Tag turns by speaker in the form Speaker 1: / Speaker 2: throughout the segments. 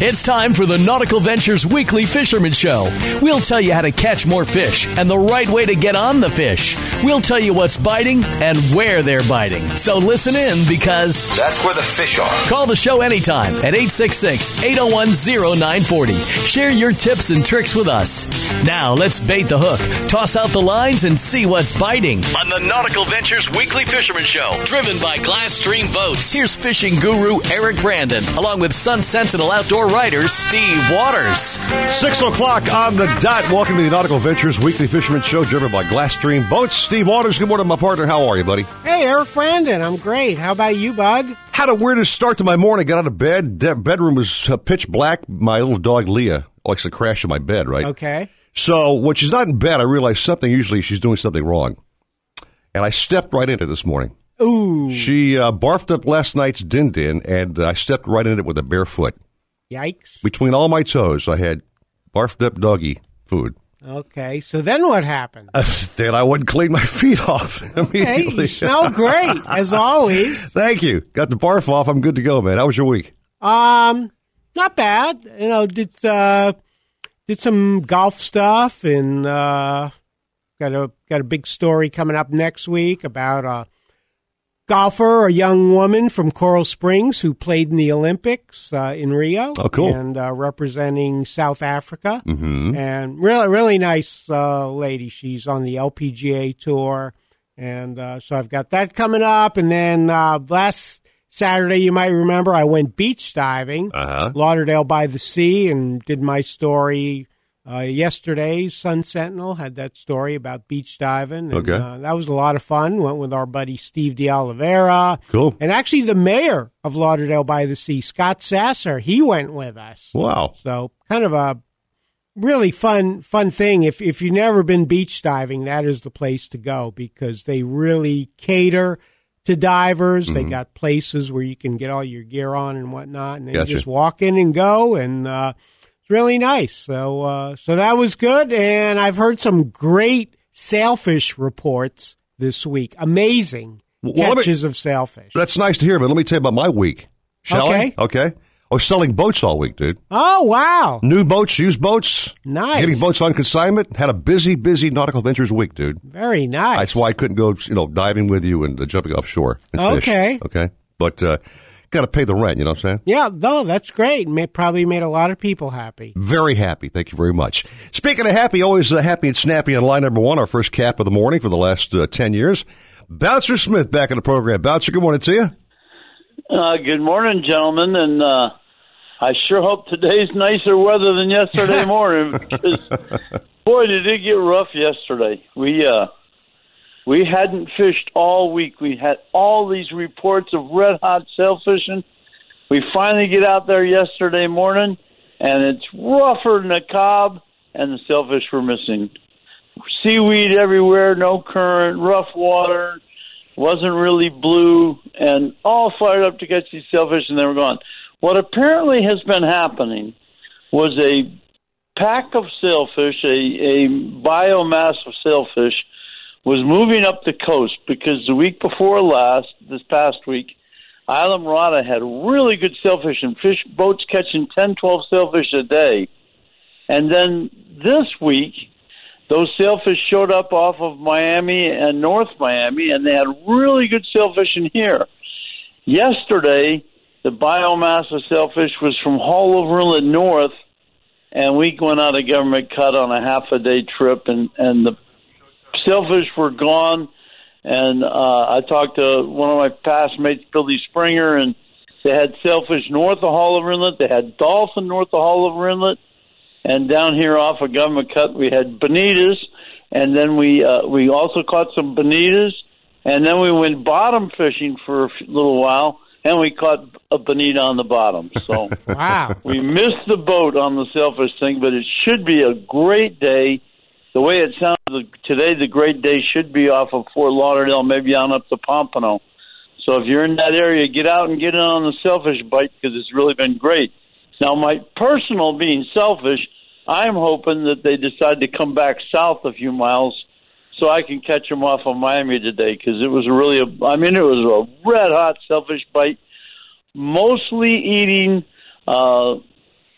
Speaker 1: It's time for the Nautical Ventures Weekly Fisherman Show. We'll tell you how to catch more fish and the right way to get on the fish. We'll tell you what's biting and where they're biting. So listen in because
Speaker 2: that's where the fish are.
Speaker 1: Call the show anytime at 866 801 0940. Share your tips and tricks with us. Now let's bait the hook, toss out the lines, and see what's biting on the Nautical Ventures Weekly Fisherman Show. Driven by Glasstream Boats. Here's fishing guru Eric Brandon, along with Sun Sentinel Outdoor writer Steve Waters.
Speaker 3: Six o'clock on the dot. Welcome to the Nautical Ventures Weekly Fisherman Show, driven by Glasstream Boats. Steve Waters, good morning, my partner. How are you, buddy?
Speaker 4: Hey, Eric Brandon. I'm great. How about you, bud?
Speaker 3: Had a weirdest start to my morning. Got out of bed. De- bedroom was uh, pitch black. My little dog Leah likes to crash in my bed, right?
Speaker 4: Okay.
Speaker 3: So when she's not in bed, I realize something. Usually, she's doing something wrong, and I stepped right into this morning.
Speaker 4: Ooh.
Speaker 3: She uh, barfed up last night's din din, and I stepped right in it with a bare foot.
Speaker 4: Yikes.
Speaker 3: Between all my toes, I had barfed up doggy food.
Speaker 4: Okay, so then what happened?
Speaker 3: Uh, then I wouldn't clean my feet off immediately.
Speaker 4: Hey, you smell great as always.
Speaker 3: Thank you. Got the barf off. I'm good to go, man. How was your week?
Speaker 4: Um, not bad. You know, did uh, did some golf stuff, and uh, got a got a big story coming up next week about a golfer, a young woman from Coral Springs who played in the Olympics uh, in Rio.
Speaker 3: Oh, cool.
Speaker 4: And uh, representing South Africa.
Speaker 3: Mm-hmm.
Speaker 4: And really, really nice uh, lady. She's on the LPGA tour. And uh, so I've got that coming up. And then uh, last Saturday, you might remember, I went beach diving,
Speaker 3: Uh-huh.
Speaker 4: Lauderdale by the Sea, and did my story. Uh, yesterday, Sun Sentinel had that story about beach diving. And,
Speaker 3: Okay.
Speaker 4: uh, that was a lot of fun. Went with our buddy Steve De Oliveira.
Speaker 3: Cool.
Speaker 4: And actually, the mayor of Lauderdale by the Sea, Scott Sasser, he went with us.
Speaker 3: Wow.
Speaker 4: So kind of a really fun fun thing. If if you've never been beach diving, that is the place to go because they really cater to divers. They
Speaker 3: Mm-hmm.
Speaker 4: got places where you can get all your gear on and whatnot, and then
Speaker 3: Gotcha.
Speaker 4: you just walk in and go, and uh, it's really nice. So uh, so that was good, and I've heard some great sailfish reports this week. Amazing
Speaker 3: Well, let me-
Speaker 4: catches of sailfish.
Speaker 3: That's nice to hear, but let me tell you about my week. Shall
Speaker 4: Okay.
Speaker 3: I? Okay. I was selling boats all week, dude.
Speaker 4: Oh wow,
Speaker 3: New boats, used boats.
Speaker 4: Nice.
Speaker 3: Getting boats on consignment. Had a busy, busy Nautical Ventures week, dude.
Speaker 4: very nice.
Speaker 3: That's why I couldn't go, you know, diving with you and uh, jumping offshore and fish.
Speaker 4: Okay.
Speaker 3: Okay. But uh, got to pay the rent, you know what I'm saying?
Speaker 4: Yeah, no, that's great. May, probably made a lot of people happy.
Speaker 3: Very happy. Thank you very much. Speaking of happy, always uh, happy and snappy on line number one, our first cap of the morning for the last uh, 10 years. Bouncer Smith back in the program. Bouncer, good morning to you.
Speaker 5: Uh, good morning, gentlemen, and uh, I sure hope today's nicer weather than yesterday morning. Because boy, did it get rough yesterday. We uh, we hadn't fished all week. We had all these reports of red hot sail fishing. We finally get out there yesterday morning, and it's rougher than a cob, and the sailfish were missing. Seaweed everywhere, no current, rough water wasn't really blue, and all fired up to catch these sailfish, and they were gone. What apparently has been happening was a pack of sailfish, a, a biomass of sailfish, was moving up the coast because the week before last, this past week, Islamorada had really good sailfish and fish boats catching 10, 12 sailfish a day. And then this week, those sailfish showed up off of Miami and North Miami, and they had really good sailfish in here. Yesterday, the biomass of sailfish was from Haulover Inlet North, and we went out a government cut on a half a day trip, and and the sailfish were gone. And uh, I talked to one of my past mates, Billy Springer, and they had sailfish north of Haulover Inlet. They had dolphin north of Haulover Inlet and down here off of Government Cut we had bonitas, and then we uh, we also caught some bonitas, and then we went bottom fishing for a little while, and we caught a bonita on the bottom. So
Speaker 4: Wow.
Speaker 5: we missed the boat on the sailfish thing, but it should be a great day. The way it sounds today, the great day should be off of Fort Lauderdale, maybe on up to Pompano. So if you're in that area, get out and get in on the sailfish bite because it's really been great. Now, my personal being sailfish, I'm hoping that they decide to come back south a few miles so I can catch them off of Miami today because it was really a, I mean, it was a red hot selfish bite, mostly eating uh,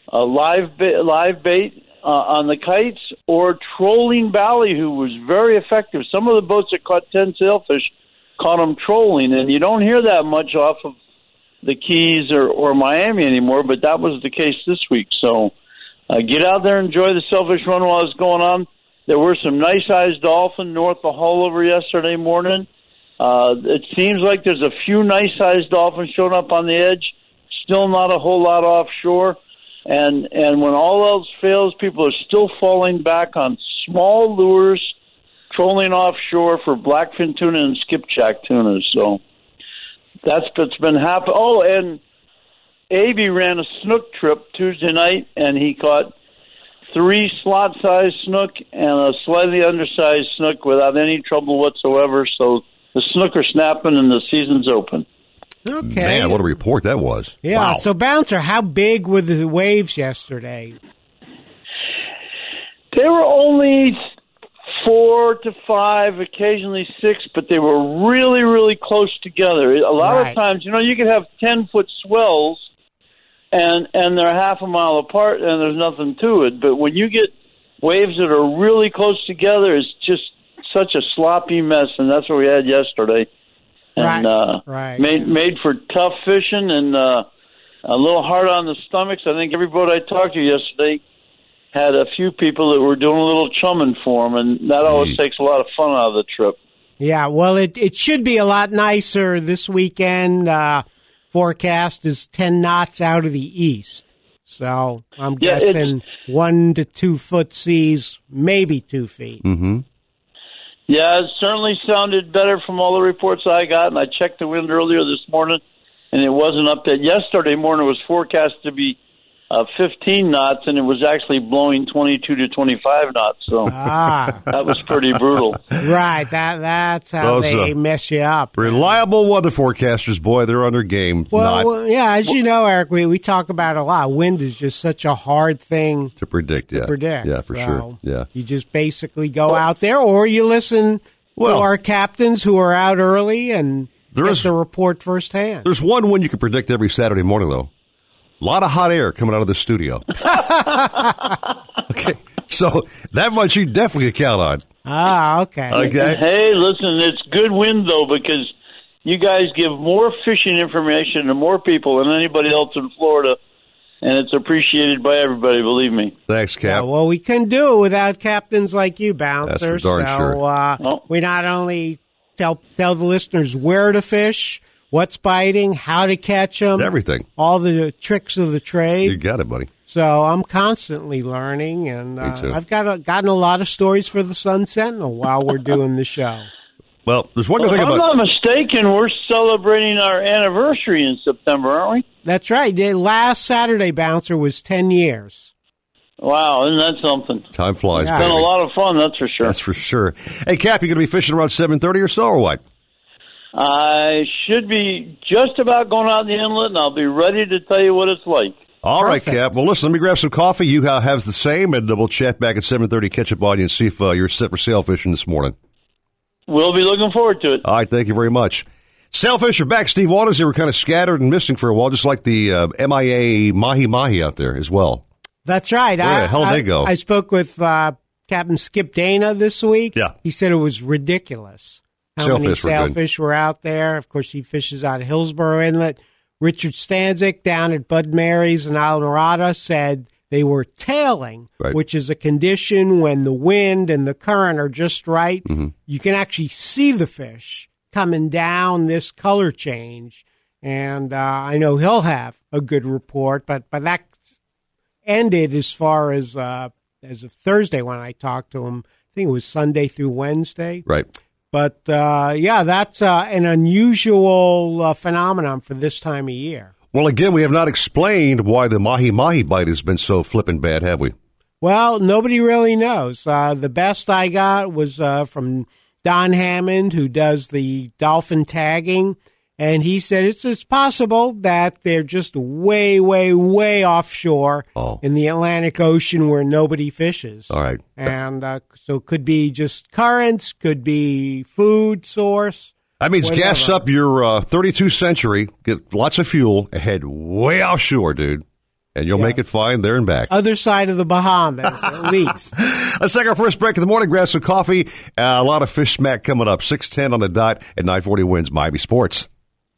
Speaker 5: a live bait, live bait uh, on the kites, or trolling ballyhoo was very effective. Some of the boats that caught ten sailfish caught them trolling, and you don't hear that much off of the Keys or, or Miami anymore. But that was the case this week. So uh, get out there, enjoy the sailfish run while it's going on. There were some nice sized dolphin north of Haulover yesterday morning. Uh, it seems like there's a few nice sized dolphins showing up on the edge. Still not a whole lot offshore. And and when all else fails, people are still falling back on small lures, trolling offshore for blackfin tuna and skipjack tuna. So that's what's been happening. Oh, and Aby ran a snook trip Tuesday night, and he caught three slot-sized snook and a slightly undersized snook without any trouble whatsoever. So the snook are snapping, and the season's open.
Speaker 4: Okay.
Speaker 3: Man, what a report that was.
Speaker 4: Yeah.
Speaker 3: Wow.
Speaker 4: So, Bouncer, how big were the waves yesterday?
Speaker 5: They were only four to five, occasionally six, but they were really, really close together. A lot
Speaker 4: Right.
Speaker 5: of times, you know, you could have ten foot swells, and and they're half a mile apart, and there's nothing to it. But when you get waves that are really close together, it's just such a sloppy mess, and that's what we had yesterday. And
Speaker 4: Right,
Speaker 5: uh,
Speaker 4: right.
Speaker 5: made made for tough fishing and uh, a little hard on the stomachs. I think every boat I talked to yesterday had a few people that were doing a little chumming for them, and that always takes a lot of fun out of the trip.
Speaker 4: Yeah, well, it, it should be a lot nicer this weekend. Uh, forecast is 10 knots out of the east. So I'm
Speaker 5: Yeah,
Speaker 4: guessing one to two foot seas, maybe two feet.
Speaker 3: Mm-hmm.
Speaker 5: Yeah, it certainly sounded better from all the reports I got, and I checked the wind earlier this morning, and it wasn't up that. Yesterday morning it was forecast to be uh, 15 knots, and it was actually blowing 22 to 25 knots. So
Speaker 4: Ah,
Speaker 5: that was pretty brutal.
Speaker 4: right. That that's how
Speaker 3: Those,
Speaker 4: they
Speaker 3: uh,
Speaker 4: mess you up.
Speaker 3: Reliable weather forecasters, boy, they're on their game.
Speaker 4: Well,
Speaker 3: not
Speaker 4: well, yeah, as you know, Eric, we, we talk about it a lot. Wind is just such a hard thing
Speaker 3: to predict. Yeah,
Speaker 4: to predict.
Speaker 3: Yeah, for
Speaker 4: So
Speaker 3: sure. Yeah.
Speaker 4: You just basically go out there or you listen
Speaker 3: Well-
Speaker 4: to our captains who are out early and
Speaker 3: There is
Speaker 4: get
Speaker 3: is-
Speaker 4: the report firsthand.
Speaker 3: There's one wind you can predict every Saturday morning, though. A lot of hot air coming out of the studio. okay, so that much you definitely can count on.
Speaker 4: Ah, okay.
Speaker 3: Okay.
Speaker 5: Hey, listen, it's good wind though because you guys give more fishing information to more people than anybody else in Florida, and it's appreciated by everybody. Believe me.
Speaker 3: Thanks,
Speaker 4: Yeah,
Speaker 3: Cap.
Speaker 4: well, we can do it without captains like you, Bouncer.
Speaker 3: That's for darn
Speaker 4: so
Speaker 3: sure.
Speaker 4: uh,
Speaker 5: Oh.
Speaker 4: we not only tell tell the listeners where to fish, what's biting, how to catch them,
Speaker 3: Everything.
Speaker 4: all the tricks of the trade.
Speaker 3: You got it, buddy.
Speaker 4: So I'm constantly learning, and uh,
Speaker 3: too.
Speaker 4: I've got a, gotten a lot of stories for the Sun Sentinel while we're doing the show.
Speaker 3: Well, there's one good
Speaker 5: Well, if
Speaker 3: thing
Speaker 5: I'm not mistaken, we're celebrating our anniversary in September, aren't we?
Speaker 4: That's right. The last Saturday bouncer was ten years.
Speaker 5: Wow, isn't that something?
Speaker 3: time flies,
Speaker 4: Yeah.
Speaker 5: Been a lot of fun, that's for sure.
Speaker 3: That's for sure. Hey, Cap, you going to be fishing around 7:30 or so, or what?
Speaker 5: I should be just about going out in the inlet, and I'll be ready to tell you what it's like.
Speaker 3: All right,
Speaker 4: Perfect.
Speaker 3: Cap. Well, listen, let me grab some coffee. You have the same, and we'll chat back at 7.30, catch up on you, and see if uh, you're set for sail fishing this morning.
Speaker 5: We'll be looking forward to it.
Speaker 3: All right, thank you very much. Sailfish are back. Steve Waters, they were kind of scattered and missing for a while, just like the uh, MIA Mahi Mahi out there as well.
Speaker 4: That's right.
Speaker 3: Where
Speaker 4: I,
Speaker 3: the hell
Speaker 4: I,
Speaker 3: they go?
Speaker 4: I spoke with uh, Captain Skip Dana this week.
Speaker 3: Yeah.
Speaker 4: he said it was ridiculous how many
Speaker 3: Sailfish were
Speaker 4: were out there. Of course, he fishes out of Hillsboro Inlet. Richard Stanczyk down at Bud Mary's in Islamorada said they were tailing,
Speaker 3: Right.
Speaker 4: which is a condition when the wind and the current are just right.
Speaker 3: Mm-hmm.
Speaker 4: You can actually see the fish coming down this color change. And uh, I know he'll have a good report, but but that ended as far as uh, as of Thursday when I talked to him. I think it was Sunday through Wednesday.
Speaker 3: Right.
Speaker 4: But uh, yeah, that's uh, an unusual uh, phenomenon for this time of year.
Speaker 3: Well, again, we have not explained why the Mahi Mahi bite has been so flippin' bad, have we?
Speaker 4: Well, nobody really knows. Uh, the best I got was uh, from Don Hammond, who does the dolphin tagging, and he said it's, it's possible that they're just way, way, way offshore
Speaker 3: Oh.
Speaker 4: in the Atlantic Ocean where nobody fishes.
Speaker 3: All right.
Speaker 4: And uh, so it could be just currents, could be food source.
Speaker 3: That means gas up your uh, 32 Century, get lots of fuel, head way offshore, dude. and you'll
Speaker 4: Yeah.
Speaker 3: make it fine there and back.
Speaker 4: Other side of the Bahamas, at least.
Speaker 3: Let's take our first break of the morning. Grab some coffee. Uh, a lot of fish smack coming up. Six ten on the dot at nine forty WINZ Miami Sports.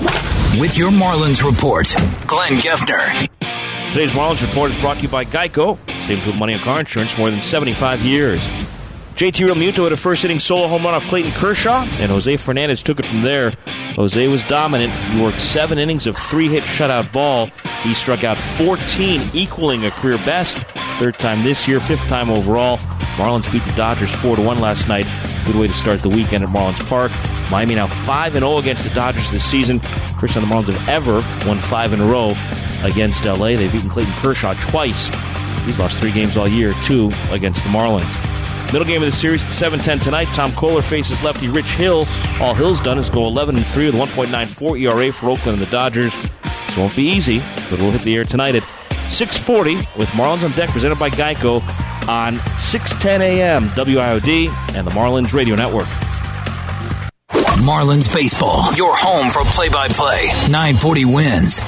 Speaker 6: With your Marlins report, Glenn Geffner.
Speaker 7: Today's Marlins Report is brought to you by Geico. Save good money on car insurance more than 75 years. JT Realmuto had a first inning solo home run off Clayton Kershaw, and Jose Fernandez took it from there. Jose was dominant. He worked seven innings of three hit shutout ball. He struck out 14, equaling a career best. Third time this year, fifth time overall. Marlins beat the Dodgers 4 to 1 last night. Good way to start the weekend at Marlins Park. Miami now 5 0 against the Dodgers this season. First time the Marlins have ever won five in a row against LA. They've beaten Clayton Kershaw twice. He's lost three games all year, two against the Marlins. Middle game of the series at 7:10 tonight. Tom Koehler faces lefty Rich Hill. All Hill's done is go 11 and 3 with 1.94 ERA for Oakland and the Dodgers. This won't be easy, but we'll hit the air tonight at 6:40 with Marlins on deck, presented by Geico on 6:10 a.m. WIOD and the Marlins Radio Network.
Speaker 6: Marlins Baseball, your home for play by play. 940 WINZ.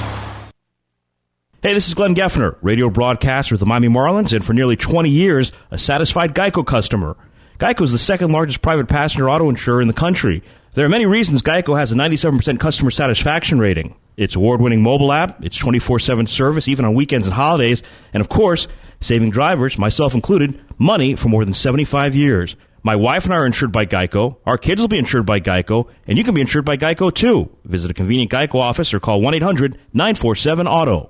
Speaker 7: Hey, this is Glenn Geffner, radio broadcaster with the Miami Marlins, and for nearly 20 years, a satisfied Geico customer. Geico is the second largest private passenger auto insurer in the country. There are many reasons Geico has a 97% customer satisfaction rating. Its award-winning mobile app, its 24-7 service, even on weekends and holidays, and of course, saving drivers, myself included, money for more than 75 years. My wife and I are insured by Geico. Our kids will be insured by Geico, and you can be insured by Geico too. Visit a convenient Geico office or call 1-800-947-AUTO.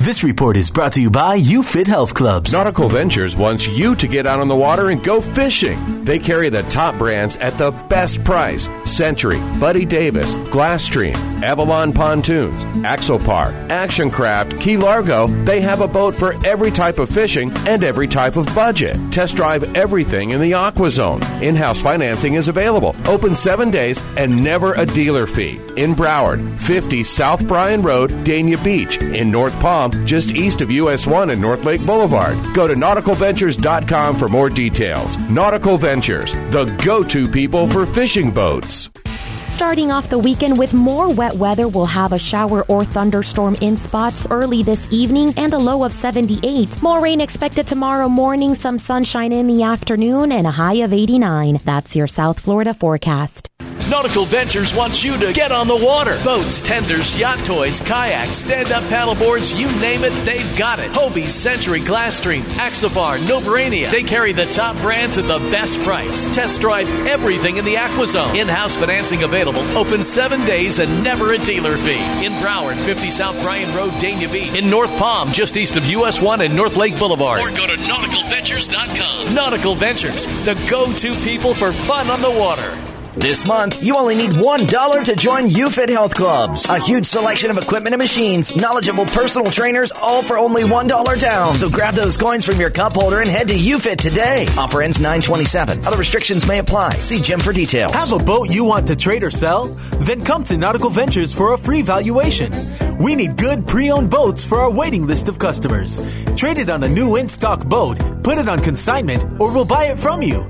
Speaker 8: This report is brought to you by UFit Health Clubs.
Speaker 9: Nautical Ventures wants you to get out on the water and go fishing. They carry the top brands at the best price Century, Buddy Davis, Glasstream, Avalon Pontoons, Axopar, Action Craft, Key Largo. They have a boat for every type of fishing and every type of budget. Test drive everything in the Aqua Zone. In house financing is available, open seven days, and never a dealer fee. In Broward, 50 South Bryan Road, Dania Beach. In North Palm, just east of US 1 and North Lake Boulevard. Go to nauticalventures.com for more details. Nautical Ventures, the go to people for fishing boats.
Speaker 10: Starting off the weekend with more wet weather, we'll have a shower or thunderstorm in spots early this evening and a low of 78. More rain expected tomorrow morning, some sunshine in the afternoon, and a high of 89. That's your South Florida forecast.
Speaker 1: Nautical Ventures wants you to get on the water. Boats, tenders, yacht toys, kayaks, stand-up paddleboards, you name it, they've got it. Hobie, Century, Glasstream, Axopar, Novurania. They carry the top brands at the best price. Test drive everything in the AquaZone. In-house financing available. Open seven days and never a dealer fee. In Broward, 50 South Bryan Road, Dania Beach. In North Palm, just east of US 1 and North Lake Boulevard. Or go to nauticalventures.com. Nautical Ventures, the go-to people for fun on the water.
Speaker 11: This month, you only need $1 to join UFit Health Clubs. A huge selection of equipment and machines, knowledgeable personal trainers, all for only $1 down. So grab those coins from your cup holder and head to UFit today. Offer ends 927. Other restrictions may apply. See Jim for details.
Speaker 8: Have a boat you want to trade or sell? Then come to Nautical Ventures for a free valuation. We need good pre-owned boats for our waiting list of customers. Trade it on a new in-stock boat, put it on consignment, or we'll buy it from you.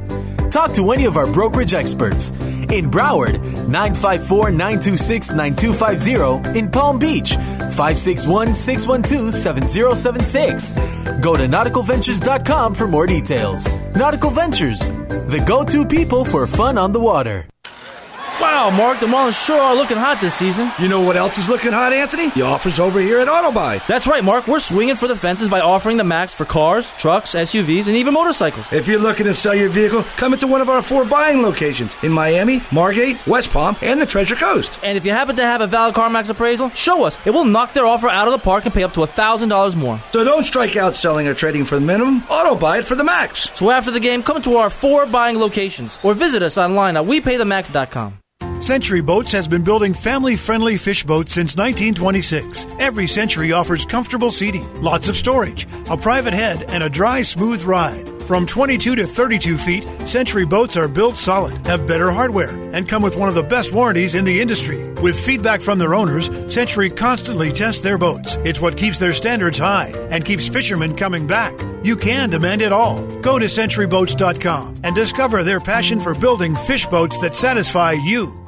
Speaker 8: Talk to any of our brokerage experts. In Broward, 954 926 9250. In Palm Beach, 561 612 7076. Go to nauticalventures.com for more details. Nautical Ventures, the go to people for fun on the water.
Speaker 7: Wow,
Speaker 12: Mark, the Marlins sure are looking hot this season.
Speaker 13: You know what else is looking hot, Anthony? The offers over here at Autobuy.
Speaker 12: That's right, Mark. We're swinging for the fences by offering the max for cars, trucks, SUVs, and even motorcycles.
Speaker 13: If you're looking to sell your vehicle, come into one of our four buying locations in Miami, Margate, West Palm, and the Treasure Coast.
Speaker 12: And if you happen to have a valid CarMax appraisal, show us. It will knock their offer out of the park and pay up to $1,000 more.
Speaker 13: So don't strike out selling or trading for the minimum. Auto buy it for the max.
Speaker 12: So after the game, come to our four buying locations or visit us online at WePayTheMax.com.
Speaker 14: Century Boats has been building family friendly fish boats since 1926. Every Century offers comfortable seating, lots of storage, a private head, and a dry, smooth ride. From 22 to 32 feet, Century boats are built solid, have better hardware, and come with one of the best warranties in the industry. With feedback from their owners, Century constantly tests their boats. It's what keeps their standards high and keeps fishermen coming back. You can demand it all. Go to centuryboats.com and discover their passion for building fish boats that satisfy you.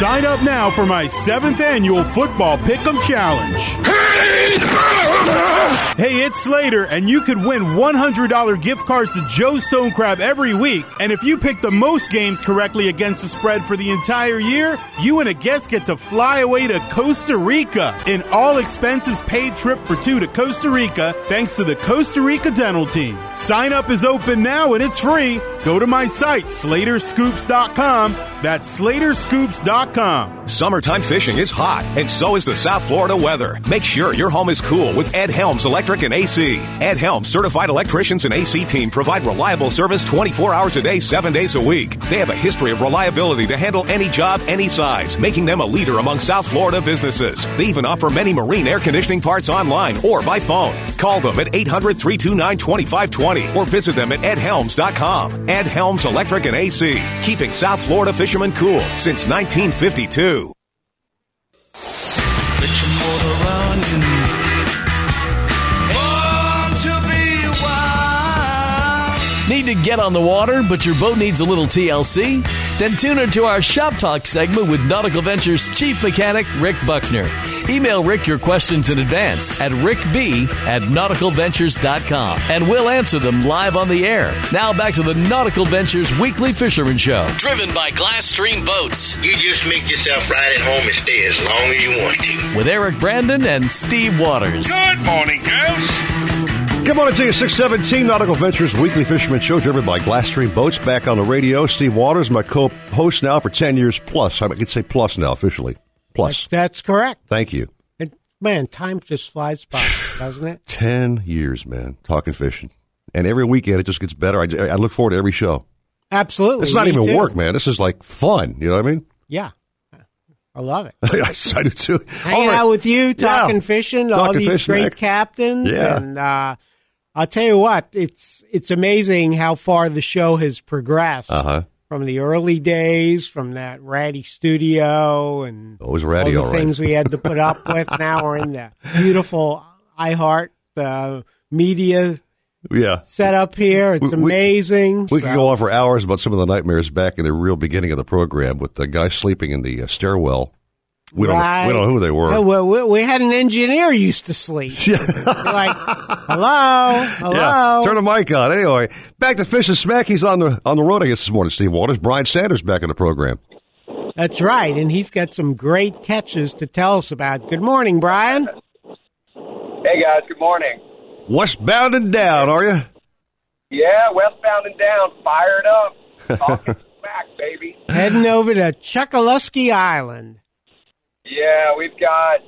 Speaker 15: Sign up now for my seventh annual Football Pick'em Challenge. Hey, it's Slater, and you could win $100 gift cards to Joe Stonecrab every week. And if you pick the most games correctly against the spread for the entire year, you and a guest get to fly away to Costa Rica. An all expenses paid trip for two to Costa Rica, thanks to the Costa Rica Dental Team. Sign up is open now and it's free. Go to my site, SlaterScoops.com. That's SlaterScoops.com.
Speaker 16: Summertime fishing is hot, and so is the South Florida weather. Make sure your home is cool with Ed Helms Electric and AC. Ed Helms certified electricians and AC team provide reliable service 24 hours a day, 7 days a week. They have a history of reliability to handle any job, any size, making them a leader among South Florida businesses. They even offer many marine air conditioning parts online or by phone. Call them at 800 329 2520 or visit them at edhelms.com. Ed Helms Electric and AC, keeping South Florida fishermen cool since 1952.
Speaker 1: Need to get on the water, but your boat needs a little TLC? Then tune into our Shop Talk segment with Nautical Ventures Chief Mechanic Rick Buckner. Email Rick your questions in advance at rickb at nauticalventures.com and we'll answer them live on the air. Now back to the Nautical Ventures Weekly Fisherman Show.
Speaker 17: Driven by Glasstream Boats. You just make yourself right at home and stay as long as you want to.
Speaker 1: With Eric Brandon and Steve Waters.
Speaker 17: Good morning, girls.
Speaker 3: Good morning to you, 617 Nautical Ventures Weekly Fisherman Show, driven by Glasstream Boats. Back on the radio, Steve Waters, my co-host now for 10 years plus. I could say plus now, officially. Plus.
Speaker 4: That's correct.
Speaker 3: Thank you.
Speaker 4: And man, time just flies by, doesn't it?
Speaker 3: 10 years, man, talking fishing. And every weekend it just gets better. I, I look forward to every show.
Speaker 4: Absolutely.
Speaker 3: It's not even
Speaker 4: too.
Speaker 3: work, man. This is like fun. You know what I mean?
Speaker 4: Yeah. I love it.
Speaker 3: I do too.
Speaker 4: Hanging
Speaker 3: right.
Speaker 4: out with you, talking
Speaker 3: Yeah.
Speaker 4: fishing, all these
Speaker 3: fishing,
Speaker 4: great captains.
Speaker 3: Yeah.
Speaker 4: And uh, I'll tell you what, it's it's amazing how far the show has progressed.
Speaker 3: Uh-huh.
Speaker 4: From the early days, from that ratty studio and
Speaker 3: was ratty,
Speaker 4: all the
Speaker 3: all right.
Speaker 4: things we had to put up with. Now we're in the beautiful iHeart uh, media
Speaker 3: Yeah.
Speaker 4: set up here. It's
Speaker 3: We- we-
Speaker 4: amazing.
Speaker 3: We could
Speaker 4: So-
Speaker 3: go on for hours about some of the nightmares back in the real beginning of the program with the guy sleeping in the uh, stairwell. We don't,
Speaker 4: Right.
Speaker 3: we don't know who they were.
Speaker 4: Yeah, well, we, we had an engineer used to sleep. You're like, hello, hello.
Speaker 3: Yeah, turn the mic on. Anyway, back to Fish and Smack. He's on the on the road, I guess, this morning. Steve Waters, Brian Sanders back in the program.
Speaker 4: That's right, and he's got some great catches to tell us about. Good morning, Brian.
Speaker 18: Hey guys, good morning.
Speaker 3: Westbound and down, are you?
Speaker 18: Yeah, westbound and down, fired up, talking smack, baby.
Speaker 4: Heading over to Chokoloskee Island.
Speaker 18: Yeah, we've got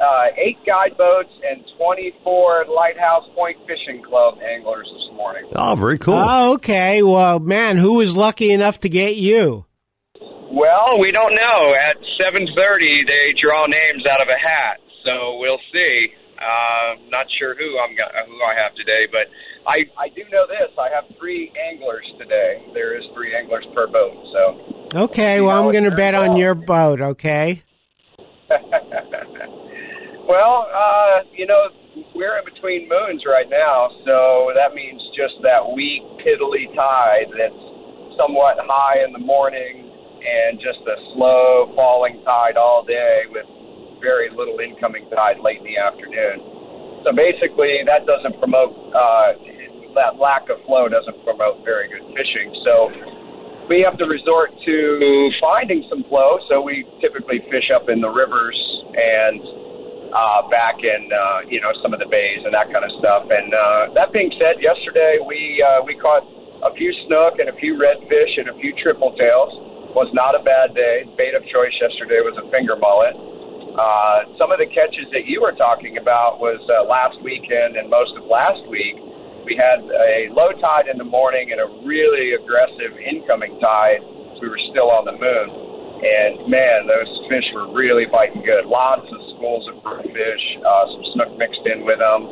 Speaker 18: uh, eight guide boats and 24 Lighthouse Point Fishing Club anglers this morning.
Speaker 3: Oh, very cool.
Speaker 4: Oh, okay. Well, man, who was lucky enough to get you?
Speaker 18: Well, we don't know. At 7:30, they draw names out of a hat, so we'll see. Uh, not sure who I'm go- who I have today, but I I do know this. I have three anglers today. There is three anglers per boat, so
Speaker 4: Okay, well, I'm going to bet on your boat, okay?
Speaker 18: well, uh, you know, we're in between moons right now, so that means just that weak, piddly tide that's somewhat high in the morning and just a slow falling tide all day with very little incoming tide late in the afternoon. So basically, that doesn't promote, uh, that lack of flow doesn't promote very good fishing. So we have to resort to finding some flow. So we typically fish up in the rivers and uh, back in uh, you know some of the bays and that kind of stuff. And uh, that being said, yesterday we uh, we caught a few snook and a few redfish and a few triple tails. Was not a bad day. Bait of choice yesterday was a finger mullet. Uh, some of the catches that you were talking about was uh, last weekend and most of last week. We had a low tide in the morning and a really aggressive incoming tide. We were still on the moon. And man, those fish were really biting good. Lots of schools of fish, uh, some snook mixed in with them.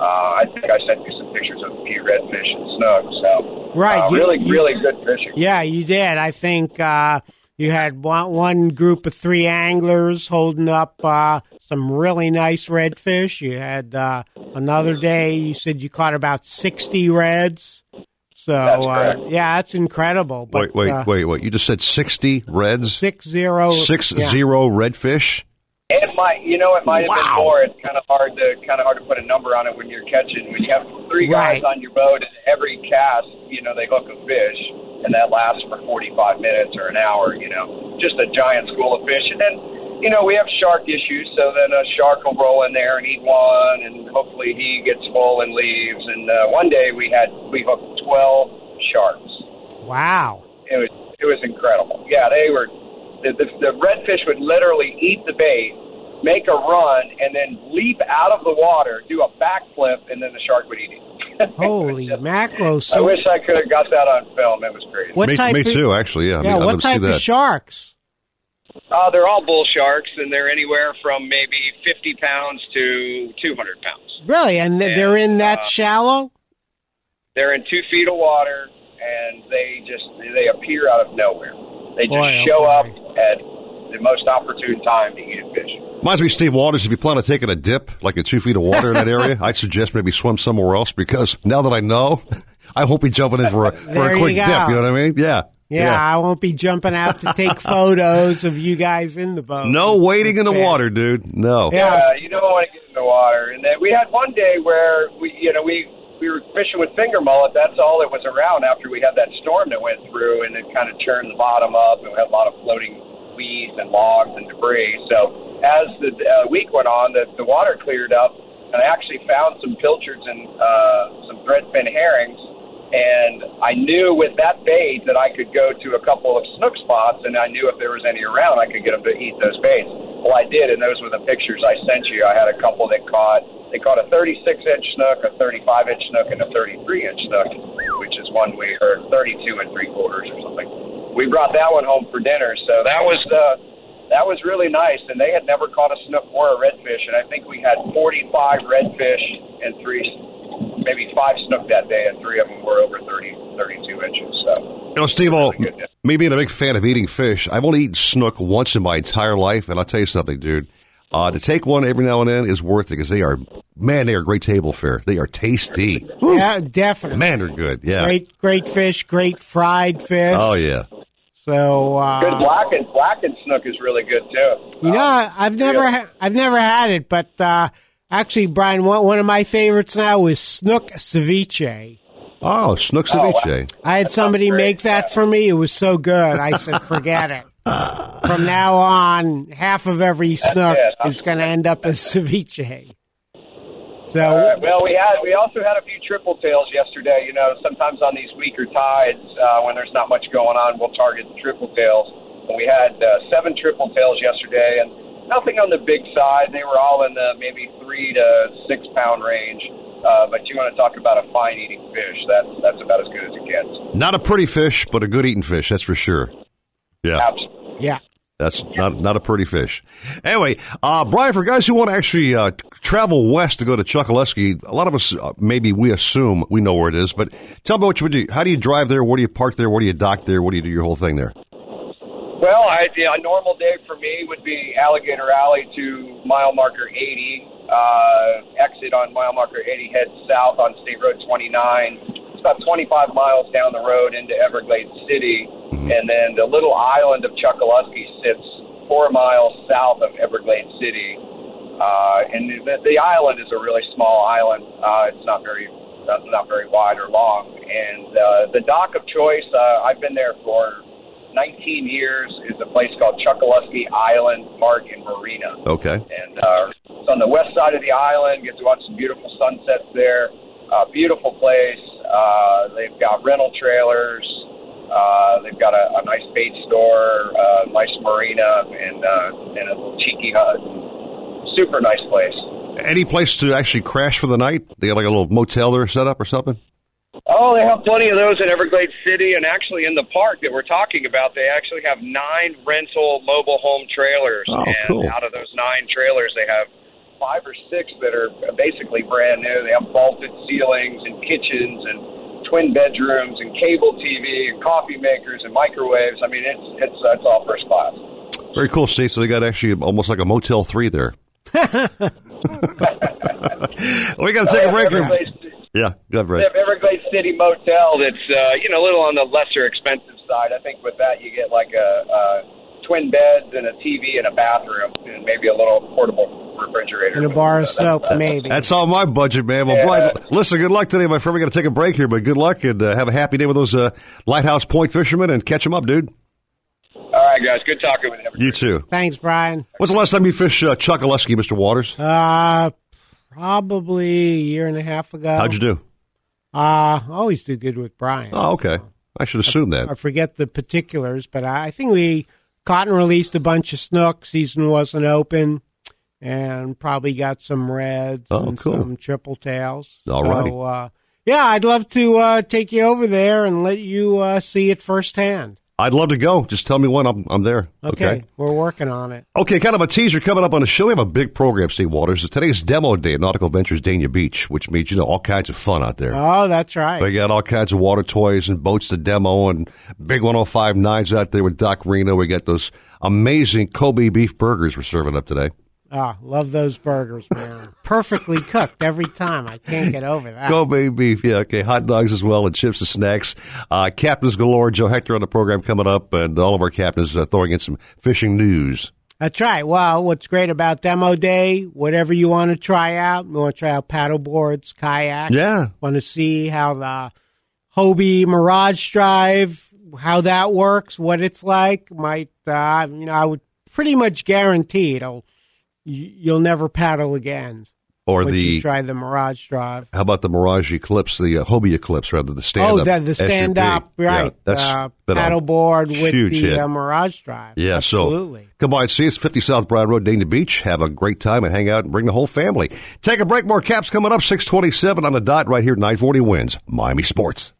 Speaker 18: Uh, I think I sent you some pictures of a few redfish and snook. So,
Speaker 4: Right,
Speaker 18: uh,
Speaker 4: you-
Speaker 18: really,
Speaker 4: you-
Speaker 18: really good fishing.
Speaker 4: Yeah, you did. I think uh, you had one, one group of three anglers holding up uh, some really nice redfish. You had uh, another day. You said you caught about sixty reds. So uh, yeah, that's incredible. But,
Speaker 3: wait, wait,
Speaker 4: uh,
Speaker 3: wait, wait. You just said 60 reds?
Speaker 4: Six zero.
Speaker 3: Six
Speaker 4: yeah.
Speaker 3: zero redfish?
Speaker 18: It might, you know, it might have been more. It's kind of hard to kind of hard to put a number on it when you're catching. When you have three guys
Speaker 4: Right.
Speaker 18: on your boat, and every cast, you know, they hook a fish, and that lasts for 45 minutes or an hour. You know, just a giant school of fish, and then, you know, we have shark issues. So then a shark will roll in there and eat one, and hopefully he gets full and leaves. And uh, one day we had we hooked 12 sharks.
Speaker 4: Wow.
Speaker 18: It was it was incredible. Yeah, they were the, the the redfish would literally eat the bait, make a run, and then leap out of the water, do a backflip, and then the shark would eat it.
Speaker 4: Holy macro! So I
Speaker 18: wish I could have got that on film. It was crazy.
Speaker 4: What
Speaker 3: me,
Speaker 4: type
Speaker 3: me
Speaker 4: of-
Speaker 3: too, actually. Yeah, I
Speaker 4: yeah,
Speaker 3: mean, I'd
Speaker 4: what
Speaker 3: love to see
Speaker 4: type
Speaker 3: that.
Speaker 4: of sharks?
Speaker 18: Uh, they're all bull sharks, and they're anywhere from maybe 50 pounds to 200 pounds.
Speaker 4: Really, and th- they're in that
Speaker 18: uh,
Speaker 4: shallow.
Speaker 18: They're in two feet of water, and they just they appear out of nowhere. They just
Speaker 4: Boy,
Speaker 18: show
Speaker 4: okay.
Speaker 18: up at the most opportune time to eat a fish.
Speaker 3: Reminds me Steve Waters. If you plan on taking a dip, like in two feet of water in that area, I'd suggest maybe swim somewhere else because now that I know, I won't be jumping in for a, for
Speaker 4: There
Speaker 3: a quick
Speaker 4: go.
Speaker 3: dip. You know what I mean? Yeah.
Speaker 4: Yeah, I won't be jumping out to take photos of you guys in the boat.
Speaker 3: No waiting in the water, dude. No.
Speaker 18: Yeah, you don't want to get in the water. And then we had one day where we, you know, we we were fishing with finger mullet. That's all that was around after we had that storm that went through, and it kind of churned the bottom up, and we had a lot of floating weeds and logs and debris. So as the uh, week went on, the, the water cleared up, and I actually found some pilchards and uh, some threadfin herrings. And I knew with that bait that I could go to a couple of snook spots, and I knew if there was any around, I could get them to eat those baits. Well, I did, and those were the pictures I sent you. I had a couple that caught. They caught a 36 inch snook, a 35 inch snook, and a 33 inch snook, which is one we heard 32 and three quarters or something. We brought that one home for dinner, so that was uh, that was really nice. And they had never caught a snook or a redfish, and I think we had 45 redfish and three, maybe five snook that day, and three of them were over 30, 32 inches. So
Speaker 3: You know, Steve, oh, me being a big fan of eating fish, I've only eaten snook once in my entire life, and I'll tell you something, dude. Uh, to take one every now and then is worth it because they are, man, they are great table fare. They are tasty.
Speaker 4: Yeah, definitely.
Speaker 3: Man, they're good. Yeah.
Speaker 4: Great, great fish, great fried fish.
Speaker 3: Oh yeah.
Speaker 4: So uh,
Speaker 18: good blackened blackened snook is really good too.
Speaker 4: You know, I- I've never, ha- I've never had it, but uh, actually, Brian, one, one of my favorites now is snook ceviche.
Speaker 3: Oh, snook ceviche.
Speaker 4: I had somebody make that for me. It was so good. I said, forget it. From now on, half of every snook is going to end up as ceviche. So,
Speaker 18: All right. Well, we had we also had a few triple tails yesterday. You know, sometimes on these weaker tides, uh, when there's not much going on, we'll target the triple tails. And we had uh, seven triple tails yesterday, and nothing on the big side. They were all in the maybe three to six pound range. Uh, but you want to talk about a fine eating fish? That's that's about as good as it gets.
Speaker 3: Not a pretty fish, but a good eating fish. That's for sure. Yeah.
Speaker 4: Yeah.
Speaker 3: That's not not a pretty fish. Anyway, uh, Brian, for guys who want to actually uh, travel west to go to Chokoloskee, a lot of us uh, maybe we assume we know where it is, but tell me what you would do. How do you drive there? Where do you park there? Where do you dock there? What do you do your whole thing there?
Speaker 18: Well, I, yeah, a normal day for me would be Alligator Alley to mile marker 80. Uh, exit on mile marker 80, head south on State Road 29. It's about 25 miles down the road into Everglades City. And then the little island of Chokoloskee sits four miles south of Everglades City. Uh, and the, the island is a really small island. Uh, it's not very not, not very wide or long. And uh, the dock of choice, uh, I've been there for 19 years, is a place called Chokoloskee Island Park and Marina.
Speaker 3: Okay.
Speaker 18: And uh, it's on the west side of the island. You get to watch some beautiful sunsets there. Uh, beautiful place. Uh, they've got rental trailers. Uh, they've got a, a nice bait store, uh, nice marina, and uh, and a little chickee hut. Super nice place.
Speaker 3: Any place to actually crash for the night? They got like a little motel there set up or something?
Speaker 18: Oh, they have plenty of those in Everglades City, and actually in the park that we're talking about, they actually have nine rental mobile home trailers.
Speaker 3: Oh,
Speaker 18: and
Speaker 3: cool.
Speaker 18: out of those nine trailers, they have five or six that are basically brand new. They have vaulted ceilings and kitchens and twin bedrooms and cable TV and coffee makers and microwaves. I mean, it's it's it's all first class.
Speaker 3: Very cool, Steve. So they got actually almost like a Motel 3 there. we got to take a break. Here. Yeah, go ahead,
Speaker 18: they have Everglades City Motel that's uh, you know a little on the lesser expensive side. I think with that you get like a, a twin beds and a TV and a bathroom and maybe a little portable refrigerator
Speaker 4: And a bar of soap, maybe.
Speaker 3: That's all my budget, man. Well,
Speaker 18: Yeah.
Speaker 3: Brian, listen, good luck today, my friend. We got to take a break here, but good luck and uh, have a happy day with those uh, Lighthouse Point fishermen and catch them up, dude.
Speaker 18: All right, guys. Good talking with you.
Speaker 3: You too.
Speaker 4: Thanks, Brian.
Speaker 3: When's the last time you fished uh, Chokoloskee, Mr. Waters?
Speaker 4: Uh, probably a year and a half ago.
Speaker 3: How'd you do?
Speaker 4: Uh, I always do good with Brian.
Speaker 3: Oh, okay. I should assume
Speaker 4: I
Speaker 3: that.
Speaker 4: I forget the particulars, but I think we caught and released a bunch of snook. Season wasn't open, and probably got some reds
Speaker 3: Oh,
Speaker 4: and
Speaker 3: cool.
Speaker 4: some triple tails.
Speaker 3: All righty.
Speaker 4: So, uh, yeah, I'd love to uh, take you over there and let you uh, see it firsthand.
Speaker 3: I'd love to go. Just tell me when I'm, I'm there.
Speaker 4: Okay,
Speaker 3: Okay.
Speaker 4: we're working on it.
Speaker 3: Okay, kind of a teaser coming up on the show. We have a big program, Steve Waters. Today's demo day at Nautical Ventures Dania Beach, which means, you know, all kinds of fun out there.
Speaker 4: Oh, that's right.
Speaker 3: They got all kinds of water toys and boats to demo and big 105.9s out there with Doc Reno. We got those amazing Kobe beef burgers we're serving up today.
Speaker 4: Ah, love those burgers, man. Perfectly cooked every time. I can't get over that.
Speaker 3: Kobe beef, yeah, okay. Hot dogs as well and chips and snacks. Uh, captains galore. Joe Hector on the program coming up and all of our captains uh, throwing in some fishing news.
Speaker 4: That's right. Well, what's great about demo day, whatever you want to try out, you want to try out paddle boards, kayaks.
Speaker 3: Yeah.
Speaker 4: Want to see how the Hobie Mirage Drive, how that works, what it's like. Might, uh, you know, I would pretty much guarantee it'll, you'll never paddle again.
Speaker 3: Or the-
Speaker 4: you try the Mirage Drive.
Speaker 3: How about the Mirage Eclipse, the uh, Hobie Eclipse, rather, the stand up.
Speaker 4: oh, the, the stand up, right.
Speaker 3: that's
Speaker 4: uh, paddleboard with the uh, Mirage Drive.
Speaker 3: Yeah,
Speaker 4: Absolutely.
Speaker 3: so come by see us, 50 South Broad Road, Dania Beach. Have a great time and hang out and bring the whole family. Take a break. More caps coming up, 627 on the dot right here, 940 WINZ. Miami Sports.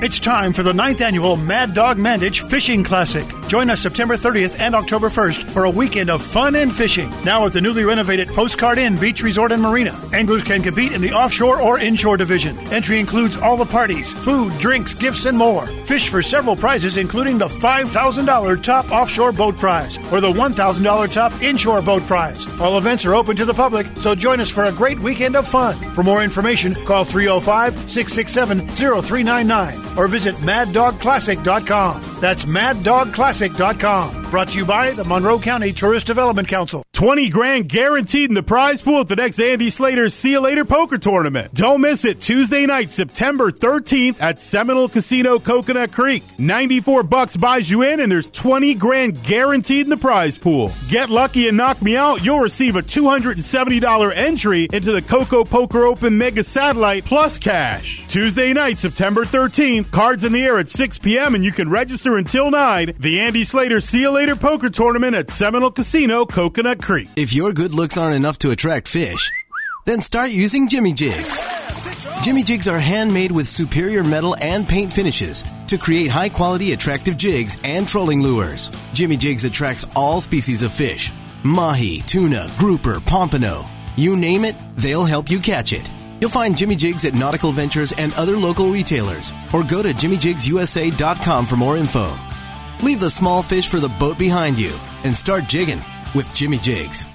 Speaker 14: It's time for the ninth annual Mad Dog Mandich Fishing Classic. Join us September 30th and October 1st for a weekend of fun and fishing. Now at the newly renovated Postcard Inn Beach Resort and Marina. Anglers can compete in the offshore or inshore division. Entry includes all the parties, food, drinks, gifts, and more. Fish for several prizes, including the $5,000 top offshore boat prize or the $1,000 top inshore boat prize. All events are open to the public, so join us for a great weekend of fun. For more information, call 305 667 0399 or visit maddogclassic.com. That's maddogclassic.com. Brought to you by the Monroe County Tourist Development Council.
Speaker 15: 20 grand guaranteed in the prize pool at the next Andy Slater See You Later Poker Tournament. Don't miss it Tuesday night, September 13th at Seminole Casino, Coconut Creek. 94 bucks buys you in and there's 20 grand guaranteed in the prize pool. Get lucky and knock me out, you'll receive a $270 entry into the Coco Poker Open Mega Satellite plus cash. Tuesday night, September 13th, cards in the air at 6 p.m. and you can register until 9. The Andy Slater See You Later Poker Tournament at Seminole Casino, Coconut Creek.
Speaker 19: If your good looks aren't enough to attract fish, then start using Jimmy Jigs. Jimmy Jigs are handmade with superior metal and paint finishes to create high quality, attractive jigs and trolling lures. Jimmy Jigs attracts all species of fish mahi, tuna, grouper, pompano. You name it, they'll help you catch it. You'll find Jimmy Jigs at Nautical Ventures and other local retailers, or go to JimmyJigsUSA.com for more info. Leave the small fish for the boat behind you and start jigging with Jimmy Jigs.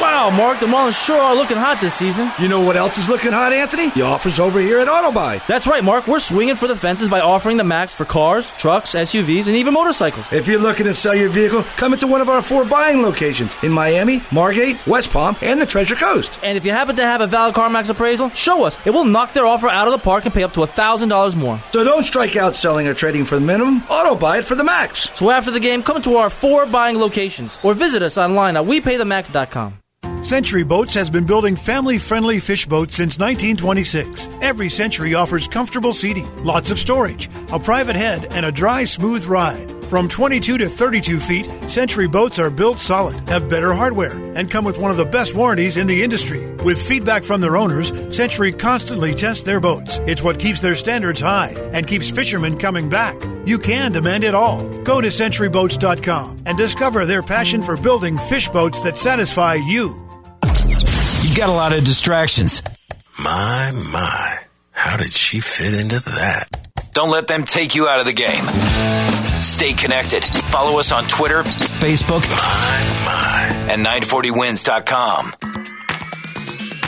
Speaker 12: Wow, Mark, the Marlins sure are looking hot this season.
Speaker 13: You know what else is looking hot, Anthony? The offers over here at Autobuy.
Speaker 12: That's right, Mark. We're swinging for the fences by offering the max for cars, trucks, SUVs, and even motorcycles.
Speaker 13: If you're looking to sell your vehicle, come into one of our four buying locations in Miami, Margate, West Palm, and the Treasure Coast.
Speaker 12: And if you happen to have a valid CarMax appraisal, show us. It will knock their offer out of the park and pay up to $1,000 more.
Speaker 13: So don't strike out selling or trading for the minimum. Auto buy it for the max.
Speaker 12: So after the game, come to our four buying locations or visit us online at WePayTheMax.com.
Speaker 14: Century Boats has been building family friendly fish boats since 1926. Every Century offers comfortable seating, lots of storage, a private head, and a dry, smooth ride. From 22 to 32 feet, Century boats are built solid, have better hardware, and come with one of the best warranties in the industry. With feedback from their owners, Century constantly tests their boats. It's what keeps their standards high and keeps fishermen coming back. You can demand it all. Go to centuryboats.com and discover their passion for building fish boats that satisfy you.
Speaker 20: You got a lot of distractions.
Speaker 6: My, my. How did she fit into that? Don't let them take you out of the game. Stay connected. Follow us on Twitter,
Speaker 20: Facebook,
Speaker 6: my, my, and 940winz.com.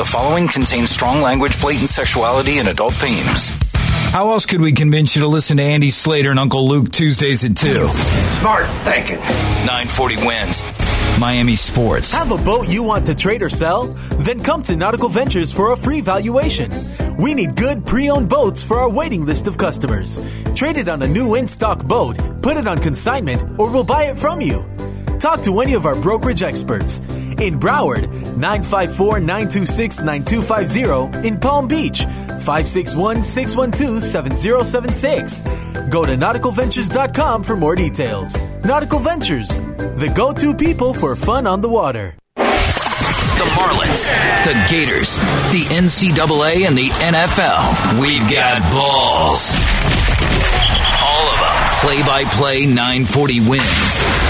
Speaker 6: The following contains strong language, blatant sexuality, and adult themes.
Speaker 20: How else could we convince you to listen to Andy Slater and Uncle Luke Tuesdays at 2?
Speaker 13: Smart thinking.
Speaker 6: 940 WINZ.
Speaker 20: Miami Sports.
Speaker 8: Have a boat you want to trade or sell? Then come to Nautical Ventures for a free valuation. We need good pre owned boats for our waiting list of customers. Trade it on a new in stock boat, put it on consignment, or we'll buy it from you. Talk to any of our brokerage experts. In Broward, 954 926 9250. In Palm Beach, 561 612 7076. Go to nauticalventures.com for more details. Nautical Ventures, the go to people for fun on the water.
Speaker 6: The Marlins, the Gators, the NCAA, and the NFL. We've got balls. All of them. Play by play 940 WINZ.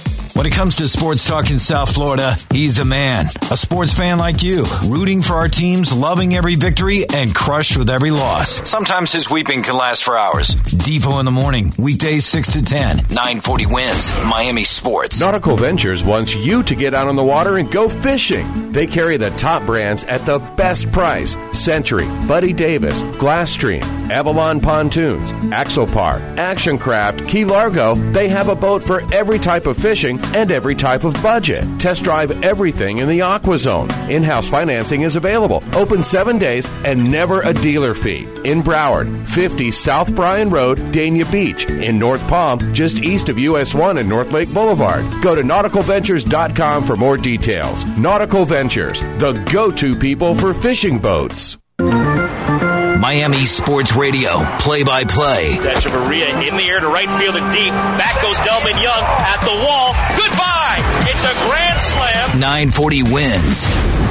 Speaker 20: When it comes to sports talk in South Florida, he's the man. A sports fan like you, rooting for our teams, loving every victory, and crushed with every loss.
Speaker 6: Sometimes his weeping can last for hours.
Speaker 20: Devo in the morning, weekdays 6 to 10.
Speaker 6: 940 WINZ, Miami Sports.
Speaker 9: Nautical Ventures wants you to get out on the water and go fishing. They carry the top brands at the best price Century, Buddy Davis, Glasstream, Avalon Pontoons, Axopar, Action Craft, Key Largo. They have a boat for every type of fishing and every type of budget. Test drive everything in the Aqua Zone. In house financing is available. Open seven days and never a dealer fee. In Broward, 50 South Bryan Road, Dania Beach. In North Palm, just east of US 1 and North Lake Boulevard. Go to nauticalventures.com for more details. Nautical Ventures, the go to people for fishing boats.
Speaker 6: Miami Sports Radio, play by play.
Speaker 7: That's Maria in the air to right field and deep. Back goes Delmon Young at the wall. Goodbye. It's a grand slam.
Speaker 6: 940 WINZ.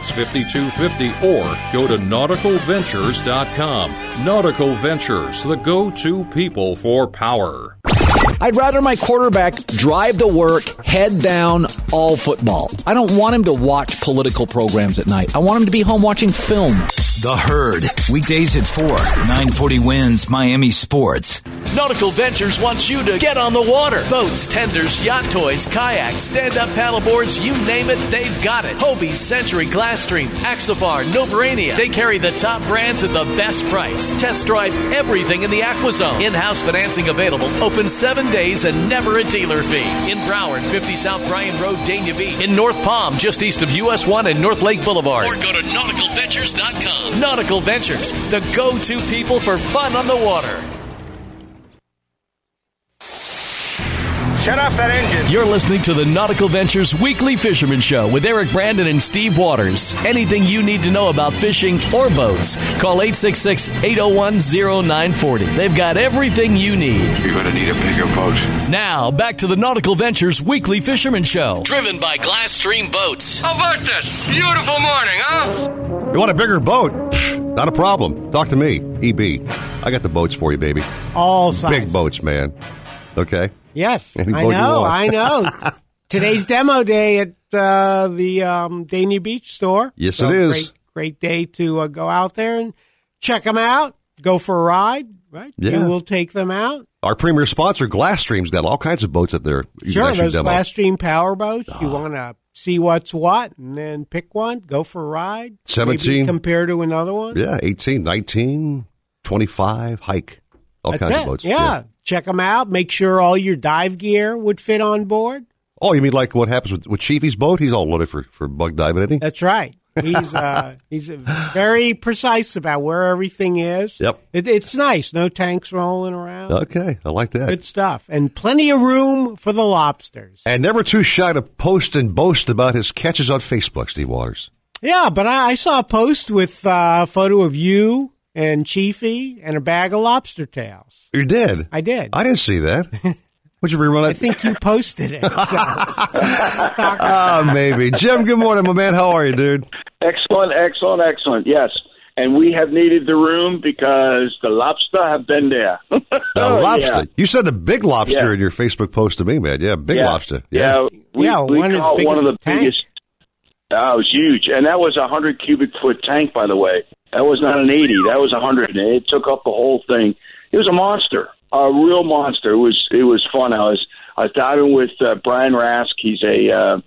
Speaker 21: 5250 or go to nauticalventures.com. Nautical Ventures, the go to people for power.
Speaker 22: I'd rather my quarterback drive to work, head down,
Speaker 23: all football. I don't want him to watch political programs at night. I want him to be home watching film.
Speaker 20: The Herd. Weekdays at 4. 940 WINZ Miami Sports.
Speaker 1: Nautical Ventures wants you to get on the water. Boats, tenders, yacht toys, kayaks, stand up paddleboards, you name it, they've got it. Hobie, Century, Glasstream, Axopar, Novurania. They carry the top brands at the best price. Test drive everything in the AquaZone. In house financing available. Open seven days and never a dealer fee. In Broward, 50 South Bryan Road, Dania Beach. In North Palm, just east of US 1 and North Lake Boulevard. Or go to nauticalventures.com. Nautical Ventures, the go to people for fun on the water.
Speaker 17: Shut off that engine.
Speaker 1: You're listening to the Nautical Ventures Weekly Fisherman Show with Eric Brandon and Steve Waters. Anything you need to know about fishing or boats, call 866 801 0940. They've got everything you need.
Speaker 24: You're going to need a bigger boat.
Speaker 1: Now, back to the Nautical Ventures Weekly Fisherman Show. Driven by Glasstream Boats.
Speaker 17: How about this? Beautiful morning, huh?
Speaker 3: You want a bigger boat? Not a problem. Talk to me, EB. I got the boats for you, baby.
Speaker 4: All sizes.
Speaker 3: Big boats, man. Okay.
Speaker 4: Yes, I know. I know. Today's demo day at uh, the um, Dania Beach store.
Speaker 3: Yes,
Speaker 4: So
Speaker 3: it is.
Speaker 4: Great, great day to uh, go out there and check them out. Go for a ride, right?
Speaker 3: Yeah.
Speaker 4: You will take them out.
Speaker 3: Our premier sponsor, Glasstream's got all kinds of boats at their
Speaker 4: Sure, those
Speaker 3: demo.
Speaker 4: Glass Stream power boats. You
Speaker 3: Ah.
Speaker 4: want to see what's what, and then pick one. Go for a ride.
Speaker 3: 17.
Speaker 4: Maybe compare to another one.
Speaker 3: Yeah, 18, 19, 25, hike. All
Speaker 4: That's
Speaker 3: kinds
Speaker 4: it.
Speaker 3: of boats.
Speaker 4: Yeah. Check them out. Make sure all your dive gear would fit on board.
Speaker 3: Oh, you mean like what happens with, with Chiefy's boat? He's all loaded for, for bug diving, isn't he?
Speaker 4: That's right. He's uh, he's very precise about where everything is.
Speaker 3: Yep.
Speaker 4: It, it's nice. No tanks rolling around.
Speaker 3: Okay, I like that.
Speaker 4: Good stuff, and plenty of room for the lobsters.
Speaker 3: and never too shy to post and boast about his catches on Facebook, Steve Waters.
Speaker 4: Yeah, but I, I saw a post with uh, a photo of you and Chiefy and a bag of lobster tails.
Speaker 3: You did?
Speaker 4: I did.
Speaker 3: I didn't see that. Would you rerun it?
Speaker 4: I think you posted it. So.
Speaker 3: Ah, maybe. Jim, good morning, my man. How are you, dude?
Speaker 22: Excellent, excellent, excellent. Yes. And we have needed the room because the lobster have been there.
Speaker 3: The
Speaker 22: Oh,
Speaker 3: lobster.
Speaker 22: yeah.
Speaker 3: You said a big lobster
Speaker 22: Yeah.
Speaker 3: in your Facebook post to me, man. Yeah, big
Speaker 22: Yeah.
Speaker 3: lobster.
Speaker 22: Yeah, we,
Speaker 4: Yeah,
Speaker 22: we
Speaker 4: one as
Speaker 22: caught
Speaker 4: big
Speaker 22: one of the
Speaker 4: tank.
Speaker 22: biggest. That was huge, and that was a hundred cubic foot tank, by the way. That was not an eighty. That was a hundred. and It took up the whole thing. It was a monster, a real monster. It was it was fun. I was I was diving with uh, Brian Rask. He's a uh,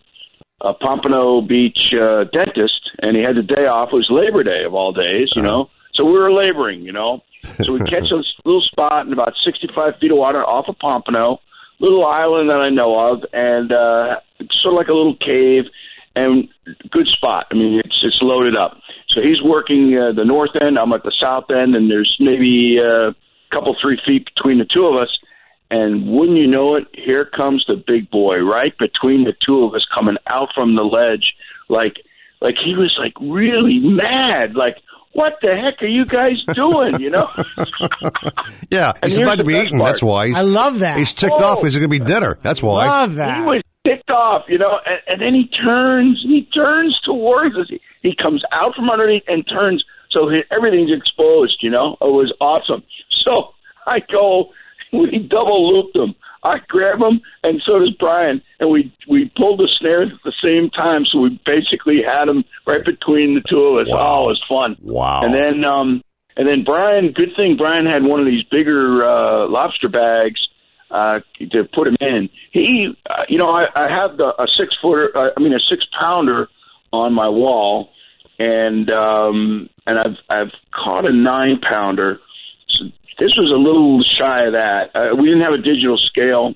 Speaker 22: a Pompano Beach uh, dentist, and he had the day off. It was Labor Day of all days, you know. So we were laboring, you know. So we catch a little spot in about 65 feet of water off of Pompano, little island that I know of, and uh, sort of like a little cave, and good spot. I mean, it's it's loaded up. So he's working uh, the north end. I'm at the south end, and there's maybe uh, a couple three feet between the two of us. And wouldn't you know it, here comes the big boy right between the two of us, coming out from the ledge, like like he was like really mad, like. What the heck are you guys doing? You know,
Speaker 3: Yeah,
Speaker 22: And
Speaker 3: he's about to be
Speaker 22: best
Speaker 3: eating.
Speaker 22: part.
Speaker 3: That's why. He's,
Speaker 4: I love that.
Speaker 3: He's ticked
Speaker 22: Oh.
Speaker 3: off. He's going to be dinner. That's why.
Speaker 4: I love that.
Speaker 22: He was ticked off, you know, and, and then he turns, he turns towards us. He, he comes out from underneath and turns, so he, everything's exposed, you know. It was awesome. So I go, we double looped him. I grab him, and so does Brian, and we we pulled the snares at the same time. So we basically had him right between the two of us. Oh, it was fun.
Speaker 3: Wow.
Speaker 22: And then um, and then Brian, good thing Brian had one of these bigger uh, lobster bags uh, to put him in. He, uh, you know, I, I have the, a six footer, uh, I mean a six pounder on my wall, and um, and I've I've caught a nine pounder. So this was a little shy of that. Uh, we didn't have a digital scale.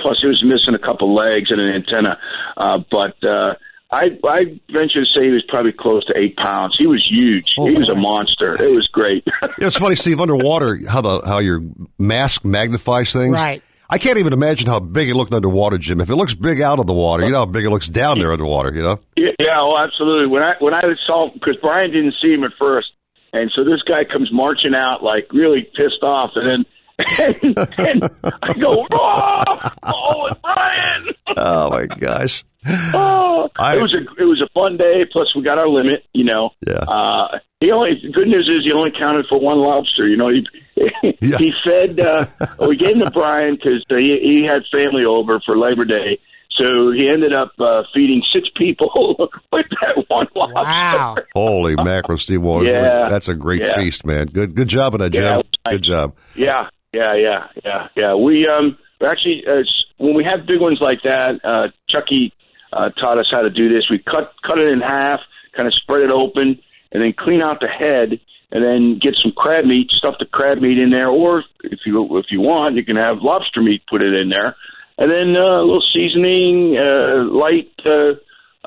Speaker 22: Plus, it was missing a couple legs and an antenna. Uh, but uh, I, I venture to say he was probably close to eight pounds. He was huge. he was a monster. It was great.
Speaker 3: You know, it's funny, Steve. Underwater, how the how your mask magnifies things.
Speaker 4: Right.
Speaker 3: I can't even imagine how big it looked underwater, Jim. If it looks big out of the water, you know how big it looks down there underwater. You know.
Speaker 22: Yeah, yeah, oh, absolutely. When I when I saw because Brian didn't see him at first, and so this guy comes marching out like really pissed off, and then and, and I go, oh, oh, it's Brian.
Speaker 3: Oh my gosh.
Speaker 22: Oh,
Speaker 3: I-
Speaker 22: it was a it was a fun day. Plus, we got our limit. You know.
Speaker 3: Yeah.
Speaker 22: Uh, he only good news is he only counted for one lobster. You know, he
Speaker 3: Yeah.
Speaker 22: he fed. Uh, we gave him to Brian because he he had family over for Labor Day. So he ended up uh, feeding six people with that one lobster.
Speaker 4: Wow.
Speaker 3: Holy mackerel, Steve Waters.
Speaker 22: Yeah.
Speaker 3: That's a great
Speaker 22: Yeah.
Speaker 3: feast, man. Good good job on that, Jim.
Speaker 22: Yeah.
Speaker 3: Good job.
Speaker 22: Yeah, yeah, yeah, yeah, yeah. We um actually uh, when we have big ones like that, uh, Chucky uh, taught us how to do this. We cut cut it in half, kind of spread it open, and then clean out the head, and then get some crab meat, stuff the crab meat in there, or if you if you want, you can have lobster meat, put it in there, and then uh, a little seasoning, uh, light. Uh,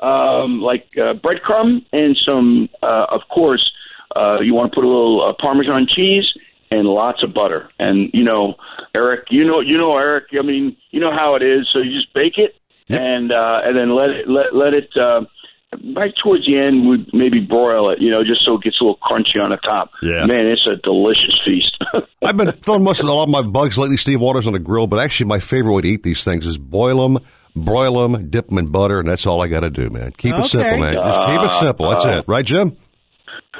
Speaker 22: um, like uh, breadcrumb and some, uh, of course, uh, you want to put a little uh, Parmesan cheese and lots of butter. And you know, Eric, you know, you know, Eric. I mean, you know how it is. So you just bake it and uh, and then let it let let it. Uh, Right towards the end, we maybe broil it, you know, just so it gets a little crunchy on the top.
Speaker 3: Yeah.
Speaker 22: man, it's a delicious feast.
Speaker 3: I've been throwing most of a lot of my bugs lately, Steve Waters, on the grill, but actually my favorite way to eat these things is boil them, broil them, dip them in butter, and that's all I got to do, man. Keep it simple, man. Just keep it simple. That's
Speaker 22: Uh,
Speaker 3: it. Right, Jim?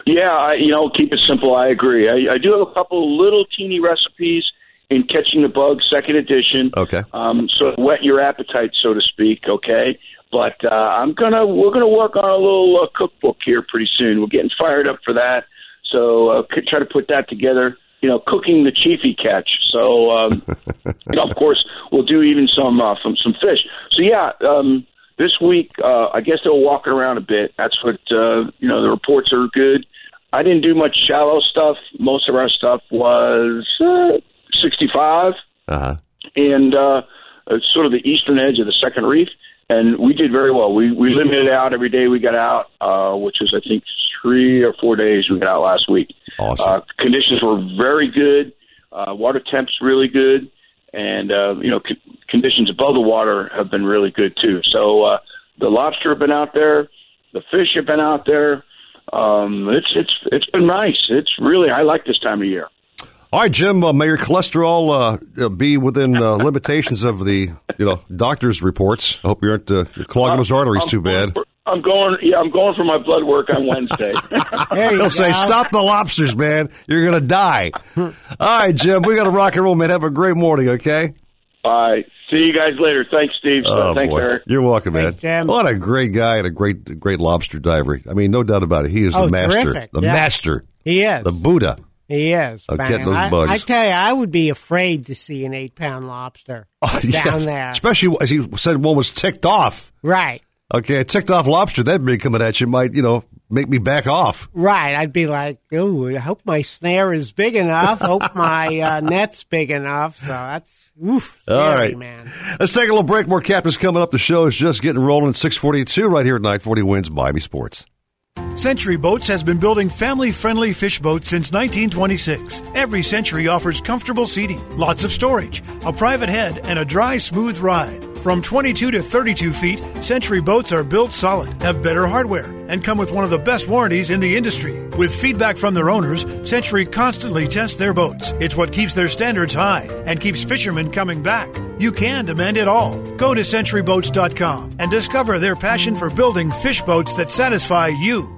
Speaker 22: Yeah, I, you know, keep it simple. I agree. I, I do have a couple little teeny recipes in Catching the Bug, second edition.
Speaker 3: Okay.
Speaker 22: Um, so whet your appetite, so to speak. Okay. But uh, I'm gonna we're gonna work on a little uh, cookbook here pretty soon. We're getting fired up for that. So uh, could try to put that together. You know, cooking the chiefy catch. So um, you know, of course, we'll do even some uh, some some fish. So yeah, um, this week uh, I guess they'll walk around a bit. That's what uh, you know. The reports are good. I didn't do much shallow stuff. Most of our stuff was uh, 65
Speaker 3: Uh huh.
Speaker 22: and uh, uh, sort of the eastern edge of the second reef. And we did very well. We we limited out every day we got out, uh, which was I think three or four days we got out last week.
Speaker 3: Awesome.
Speaker 22: Uh, conditions were very good. Uh, water temps really good, and uh, you know c- conditions above the water have been really good too. So uh, the lobster have been out there, the fish have been out there. Um, it's it's it's been nice. It's really I like this time of year.
Speaker 3: All right, Jim. Uh, may your cholesterol uh, uh, be within uh, limitations of the you know doctor's reports. I hope you aren't uh, clogging those arteries
Speaker 22: I'm
Speaker 3: too bad.
Speaker 22: I'm going. Yeah, I'm going for my blood work on Wednesday.
Speaker 3: They'll say, "Stop the lobsters, man! You're gonna die." All right, Jim. We got to rock and roll, man. Have a great morning, okay?
Speaker 22: All right. See you guys later. Thanks, Steve.
Speaker 3: Oh,
Speaker 22: Thanks,
Speaker 3: boy.
Speaker 22: Eric.
Speaker 3: You're welcome, man.
Speaker 22: Thanks, Jim.
Speaker 3: What a great guy and a great, great lobster diver. I mean, no doubt about it. He is
Speaker 4: Oh,
Speaker 3: the master,
Speaker 4: terrific.
Speaker 3: the
Speaker 4: Yeah.
Speaker 3: master,
Speaker 4: He is.
Speaker 3: the Buddha.
Speaker 4: He is. Man.
Speaker 3: getting those
Speaker 4: I,
Speaker 3: bugs.
Speaker 4: I tell you, I would be afraid to see an eight pound lobster down
Speaker 3: Yes.
Speaker 4: there.
Speaker 3: Especially as he said, one was ticked off.
Speaker 4: Right.
Speaker 3: Okay, a ticked off lobster that big coming at you might, you know, make me back off.
Speaker 4: Right. I'd be like, oh, I hope my snare is big enough. hope my uh, net's big enough. So that's, oof,
Speaker 3: All
Speaker 4: scary,
Speaker 3: right,
Speaker 4: man.
Speaker 3: Let's take a little break. More captains coming up. The show is just getting rolling at 642 right here at 940 WINZ Miami Sports.
Speaker 14: Century Boats has been building family friendly fish boats since 1926. Every Century offers comfortable seating, lots of storage, a private head, and a dry, smooth ride. From 22 to 32 feet, Century boats are built solid, have better hardware, and come with one of the best warranties in the industry. With feedback from their owners, Century constantly tests their boats. It's what keeps their standards high and keeps fishermen coming back. You can demand it all. Go to centuryboats.com and discover their passion for building fish boats that satisfy you.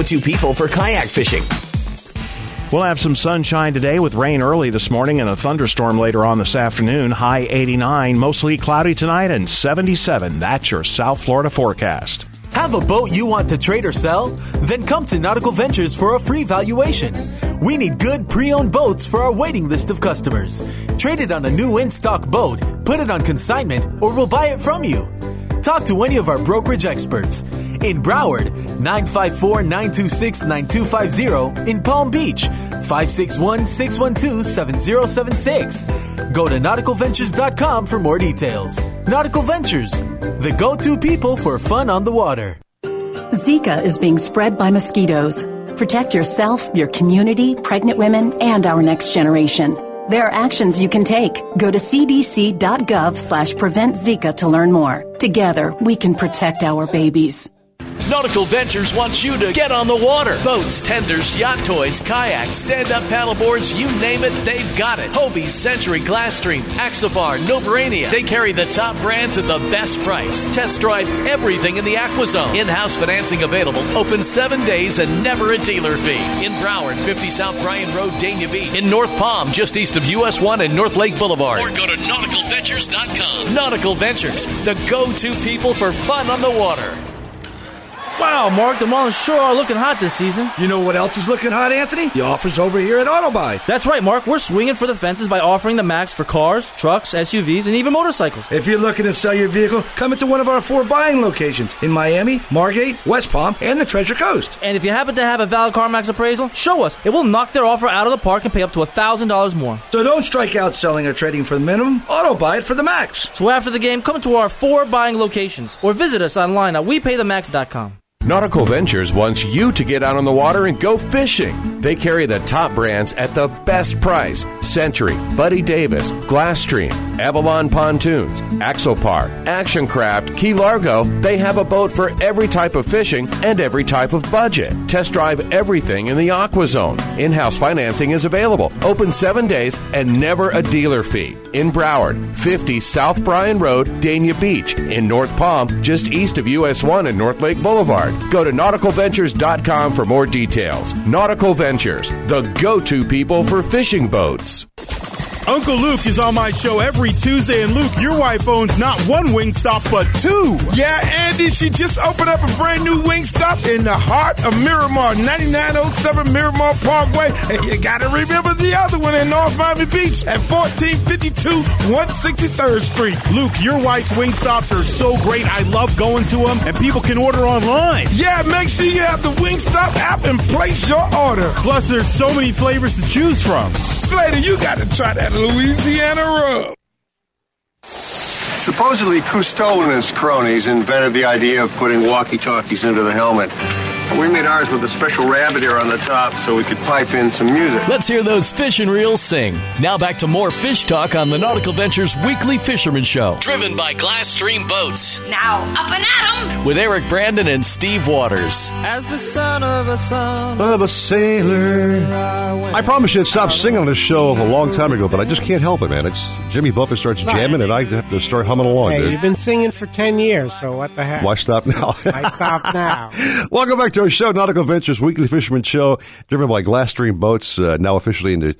Speaker 25: go-to people for kayak fishing.
Speaker 26: We'll have some sunshine today with rain early this morning and a thunderstorm later on this afternoon. High 89, mostly cloudy tonight and 77. That's your South Florida forecast.
Speaker 8: Have a boat you want to trade or sell? Then come to Nautical Ventures for a free valuation. We need good pre owned boats for our waiting list of customers. Trade it on a new in stock boat, put it on consignment, or we'll buy it from you. Talk to any of our brokerage experts. In Broward, 954 926 9250. In Palm Beach, 561 612 7076. Go to nauticalventures.com for more details. Nautical Ventures, the go to people for fun on the water.
Speaker 27: Zika is being spread by mosquitoes. Protect yourself, your community, pregnant women, and our next generation. There are actions you can take. Go to cdc.gov slash prevent Zika to learn more. Together, we can protect our babies.
Speaker 1: Nautical Ventures wants you to get on the water. Boats, tenders, yacht toys, kayaks, stand up paddleboards, you name it, they've got it. Hobie, Century, Glasstream, Axopar, Novurania. They carry the top brands at the best price. Test drive everything in the AquaZone. In house financing available. Open seven days and never a dealer fee. In Broward, 50 South Bryan Road, Dania Beach. In North Palm, just east of US 1 and North Lake Boulevard. Or go to nauticalventures.com. Nautical Ventures, the go to people for fun on the water.
Speaker 12: Wow, Mark, the Marlins sure are looking hot this season.
Speaker 13: You know what else is looking hot, Anthony? The offers over here at Autobuy.
Speaker 12: That's right, Mark. We're swinging for the fences by offering the max for cars, trucks, SUVs, and even motorcycles.
Speaker 13: If you're looking to sell your vehicle, come into one of our four buying locations in Miami, Margate, West Palm, and the Treasure Coast.
Speaker 12: And if you happen to have a valid CarMax appraisal, show us. It will knock their offer out of the park and pay up to $1,000 more.
Speaker 13: So don't strike out selling or trading for the minimum. Autobuy it for the max.
Speaker 12: So after the game, come to our four buying locations or visit us online at WePayTheMax.com.
Speaker 9: Nautical Ventures wants you to get out on the water and go fishing. They carry the top brands at the best price Century, Buddy Davis, Glasstream, Avalon Pontoons, Axopar, Action Craft, Key Largo. They have a boat for every type of fishing and every type of budget. Test drive everything in the AquaZone. In house financing is available. Open seven days and never a dealer fee. In Broward, 50 South Bryan Road, Dania Beach. In North Palm, just east of US 1 and North Lake Boulevard. Go to nauticalventures.com for more details. Nautical Ventures, the go to people for fishing boats.
Speaker 28: Uncle Luke is on my show every Tuesday, and Luke, your wife owns not one Wingstop, but two.
Speaker 29: Yeah, Andy, she just opened up a brand new Wingstop in the heart of Miramar, 9907 Miramar Parkway. And you gotta remember the other one in North Miami Beach at 1452 163rd Street.
Speaker 28: Luke, your wife's Wingstops are so great. I love going to them, and people can order online.
Speaker 29: Yeah, make sure you have the Wingstop app and place your order.
Speaker 28: Plus, there's so many flavors to choose from.
Speaker 29: Slater, you gotta try that Louisiana rub.
Speaker 30: Supposedly, Cousteau and his cronies invented the idea of putting walkie talkies into the helmet. We made ours with a special rabbit ear on the top so we could pipe in some music.
Speaker 1: Let's hear those fish and reels sing. Now back to more fish talk on the Nautical Ventures Weekly Fisherman Show. Driven by Glasstream Boats.
Speaker 31: Now, up and at 'em!
Speaker 1: With Eric Brandon and Steve Waters.
Speaker 32: As the son of a son
Speaker 3: of a sailor. I promise you, I'd stopped singing on this show a long time ago, but I just can't help it, man. It's Jimmy Buffett starts jamming, and I have to start humming along,
Speaker 4: Hey,
Speaker 3: dude.
Speaker 4: you've been singing for 10 years, so what the heck?
Speaker 3: Why stop now?
Speaker 4: Why stop now?
Speaker 3: Welcome back to our show, Nautical Ventures Weekly Fisherman Show, driven by Glasstream Boats, uh, now officially into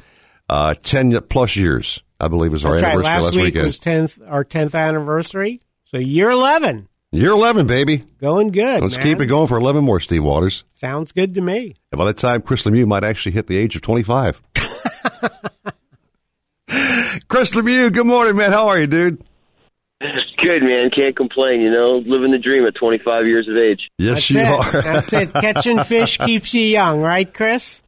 Speaker 3: uh, 10 plus years, I believe is our
Speaker 4: That's right.
Speaker 3: anniversary
Speaker 4: Last,
Speaker 3: last,
Speaker 4: week
Speaker 3: weekend.
Speaker 4: was 10th, our 10th anniversary. So year 11.
Speaker 3: Year 11, baby.
Speaker 4: Going good.
Speaker 3: Let's
Speaker 4: man.
Speaker 3: keep it going for 11 more, Steve Waters.
Speaker 4: Sounds good to me.
Speaker 3: And by that time, Chris Lemieux might actually hit the age of 25. Chris Lemieux, good morning, man. How are you, dude?
Speaker 33: Good man, can't complain. You know, living the dream at 25 years of age.
Speaker 3: Yes,
Speaker 4: That's
Speaker 3: you
Speaker 4: it.
Speaker 3: are.
Speaker 4: That's it. Catching fish keeps you young, right, Chris?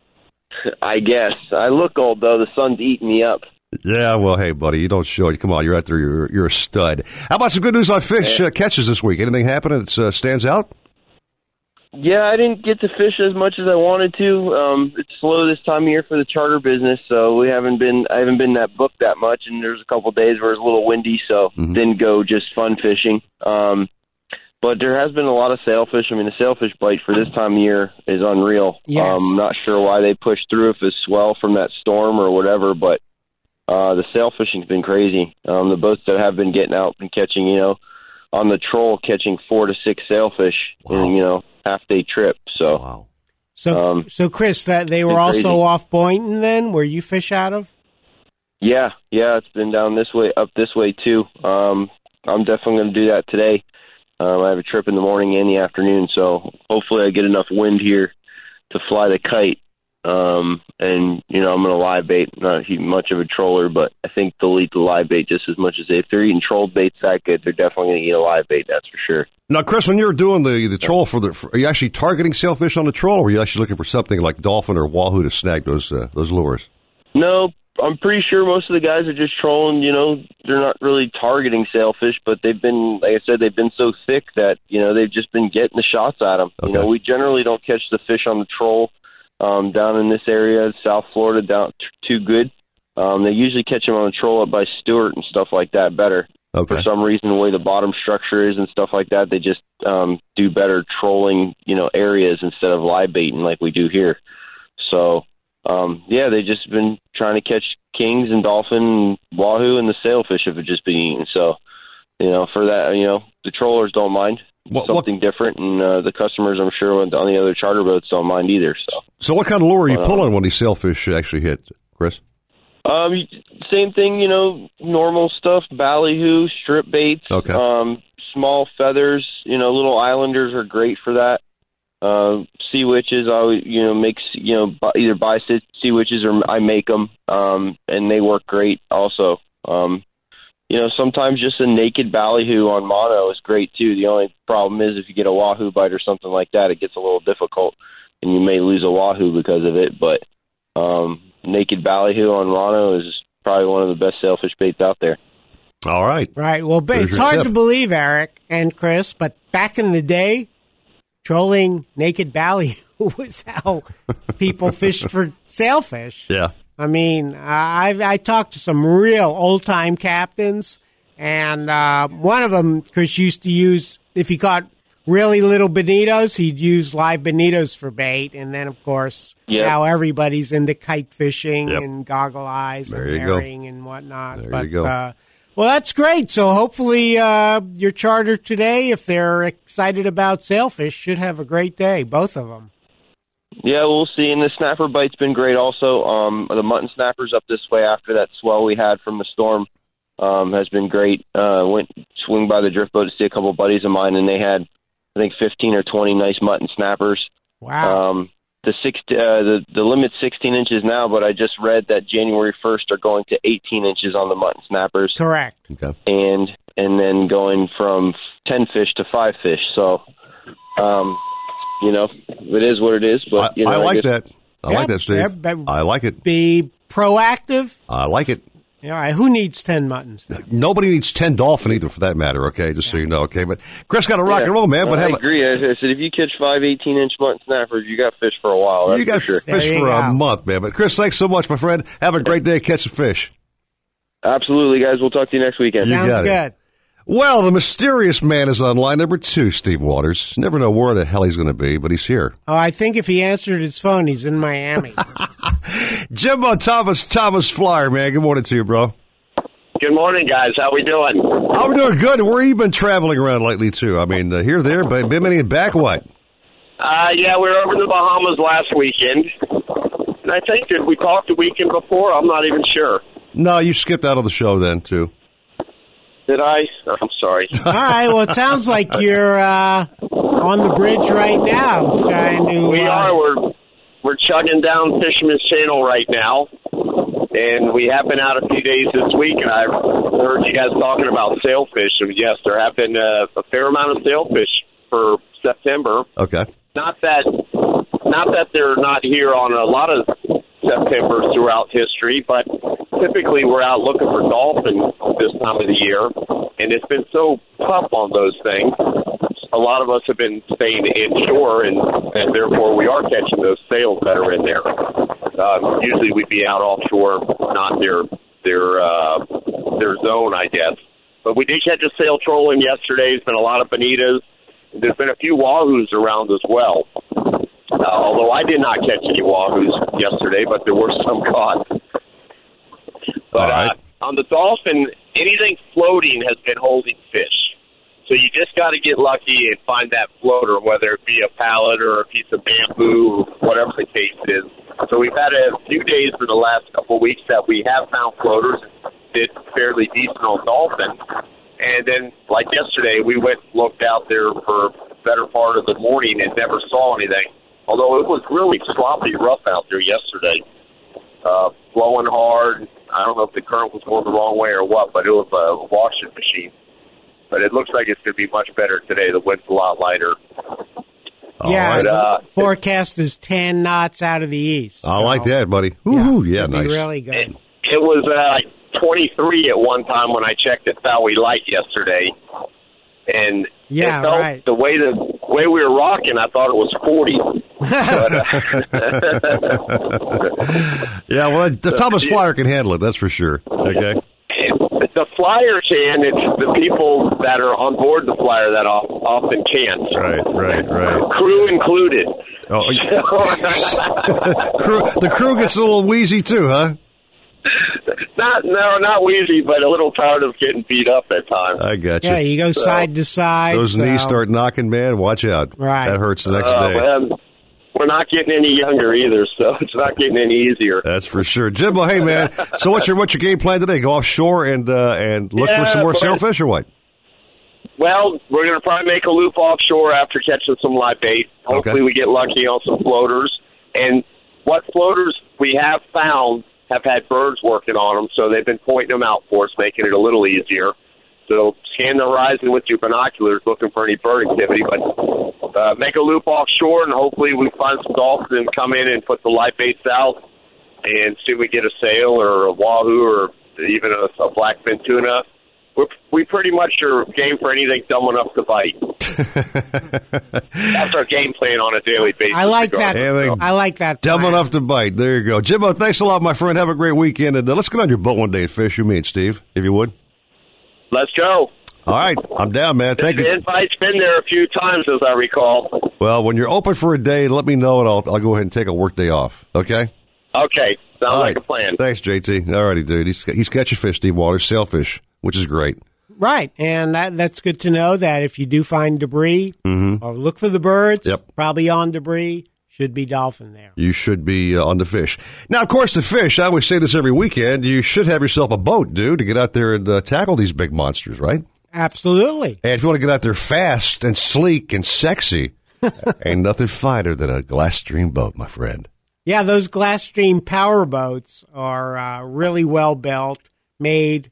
Speaker 33: I guess I look old though. The sun's eating me up.
Speaker 3: Yeah, well, hey, buddy, you don't show it. Come on, you're out there. You're, you're a stud. How about some good news on fish uh, catches this week? Anything happen that uh, stands out?
Speaker 33: Yeah, I didn't get to fish as much as I wanted to. Um, it's slow this time of year for the charter business, so we haven't been. I haven't been that booked that much, and there's a couple of days where it's a little windy, so didn't go just fun fishing. Um, but there has been a lot of sailfish. I mean, the sailfish bite for this time of year is unreal.
Speaker 4: Yes.
Speaker 33: Um, not sure why they pushed through if it's swell from that storm or whatever, but uh, the sailfishing's been crazy. Um, the boats that have been getting out and catching, you know, on the troll catching four to six sailfish in you know half day trip. So
Speaker 4: So, so Chris, that they were also
Speaker 33: crazy.
Speaker 4: off Boynton then, where you fish out of?
Speaker 33: yeah, yeah, it's been down this way, up this way too. Um, I'm definitely going to do that today. Um, I have a trip in the morning and the afternoon, so hopefully I get enough wind here to fly the kite. Um, and you know I'm going to live bait. Not he- much of a troller, but I think they'll eat the live bait just as much as they, if they're eating troll baits that good. They're definitely going to eat a live bait. That's for sure.
Speaker 3: Now, Chris, when you're doing the, the troll for the, for, are you actually targeting sailfish on the troll, or are you actually looking for something like dolphin or wahoo to snag those uh, those lures?
Speaker 33: No, I'm pretty sure most of the guys are just trolling. You know, they're not really targeting sailfish, but they've been, like I said, they've been so thick that you know they've just been getting the shots at them. You know, we generally don't catch the fish on the troll um, down in this area, South Florida, down too good. Um, they usually catch them on a troll up by Stuart and stuff like that better.
Speaker 3: Okay.
Speaker 33: For some reason, the way the bottom structure is and stuff like that, they just um, do better trolling, you know, areas instead of live baiting like we do here. So, um, yeah, they just been trying to catch kings and dolphin and wahoo and the sailfish have just been eating. So, you know, for that, you know, the trollers don't mind something different, and uh, the customers, I'm sure, on the other charter boats don't mind either. So,
Speaker 3: So what kind of lure are you
Speaker 33: Uh,
Speaker 3: pulling when these sailfish actually hit, Chris?
Speaker 33: um, same thing, you know, normal stuff, ballyhoo, strip baits,
Speaker 3: Okay.
Speaker 33: um, small feathers, you know, little islanders are great for that. Uh, sea witches, I you know, makes you know either buy sea sea witches or I make them, um, and they work great also. Um, you know, sometimes just a naked ballyhoo on mono is great too. The only problem is if you get a wahoo bite or something like that, it gets a little difficult, and you may lose a wahoo because of it. But um, naked ballyhoo on mono is probably one of the best sailfish baits out there.
Speaker 3: All right.
Speaker 4: Right. Well,
Speaker 33: There's
Speaker 4: it's hard
Speaker 33: tip.
Speaker 4: to believe, Eric and Chris, but back in the day, trolling naked ballyhoo was how people fished for sailfish.
Speaker 3: Yeah.
Speaker 4: I mean, I I talked to some real old time captains, and uh, one of them, Chris, used to use if he caught really little bonitos, he'd use live bonitos for bait, and then of course
Speaker 33: Yep.
Speaker 4: now everybody's into kite fishing
Speaker 3: Yep.
Speaker 4: and goggle eyes
Speaker 3: There
Speaker 4: and herring and whatnot.
Speaker 3: There
Speaker 4: but,
Speaker 3: you go.
Speaker 4: Uh, well, that's great. So hopefully uh, your charter today, if they're excited about sailfish, should have a great day. Both of them.
Speaker 33: Yeah, we'll see. And the snapper bite's been great also. Um, the mutton snappers up this way after that swell we had from the storm um, has been great. Uh, went swing by the drift boat to see a couple buddies of mine, and they had I think fifteen or twenty nice mutton snappers.
Speaker 4: Wow.
Speaker 33: Um, the six uh, the the limit's sixteen inches now, but I just read that January first are going to eighteen inches on the mutton snappers.
Speaker 4: Correct.
Speaker 3: Okay.
Speaker 33: And and then going from ten fish to five fish. So, um, you know, it is what it is. But you know,
Speaker 3: I like
Speaker 33: guess-
Speaker 3: that. I like that, Steve.
Speaker 4: yeah, but-
Speaker 3: I like it.
Speaker 4: Be proactive.
Speaker 3: I like it.
Speaker 4: All right. Who needs ten muttons?
Speaker 3: Nobody needs 10 dolphin either, for that matter, okay? Just so you know, okay? But Chris got a rock
Speaker 33: Yeah.
Speaker 3: and roll, man. But
Speaker 33: I
Speaker 3: have
Speaker 33: agree. I, I said if you catch five 18 inch mutton snappers, you got fish for a while. That's
Speaker 3: you got
Speaker 33: for sure.
Speaker 3: fish for a month, man. But Chris, thanks so much, my friend. Have a great day catching fish.
Speaker 33: Absolutely, guys. We'll talk to you next weekend.
Speaker 3: You got it. Well, the mysterious man is on line number two, Steve Waters. Never know where the hell he's going to be, but he's here.
Speaker 4: Oh, I think if he answered his phone, he's in Miami.
Speaker 3: Jimbo Thomas, Thomas Flyer, man. Good morning to you, bro.
Speaker 34: Good morning, guys. How we doing?
Speaker 3: We're doing good. Where you been traveling around lately, too? I mean, uh, here, there, but Bimini and back, what?
Speaker 34: Uh, yeah, we were over in the Bahamas last weekend, and I think did we talked the weekend before? I'm not even sure.
Speaker 3: No, you skipped out of the show then, too.
Speaker 34: Did I? I'm sorry.
Speaker 4: All right. Well, it sounds like you're uh, on the bridge right now, trying to.
Speaker 34: we
Speaker 4: uh,
Speaker 34: are. We're we're chugging down Fisherman's Channel right now, and we have been out a few days this week. And I heard you guys talking about sailfish, and yes, there have been uh, a fair amount of sailfish for September.
Speaker 3: Okay.
Speaker 34: not that not that they're not here on a lot of September throughout history, but typically we're out looking for dolphin this time of the year, and it's been so tough on those things. A lot of us have been staying inshore, and and therefore we are catching those sails that are in there. Um, usually we'd be out offshore, not their their uh, their zone, I guess. But we did catch a sail trolling yesterday. There's been a lot of bonitas. There's been a few wahoos around as well. Uh, although I did not catch any wahoos yesterday, but there were some caught. But uh, on the dolphin, anything floating has been holding fish. So you just got to get lucky and find that floater, whether it be a pallet or a piece of bamboo, or whatever the case is. So we've had a few days for the last couple of weeks that we have found floaters and did fairly decent on dolphin. And then, like yesterday, we went and looked out there for better part of the morning and never saw anything. Although it was really sloppy rough out there yesterday, uh, blowing hard. I don't know if the current was going the wrong way or what, but it was a washing machine. But it looks like it's going to be much better today. The wind's a lot lighter.
Speaker 4: Yeah,
Speaker 34: But, uh,
Speaker 4: the forecast is ten knots out of the east.
Speaker 3: I like that, buddy. Ooh, yeah,
Speaker 4: It'd
Speaker 3: nice.
Speaker 4: really good.
Speaker 34: It was uh, like 23 at one time when I checked at Fowey Light yesterday, and
Speaker 4: Yeah,
Speaker 34: felt
Speaker 4: right.
Speaker 34: the way the the way we were rocking, I thought it was 40.
Speaker 3: yeah, well, the Thomas Flyer can handle it. That's for sure. Okay.
Speaker 34: The flyer can. It's the people that are on board the flyer that often can't.
Speaker 3: Right, right, right.
Speaker 34: Crew included.
Speaker 3: Oh, crew, the crew gets a little wheezy too, huh?
Speaker 34: not no, not wheezy, but a little tired of getting beat up at times.
Speaker 3: I got you.
Speaker 4: Yeah, you go side to side.
Speaker 3: Those
Speaker 4: so-
Speaker 3: knees start knocking, man. Watch out.
Speaker 4: Right.
Speaker 3: That hurts the next
Speaker 34: Uh,
Speaker 3: day.
Speaker 34: well, we're not getting any younger either, so it's not getting any easier.
Speaker 3: That's for sure. Jimbo, hey man. So what's your what's your game plan today? Go offshore and uh, and look for some more sailfish or what?
Speaker 34: Well, we're going to probably make a loop offshore after catching some live bait. Hopefully,
Speaker 3: Okay.
Speaker 34: we get lucky on some floaters. And what floaters we have found have had birds working on them, so they've been pointing them out for us, making it a little easier. So scan the horizon with your binoculars, looking for any bird activity. But uh, make a loop offshore, and hopefully we find some dolphins and come in and put the live baits out and see if we get a sail or a wahoo or even a, a blackfin tuna. We're, we pretty much are game for anything dumb enough to bite. That's our game plan on a daily basis.
Speaker 4: I like that.
Speaker 34: regardless.
Speaker 4: I like that.
Speaker 3: Dumb
Speaker 4: plan.
Speaker 3: enough to bite. There you go. Jimbo, thanks a lot, my friend. Have a great weekend. And uh, let's get on your boat one day and fish. You, me, and Steve, if you would.
Speaker 34: Let's go.
Speaker 3: All right. I'm down, man. Thank
Speaker 34: the
Speaker 3: you.
Speaker 34: invite's been there a few times, as I recall.
Speaker 3: Well, when you're open for a day, let me know, and I'll, I'll go ahead and take a work day off. Okay?
Speaker 34: Okay, sounds
Speaker 3: All
Speaker 34: like a plan.
Speaker 3: Thanks, JT. All righty, dude. He's, he's catching fish, Steve Waters, sailfish, which is great.
Speaker 4: Right, and that that's good to know that if you do find debris
Speaker 3: Mm-hmm.
Speaker 4: or look for the birds,
Speaker 3: Yep.
Speaker 4: probably on debris, should be dolphin there.
Speaker 3: You should be uh, on the fish. Now, of course, the fish, I always say this every weekend, you should have yourself a boat, dude, to get out there and uh, tackle these big monsters, right?
Speaker 4: Absolutely.
Speaker 3: And if you want to get out there fast and sleek and sexy, ain't nothing finer than a Glasstream boat, my friend.
Speaker 4: Yeah, those Glasstream power boats are uh, really well built, made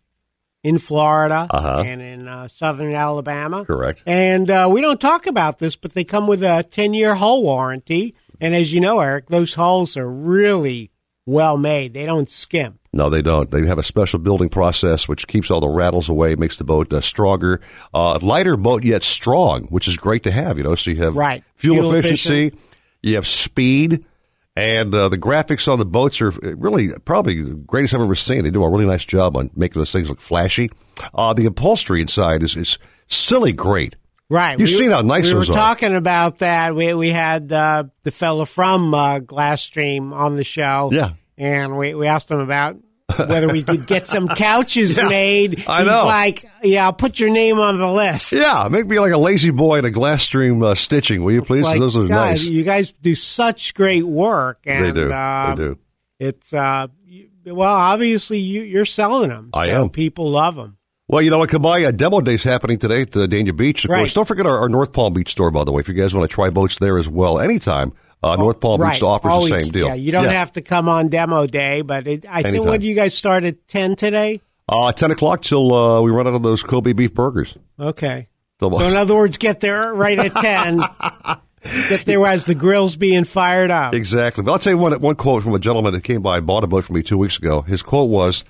Speaker 4: in Florida
Speaker 3: Uh-huh.
Speaker 4: and in uh, southern Alabama.
Speaker 3: Correct.
Speaker 4: And uh, we don't talk about this, but they come with a 10 year hull warranty. And as you know, Eric, those hulls are really well made, they don't skimp.
Speaker 3: No, they don't. They have a special building process which keeps all the rattles away, makes the boat uh, stronger, uh, lighter boat yet strong, which is great to have. You know, so you have
Speaker 4: Right.
Speaker 3: fuel,
Speaker 4: Fuel
Speaker 3: efficiency, you have speed, and uh, the graphics on the boats are really probably the greatest I've ever seen. They do a really nice job on making those things look flashy. Uh, the upholstery inside is is silly great.
Speaker 4: Right.
Speaker 3: You've
Speaker 4: We-
Speaker 3: seen how nice
Speaker 4: we
Speaker 3: those
Speaker 4: were talking about that. We we had uh, the fellow from uh, Glasstream on the show.
Speaker 3: Yeah.
Speaker 4: And we, we asked him about whether we could get some couches
Speaker 3: Yeah,
Speaker 4: made.
Speaker 3: I
Speaker 4: He's
Speaker 3: know.
Speaker 4: like, yeah, I'll put your name on the list.
Speaker 3: Yeah, make me like a lazy boy in a Glasstream uh, stitching, will you please?
Speaker 4: Like,
Speaker 3: those are
Speaker 4: God,
Speaker 3: nice.
Speaker 4: You guys do such great work. And,
Speaker 3: They do.
Speaker 4: Uh,
Speaker 3: They do.
Speaker 4: It's, uh, well, obviously you, you're selling them.
Speaker 3: I
Speaker 4: so
Speaker 3: am.
Speaker 4: People love them.
Speaker 3: Well, you know what, Kabaya, a demo day's happening today at uh, Dania Beach. Of
Speaker 4: Right.
Speaker 3: course, don't forget our, our North Palm Beach store, by the way. If you guys want to try boats there as well, anytime, uh, North Palm
Speaker 4: right.
Speaker 3: Beach offers
Speaker 4: Always,
Speaker 3: the same deal.
Speaker 4: Yeah, you don't have to come on demo day, but it, I think
Speaker 3: Anytime.
Speaker 4: what do you guys start at 10 today?
Speaker 3: Uh, 10 o'clock till uh, we run out of those Kobe beef burgers.
Speaker 4: Okay. So in other words, get there right at ten. get there as the grill's being fired up.
Speaker 3: Exactly. But I'll tell you one, one quote from a gentleman that came by and bought a boat from me two weeks ago. His quote was,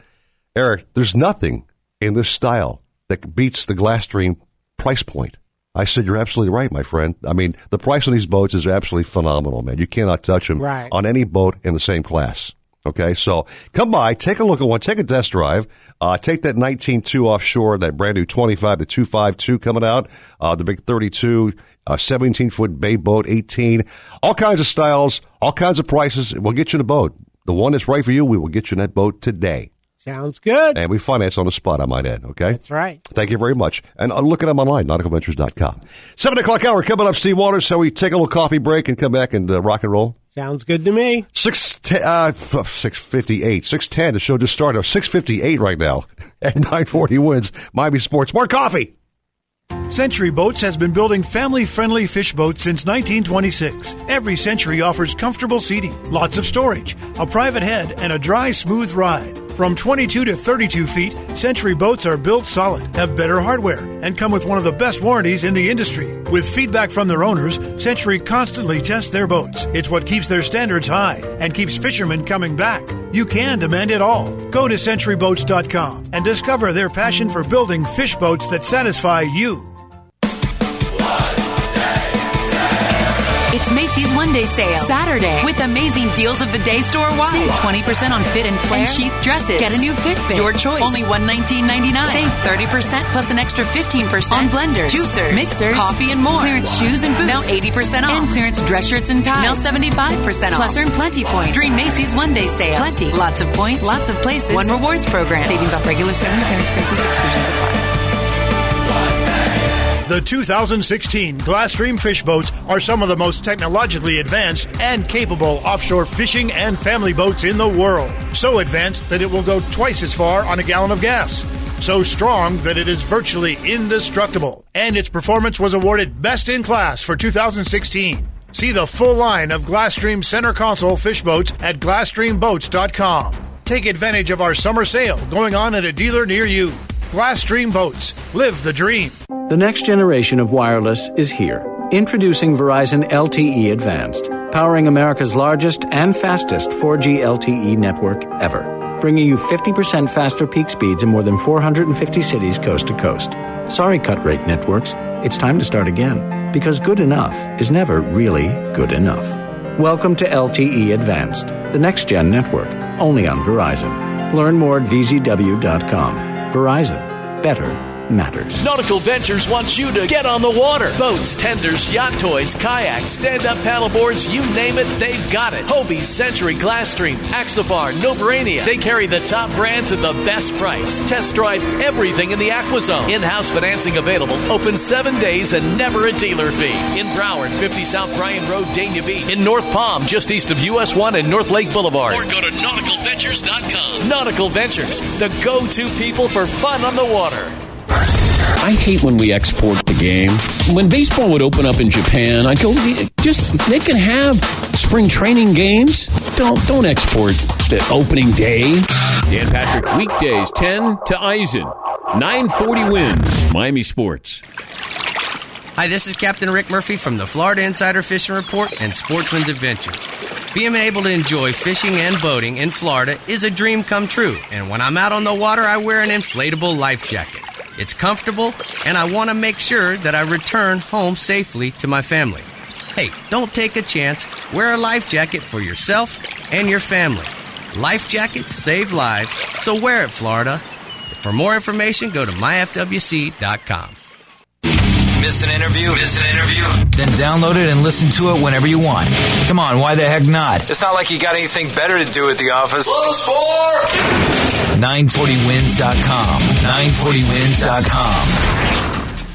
Speaker 3: Eric, there's nothing in this style that beats the Glasstream price point. I said, you're absolutely right, my friend. I mean, the price on these boats is absolutely phenomenal, man. You cannot touch them
Speaker 4: Right.
Speaker 3: on any boat in the same class. Okay, so come by, take a look at one, take a test drive, uh, take that 19.2 offshore, that brand new 25 the 252 coming out, uh, the big 32, uh, 17 foot bay boat, 18, all kinds of styles, all kinds of prices. We'll get you in a boat. The one that's right for you, we will get you in that boat today.
Speaker 4: Sounds good.
Speaker 3: And we finance on the spot, I might add, okay?
Speaker 4: That's right.
Speaker 3: Thank you very much. And uh, look at them online, nauticalventures.com. 7 o'clock hour coming up, Steve Waters. So we take a little coffee break and come back and uh, rock and roll.
Speaker 4: Sounds good to me.
Speaker 3: Six te- uh, f- six fifty eight, six ten. The show just started. Six fifty eight right now at nine forty WINZ. Miami Sports. More coffee.
Speaker 14: Century Boats has been building family friendly fish boats since 1926. Every Century offers comfortable seating, lots of storage, a private head, and a dry, smooth ride. From 22 to 32 feet, Century boats are built solid, have better hardware, and come with one of the best warranties in the industry. With feedback from their owners, Century constantly tests their boats. It's what keeps their standards high and keeps fishermen coming back. You can demand it all. Go to centuryboats.com and discover their passion for building fish boats that satisfy you.
Speaker 35: It's Macy's One Day Sale. Saturday. With amazing deals of the day store wide. Save 20% on fit and flare and sheath dresses. Get a new Fitbit. Your choice. Only $119.99. Save 30% plus an extra 15% on blenders, juicers, mixers, coffee, and more. Clearance shoes and boots. Now 80% off. And clearance dress shirts and ties. Now 75% off. Plus earn Plenti points. Dream Macy's One Day Sale. Plenti. Lots of points. Lots of places. One rewards program. Savings off regular selling clearance prices. Exclusions apply.
Speaker 14: The 2016 Glasstream fish boats are some of the most technologically advanced and capable offshore fishing and family boats in the world. So advanced that it will go twice as far on a gallon of gas. So strong that it is virtually indestructible. And its performance was awarded Best in Class for 2016. See the full line of Glasstream center console fish boats at GlasstreamBoats.com. Take advantage of our summer sale going on at a dealer near you. Glasstream Boats. Live the dream.
Speaker 36: The next generation of wireless is here. Introducing Verizon LTE Advanced, powering America's largest and fastest 4G LTE network ever, bringing you 50% faster peak speeds in more than 450 cities coast to coast. Sorry, cut rate networks. It's time to start again, because good enough is never really good enough. Welcome to LTE Advanced, the next gen network, only on Verizon. Learn more at vzw.com. Verizon. Better matters.
Speaker 1: Nautical Ventures wants you to get on the water. Boats, tenders, yacht toys, kayaks, stand up paddleboards, you name it, they've got it. Hobie, Century, Glasstream, Axopar, Novurania. They carry the top brands at the best price. Test drive everything in the AquaZone. In house financing available. Open seven days and never a dealer fee. In Broward, 50 South Bryan Road, Dania Beach. In North Palm, just east of US 1 and North Lake Boulevard. Or go to nauticalventures.com. Nautical Ventures, the go to people for fun on the water.
Speaker 37: I hate when we export the game. When baseball would open up in Japan, I'd go, just they can have spring training games. Don't don't export the opening day.
Speaker 38: Dan Patrick weekdays 10 to Eisen. 940 WINZ. Miami Sports.
Speaker 39: Hi, this is Captain Rick Murphy from the Florida Insider Fishing Report and Sportsman's Adventures. Being able to enjoy fishing and boating in Florida is a dream come true, and when I'm out on the water, I wear an inflatable life jacket. It's comfortable, and I want to make sure that I return home safely to my family. Hey, don't take a chance. Wear a life jacket for yourself and your family. Life jackets save lives, so wear it, Florida. For more information, go to myfwc.com.
Speaker 31: Miss an interview? Miss an interview? Then download it and listen to it whenever you want. Come on, why the heck not? It's not like you got anything better to do at the office. Close for 940winz.com. 940winz.com.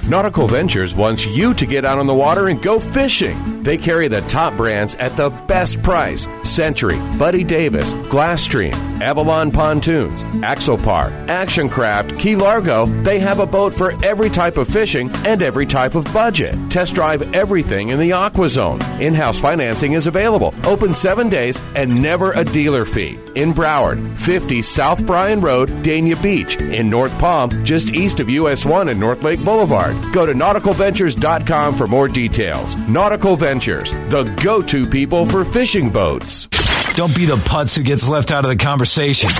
Speaker 9: Nautical Ventures wants you to get out on the water and go fishing. They carry the top brands at the best price Century, Buddy Davis, Glasstream, Avalon Pontoons, Axopar, Actioncraft, Key Largo. They have a boat for every type of fishing and every type of budget. Test drive everything in the AquaZone. In house financing is available. Open seven days and never a dealer fee. In Broward, 50 South Bryan Road, Dania Beach. In North Palm, just east of US 1 and North Lake Boulevard. Go to nauticalventures.com for more details. Nautical Ventures, the go to people for fishing boats.
Speaker 31: Don't be the putz who gets left out of the conversation.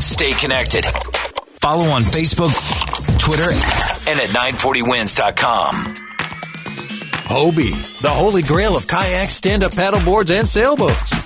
Speaker 31: Stay connected. Follow on Facebook, Twitter, and at 940winz.com.
Speaker 40: Hobie, the holy grail of kayaks, stand up paddleboards, and sailboats.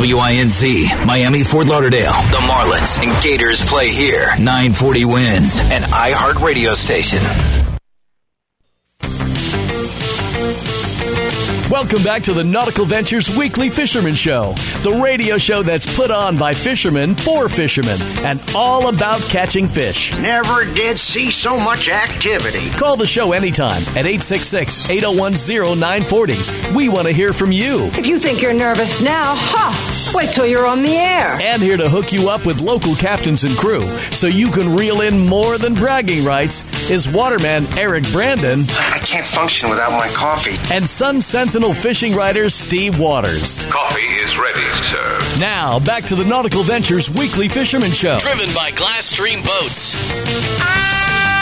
Speaker 31: WINZ, Miami, Fort Lauderdale, the Marlins and Gators play here. 940 WINZ, an iHeart radio station.
Speaker 1: Welcome back to the Nautical Ventures Weekly Fisherman Show, the radio show that's put on by fishermen for fishermen and all about catching fish.
Speaker 41: Never did see so much activity.
Speaker 1: Call the show anytime at 866 801 0940. We want to hear from you.
Speaker 42: If you think you're nervous now, ha! Wait till you're on the air.
Speaker 1: And here to hook you up with local captains and crew so you can reel in more than bragging rights. is waterman Eric Brandon.
Speaker 41: I can't function without my coffee.
Speaker 1: And Sun Sentinel fishing writer Steve Waters.
Speaker 43: Coffee is ready, sir.
Speaker 1: Now, back to the Nautical Ventures Weekly Fisherman Show. Driven by Glasstream Boats.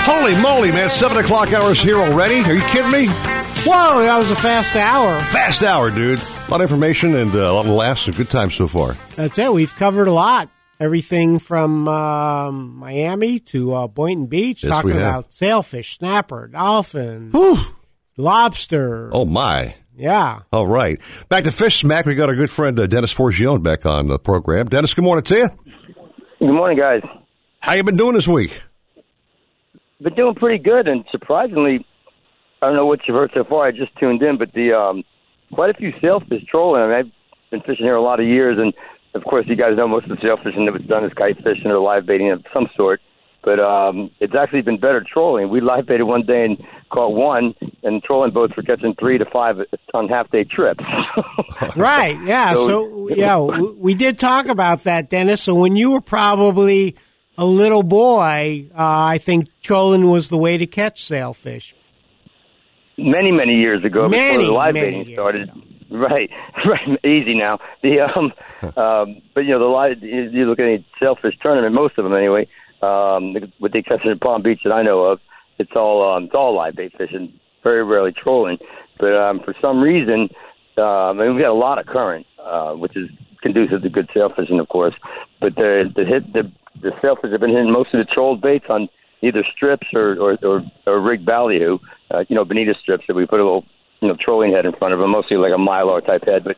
Speaker 3: Holy moly, man! Seven o'clock hours here already. Are you kidding me?
Speaker 4: Whoa, that was a fast hour.
Speaker 3: Fast hour, dude. A lot of information and uh, a lot of laughs and good time so far.
Speaker 4: That's it. We've covered a lot. Everything from um, Miami to uh, Boynton Beach,
Speaker 3: Yes,
Speaker 4: talking
Speaker 3: we have.
Speaker 4: about sailfish, snapper, dolphin, lobster.
Speaker 3: Oh my!
Speaker 4: Yeah.
Speaker 3: All right, back to Fish Smack. We got our good friend uh, Dennis Forgione back on the program. Dennis, good morning to you.
Speaker 44: Good morning, guys.
Speaker 3: How you been doing this week?
Speaker 44: Been doing pretty good, and surprisingly, I don't know what you've heard so far. I just tuned in, but the um, quite a few sailfish trolling. I mean, I've been fishing here a lot of years, and of course, you guys know most of the sailfishing that was done is kite fishing or live baiting of some sort. But um, it's actually been better trolling. We live baited one day and caught one, and trolling boats were catching three to five on half day trips.
Speaker 4: Right. Yeah.
Speaker 44: So-
Speaker 4: So, yeah, we did talk about that, Dennis. So when you were probably a little boy, uh, I think trolling was the way to catch sailfish.
Speaker 44: many many years ago
Speaker 4: Many,
Speaker 44: before the live baiting started. Right, right, easy now. The um, um, but you know the live. You you look at any sailfish tournament, most of them anyway. Um, with the exception of Palm Beach that I know of, it's all um, it's all live bait fishing. Very rarely trolling, but um, for some reason, um, I mean, we've got a lot of current, uh, which is conducive to good sailfishing, of course. But the the hit the the sailfish have been hitting most of the trolled baits on either strips or or or, or rig ballyhoo, uh, you know, bonita strips that we put a little you know trolling head in front of them, mostly like a mylar type head, but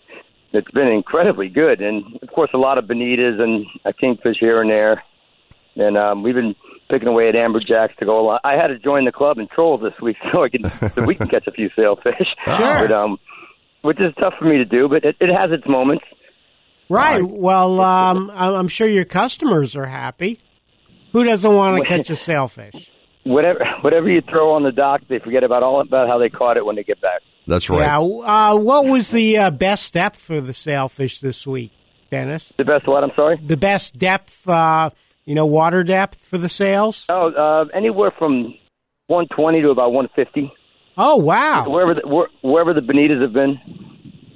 Speaker 44: it's been incredibly good. And of course, a lot of bonitas and a kingfish here and there. And um, we've been picking away at amberjacks to go along. I had to join the club and troll this week so I can so we can catch a few sailfish.
Speaker 4: Sure.
Speaker 44: But, um, which is tough for me to do, but it, it has its moments.
Speaker 4: Right. Well, um, I'm I'm sure your customers are happy. Who doesn't want to catch a sailfish?
Speaker 44: Whatever whatever you throw on the dock, they forget about all about how they caught it when they get back.
Speaker 3: That's right.
Speaker 4: Yeah. Uh, what was the uh, best depth for the sailfish this week, Dennis?
Speaker 44: The best what? I'm sorry.
Speaker 4: The best depth, uh, you know, water depth for the sails.
Speaker 44: Oh, uh, anywhere from 120 to about 150.
Speaker 4: Oh wow!
Speaker 44: Wherever the, where, wherever the bonitas have been.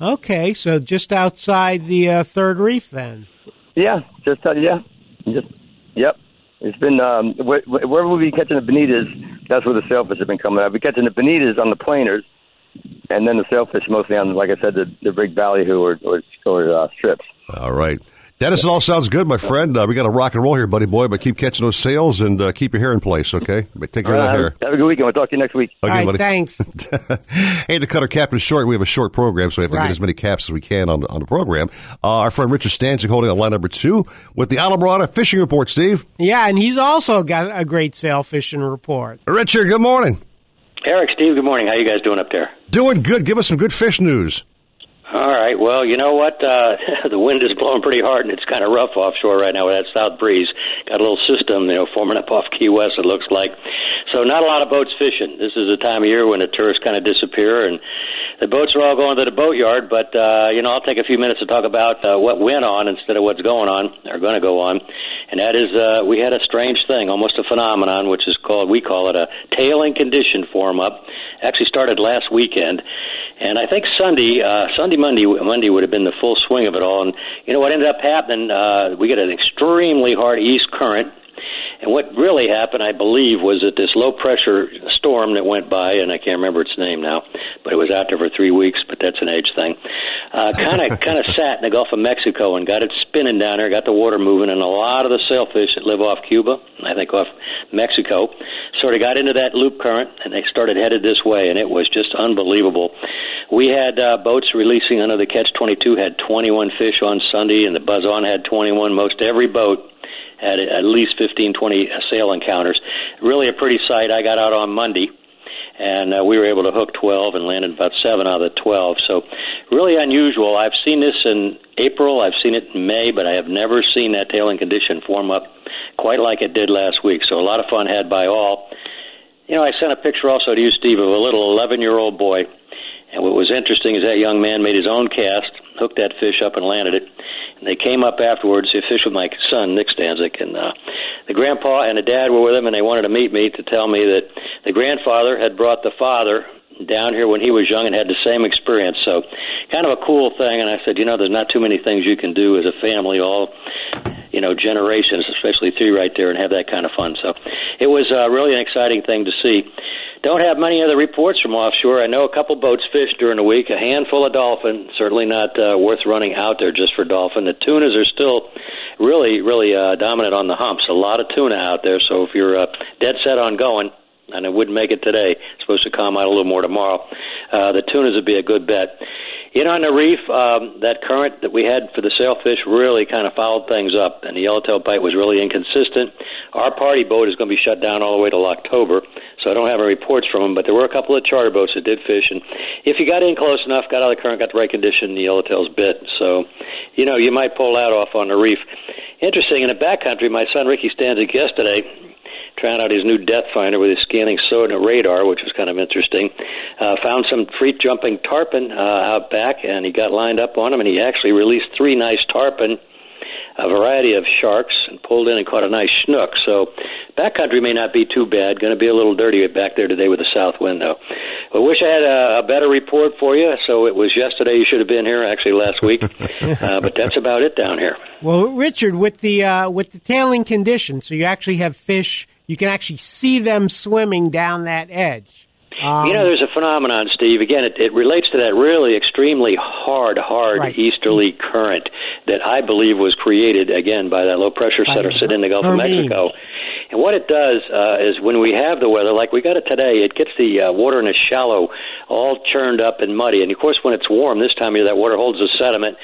Speaker 4: Okay, so just outside the uh, third reef, then.
Speaker 44: Yeah, just uh, yeah, just yep. It's been um, wh- wh- wherever we've been catching the bonitas, that's where the sailfish have been coming out. We catching the bonitas on the planers, and then the sailfish mostly on, like I said, the, the big ballyhoo or or, or uh, strips.
Speaker 3: All right. Dennis, it all sounds good, my friend. Uh, we got to rock and roll here, buddy boy, but keep catching those sails and uh, keep your hair in place, okay? But take care
Speaker 44: All
Speaker 3: of that
Speaker 44: have,
Speaker 3: hair.
Speaker 44: have a good weekend. We'll talk to you next week.
Speaker 3: Okay, buddy.
Speaker 4: thanks.
Speaker 3: hey, to cut our captain short, we have a short program, so we have to
Speaker 4: Right.
Speaker 3: get as many caps as we can on, on the program. Uh, our friend Richard Stanczyk holding on line number two with the Islamorada Fishing Report, Steve.
Speaker 4: Yeah, and he's also got a great sail fishing report.
Speaker 3: Richard, good morning.
Speaker 45: Eric, Steve, good morning. How you guys doing up there?
Speaker 3: Doing good. Give us some good fish news.
Speaker 45: All right. Well, you know what? Uh, the wind is blowing pretty hard, and it's kind of rough offshore right now with that south breeze. Got a little system, you know, forming up off Key West. It looks like. So, not a lot of boats fishing. This is the time of year when the tourists kind of disappear, and the boats are all going to the boatyard. But uh, you know, I'll take a few minutes to talk about uh, what went on instead of what's going on or going to go on. And that is, uh, we had a strange thing, almost a phenomenon, which is called we call it a tailing condition form up. Actually started last weekend, and I think Sunday, uh, Sunday, Monday, Monday would have been the full swing of it all. And you know what ended up happening? Uh, we got an extremely hard east current. And what really happened, I believe, was that this low pressure storm that went by, and I can't remember its name now, but it was out there for three weeks, but that's an age thing. Kind of, kind of sat in the Gulf of Mexico and got it spinning down there, got the water moving, and a lot of the sailfish that live off Cuba, I think off Mexico, sort of got into that loop current, and they started headed this way, and it was just unbelievable. We had uh, boats releasing under the Catch 22 had 21 fish on Sunday, and the Buzz On had 21. Most every boat had at least 15, 20 sail encounters. Really a pretty sight. I got out on Monday, and uh, we were able to hook 12 and landed about seven out of the 12. So really unusual. I've seen this in April. I've seen it in May, but I have never seen that tailing condition form up quite like it did last week. So a lot of fun had by all. You know, I sent a picture also to you, Steve, of a little 11 year old boy. And what was interesting is that young man made his own cast, hooked that fish up, and landed it. And they came up afterwards. They fished with my son, Nick Stanczyk, and uh, the grandpa and the dad were with him, and they wanted to meet me to tell me that the grandfather had brought the father down here when he was young and had the same experience. So, kind of a cool thing. And I said, you know, there's not too many things you can do as a family, all you know, generations, especially three right there, and have that kind of fun. So, it was uh, really an exciting thing to see. Don't have many other reports from offshore. I know a couple boats fished during the week, a handful of dolphin. Certainly not uh, worth running out there just for dolphin. The tunas are still really, really uh, dominant on the humps. A lot of tuna out there. So if you're uh, dead set on going, and it wouldn't make it today. It's supposed to calm out a little more tomorrow. Uh, the tunas would be a good bet. In on the reef, um, that current that we had for the sailfish really kind of fouled things up, and the yellowtail bite was really inconsistent. Our party boat is going to be shut down all the way till October, so I don't have any reports from them, but there were a couple of charter boats that did fish, and if you got in close enough, got out of the current, got the right condition, the yellowtail's bit. So, you know, you might pull that off on the reef. Interesting, in the backcountry, my son Ricky Stanczyk yesterday trying out his new depth finder with his scanning sonar radar, which was kind of interesting. Uh, found some free jumping tarpon uh, out back, and he got lined up on them, and he actually released three nice tarpon, a variety of sharks, and pulled in and caught a nice snook. So backcountry may not be too bad. Going to be a little dirty back there today with the south wind, though. I wish I had a, a better report for you. So it was yesterday. You should have been here, actually last week. uh, but that's about it down here.
Speaker 4: Well, Richard, with the uh, with the tailing condition, so you actually have fish. You can actually see them swimming down that edge. Um,
Speaker 45: you know, there's a phenomenon, Steve. Again, it, it relates to that really extremely hard, hard
Speaker 4: Right.
Speaker 45: easterly current that I believe was created again by that low pressure center sitting in the Gulf of Mexico. And what it does uh, is when we have the weather, like we got it today, it gets the uh, water in a shallow all churned up and muddy. And of course, when it's warm this time of year, that water holds the sediment,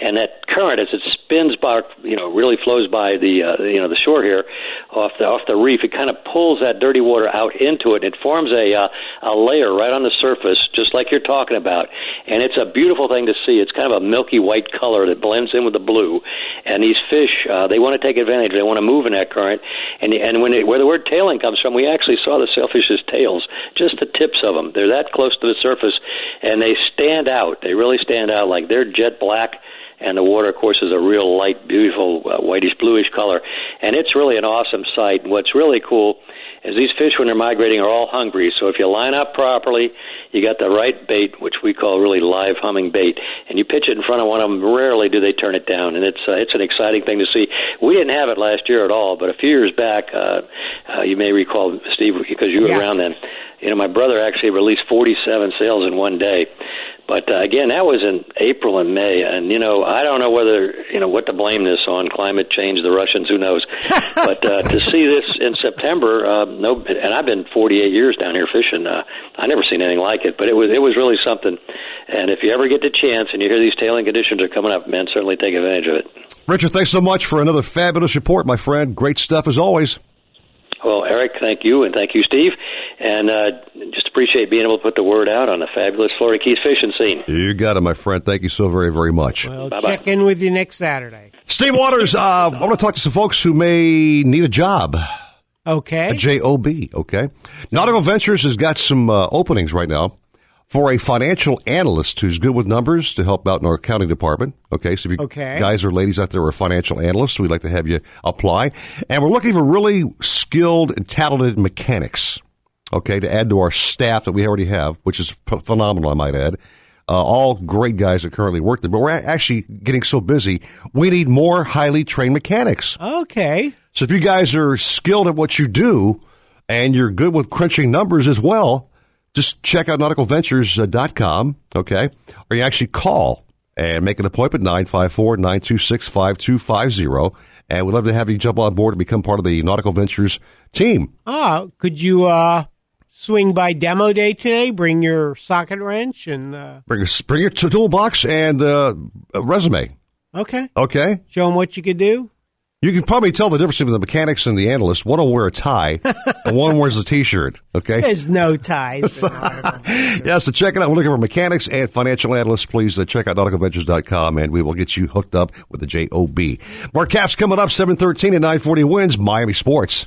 Speaker 45: and that current, as it spins by, you know, really flows by the, uh, you know, the shore here, off the off the reef, it kind of pulls that dirty water out into it. It forms a uh, a layer right on the surface, just like you're talking about, and it's a beautiful thing to see. It's kind of a milky white color that blends in with the blue, and these fish, uh, they want to take advantage. They want to move in that current, and and when it, where the word tailing comes from, we actually saw the sailfish's tails, just the tips of them. They're that close to the surface, and they stand out. They really stand out like they're jet black and the water, of course, is a real light, beautiful uh, whitish bluish color, and it's really an awesome sight. And what's really cool is these fish, when they're migrating, are all hungry. So if you line up properly, you got the right bait, which we call really live humming bait, and you pitch it in front of one of them. Rarely do they turn it down, and it's uh, it's an exciting thing to see. We didn't have it last year at all, but a few years back, uh, uh, you may recall, Steve, because you were
Speaker 4: Yes.
Speaker 45: around then. You know, my brother actually released 47 sails in one day. But uh, again, that was in April and May, and you know, I don't know whether you know what to blame this on climate change, the Russians, who knows. but uh, to see this in September, uh, no, and I've been 48 years down here fishing. Uh, I never seen anything like it, but it was it was really something. And if you ever get the chance and you hear these tailing conditions are coming up, man, certainly take advantage of it.
Speaker 3: Richard, thanks so much for another fabulous report, my friend. Great stuff as always.
Speaker 45: Well, Eric, thank you, and thank you, Steve, and uh, just appreciate being able to put the word out on the fabulous Florida Keys fishing scene.
Speaker 3: You got it, my friend. Thank you so very, very much.
Speaker 4: Well, check in with you next Saturday.
Speaker 3: Steve Waters, uh, I want to talk to some folks who may need a job.
Speaker 4: Okay.
Speaker 3: A job. Okay. Nautical Ventures has got some uh, openings right now for a financial analyst who's good with numbers to help out in our accounting department. Okay. So if you
Speaker 4: Okay.
Speaker 3: guys or ladies out there are financial analysts, we'd like to have you apply. And we're looking for really skilled and talented mechanics. Okay. To add to our staff that we already have, which is p- phenomenal, I might add. Uh, all great guys that currently work there, but we're actually getting so busy. We need more highly trained mechanics.
Speaker 4: Okay.
Speaker 3: So if you guys are skilled at what you do and you're good with crunching numbers as well, just check out nauticalventures.com, okay? Or you actually call and make an appointment, 954-926-5250. And we'd love to have you jump on board and become part of the Nautical Ventures team.
Speaker 4: Oh, could you uh, swing by demo day today? Bring your socket wrench and uh,
Speaker 3: Bring, bring your toolbox and uh, a resume,
Speaker 4: okay,
Speaker 3: okay?
Speaker 4: show them what you could do.
Speaker 3: You can probably tell the difference between the mechanics and the analyst. One will wear a tie and one wears a T-shirt, okay?
Speaker 4: There's no ties.
Speaker 3: yeah, so check it out. We're looking for mechanics and financial analysts. Please uh, check out nauticalventures.com and we will get you hooked up with the JOB. More caps coming up, 713 and 940 WINZ, Miami Sports.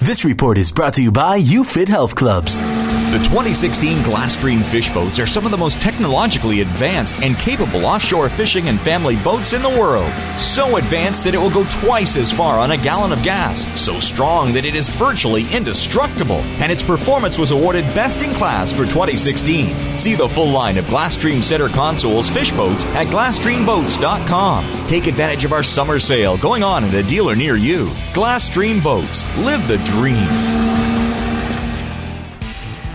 Speaker 8: This report is brought to you by UFit Health Clubs.
Speaker 13: The 2016 Glasstream fish boats are some of the most technologically advanced and capable offshore fishing and family boats in the world. So advanced that it will go twice as far on a gallon of gas. So strong that it is virtually indestructible. And its performance was awarded best in class for 2016. See the full line of Glasstream center consoles fish boats at glasstreamboats.com. Take advantage of our summer sale going on at a dealer near you. Glasstream Boats. Live the dream.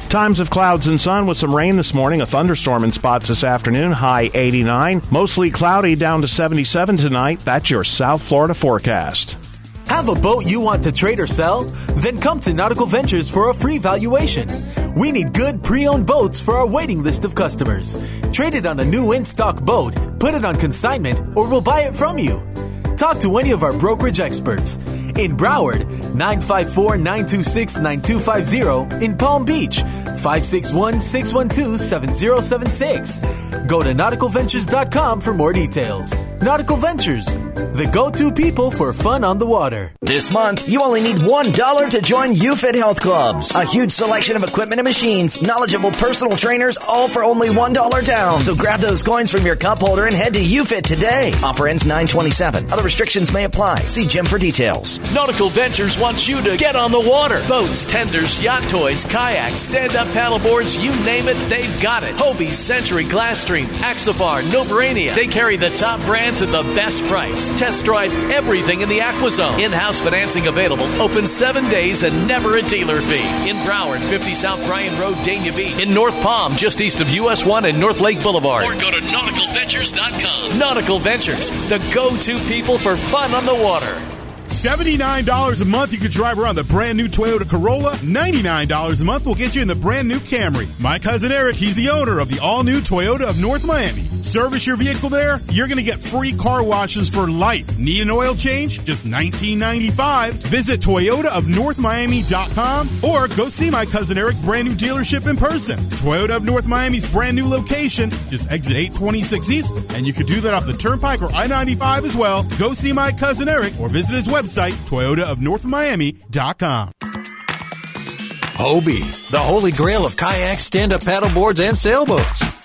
Speaker 46: Times of clouds and sun with some rain this morning, a thunderstorm in spots this afternoon, high 89. Mostly cloudy down to 77 tonight. That's your South Florida forecast.
Speaker 40: Have a boat you want to trade or sell? Then come to Nautical Ventures for a free valuation. We need good pre owned boats for our waiting list of customers. Trade it on a new in stock boat, put it on consignment, or we'll buy it from you. Talk to any of our brokerage experts. In Broward, 954 926 9250. In Palm Beach, 561 612 7076. Go to nauticalventures.com for more details. Nautical Ventures, the go to people for fun on the water.
Speaker 25: This month, you only need $1 to join UFit Health Clubs. A huge selection of equipment and machines, knowledgeable personal trainers, all for only $1 down. So grab those coins from your cup holder and head to UFit today. Offer ends 927. Other restrictions may apply. See gym for details.
Speaker 1: Nautical Ventures wants you to get on the water. Boats, tenders, yacht toys, kayaks, stand-up paddleboards, you name it, they've got it. Hobie, Century, Glasstream, Axopar, Novurania. They carry the top brands at the best price. Test drive everything in the AquaZone. In-house financing available. Open seven days and never a dealer fee. In Broward, 50 South Bryan Road, Dania Beach. In North Palm, just east of US 1 and North Lake Boulevard. Or go to nauticalventures.com. Nautical Ventures, the go-to people for fun on the water.
Speaker 15: $79 a month, you can drive around the brand new Toyota Corolla. $99 a month will get you in the brand new Camry. My cousin Eric, he's the owner of the all new Toyota of North Miami. Service your vehicle there, you're going to get free car washes for life. Need an oil change? Just $19.95. Visit ToyotaofNorthMiami.com or go see my cousin Eric's brand new dealership in person. Toyota of North Miami's brand new location, just exit 826 East, and you can do that off the Turnpike or I 95 as well. Go see my cousin Eric or visit his website, toyotaofnorthmiami.com.
Speaker 40: Hobie, the holy grail of kayaks, stand up paddleboards, and sailboats.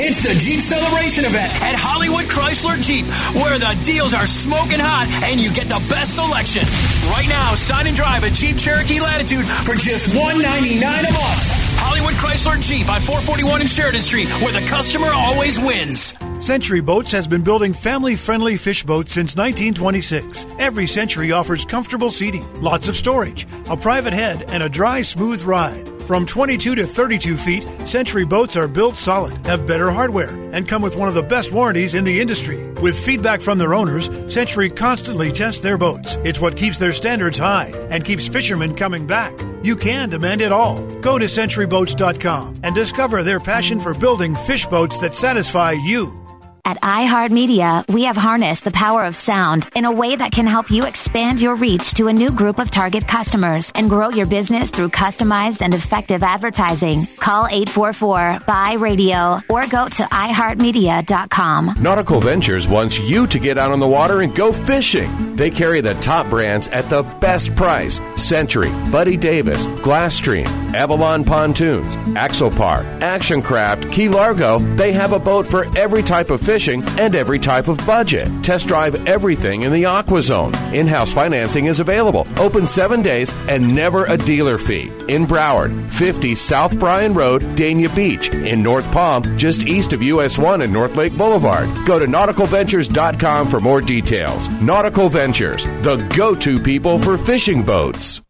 Speaker 47: It's the Jeep Celebration event at Hollywood Chrysler Jeep, where the deals are smoking hot and you get the best selection. Right now, sign and drive a Jeep Cherokee Latitude for just 199 a month. Hollywood Chrysler Jeep on 441 and Sheridan Street, where the customer always wins.
Speaker 14: Century Boats has been building family friendly fish boats since 1926. Every Century offers comfortable seating, lots of storage, a private head, and a dry, smooth ride. From 22 to 32 feet, Century boats are built solid, have better hardware, and come with one of the best warranties in the industry. With feedback from their owners, Century constantly tests their boats. It's what keeps their standards high and keeps fishermen coming back. You can demand it all. Go to centuryboats.com and discover their passion for building fish boats that satisfy you.
Speaker 48: At iHeartMedia, we have harnessed the power of sound in a way that can help you expand your reach to a new group of target customers and grow your business through customized and effective advertising. Call 844 Buy Radio or go to iHeartMedia.com.
Speaker 9: Nautical Ventures wants you to get out on the water and go fishing. They carry the top brands at the best price Century, Buddy Davis, Glasstream, Avalon Pontoons, Axopar, Action Craft, Key Largo. They have a boat for every type of fish fishing and every type of budget. Test drive everything in the AquaZone. In-house financing is available, open seven days, and never a dealer fee. In Broward, 50 South Bryan Road, Dania Beach. In North Palm, just east of US 1 and North Lake Boulevard. Go to nauticalventures.com for more details. Nautical Ventures, the go-to people for fishing boats.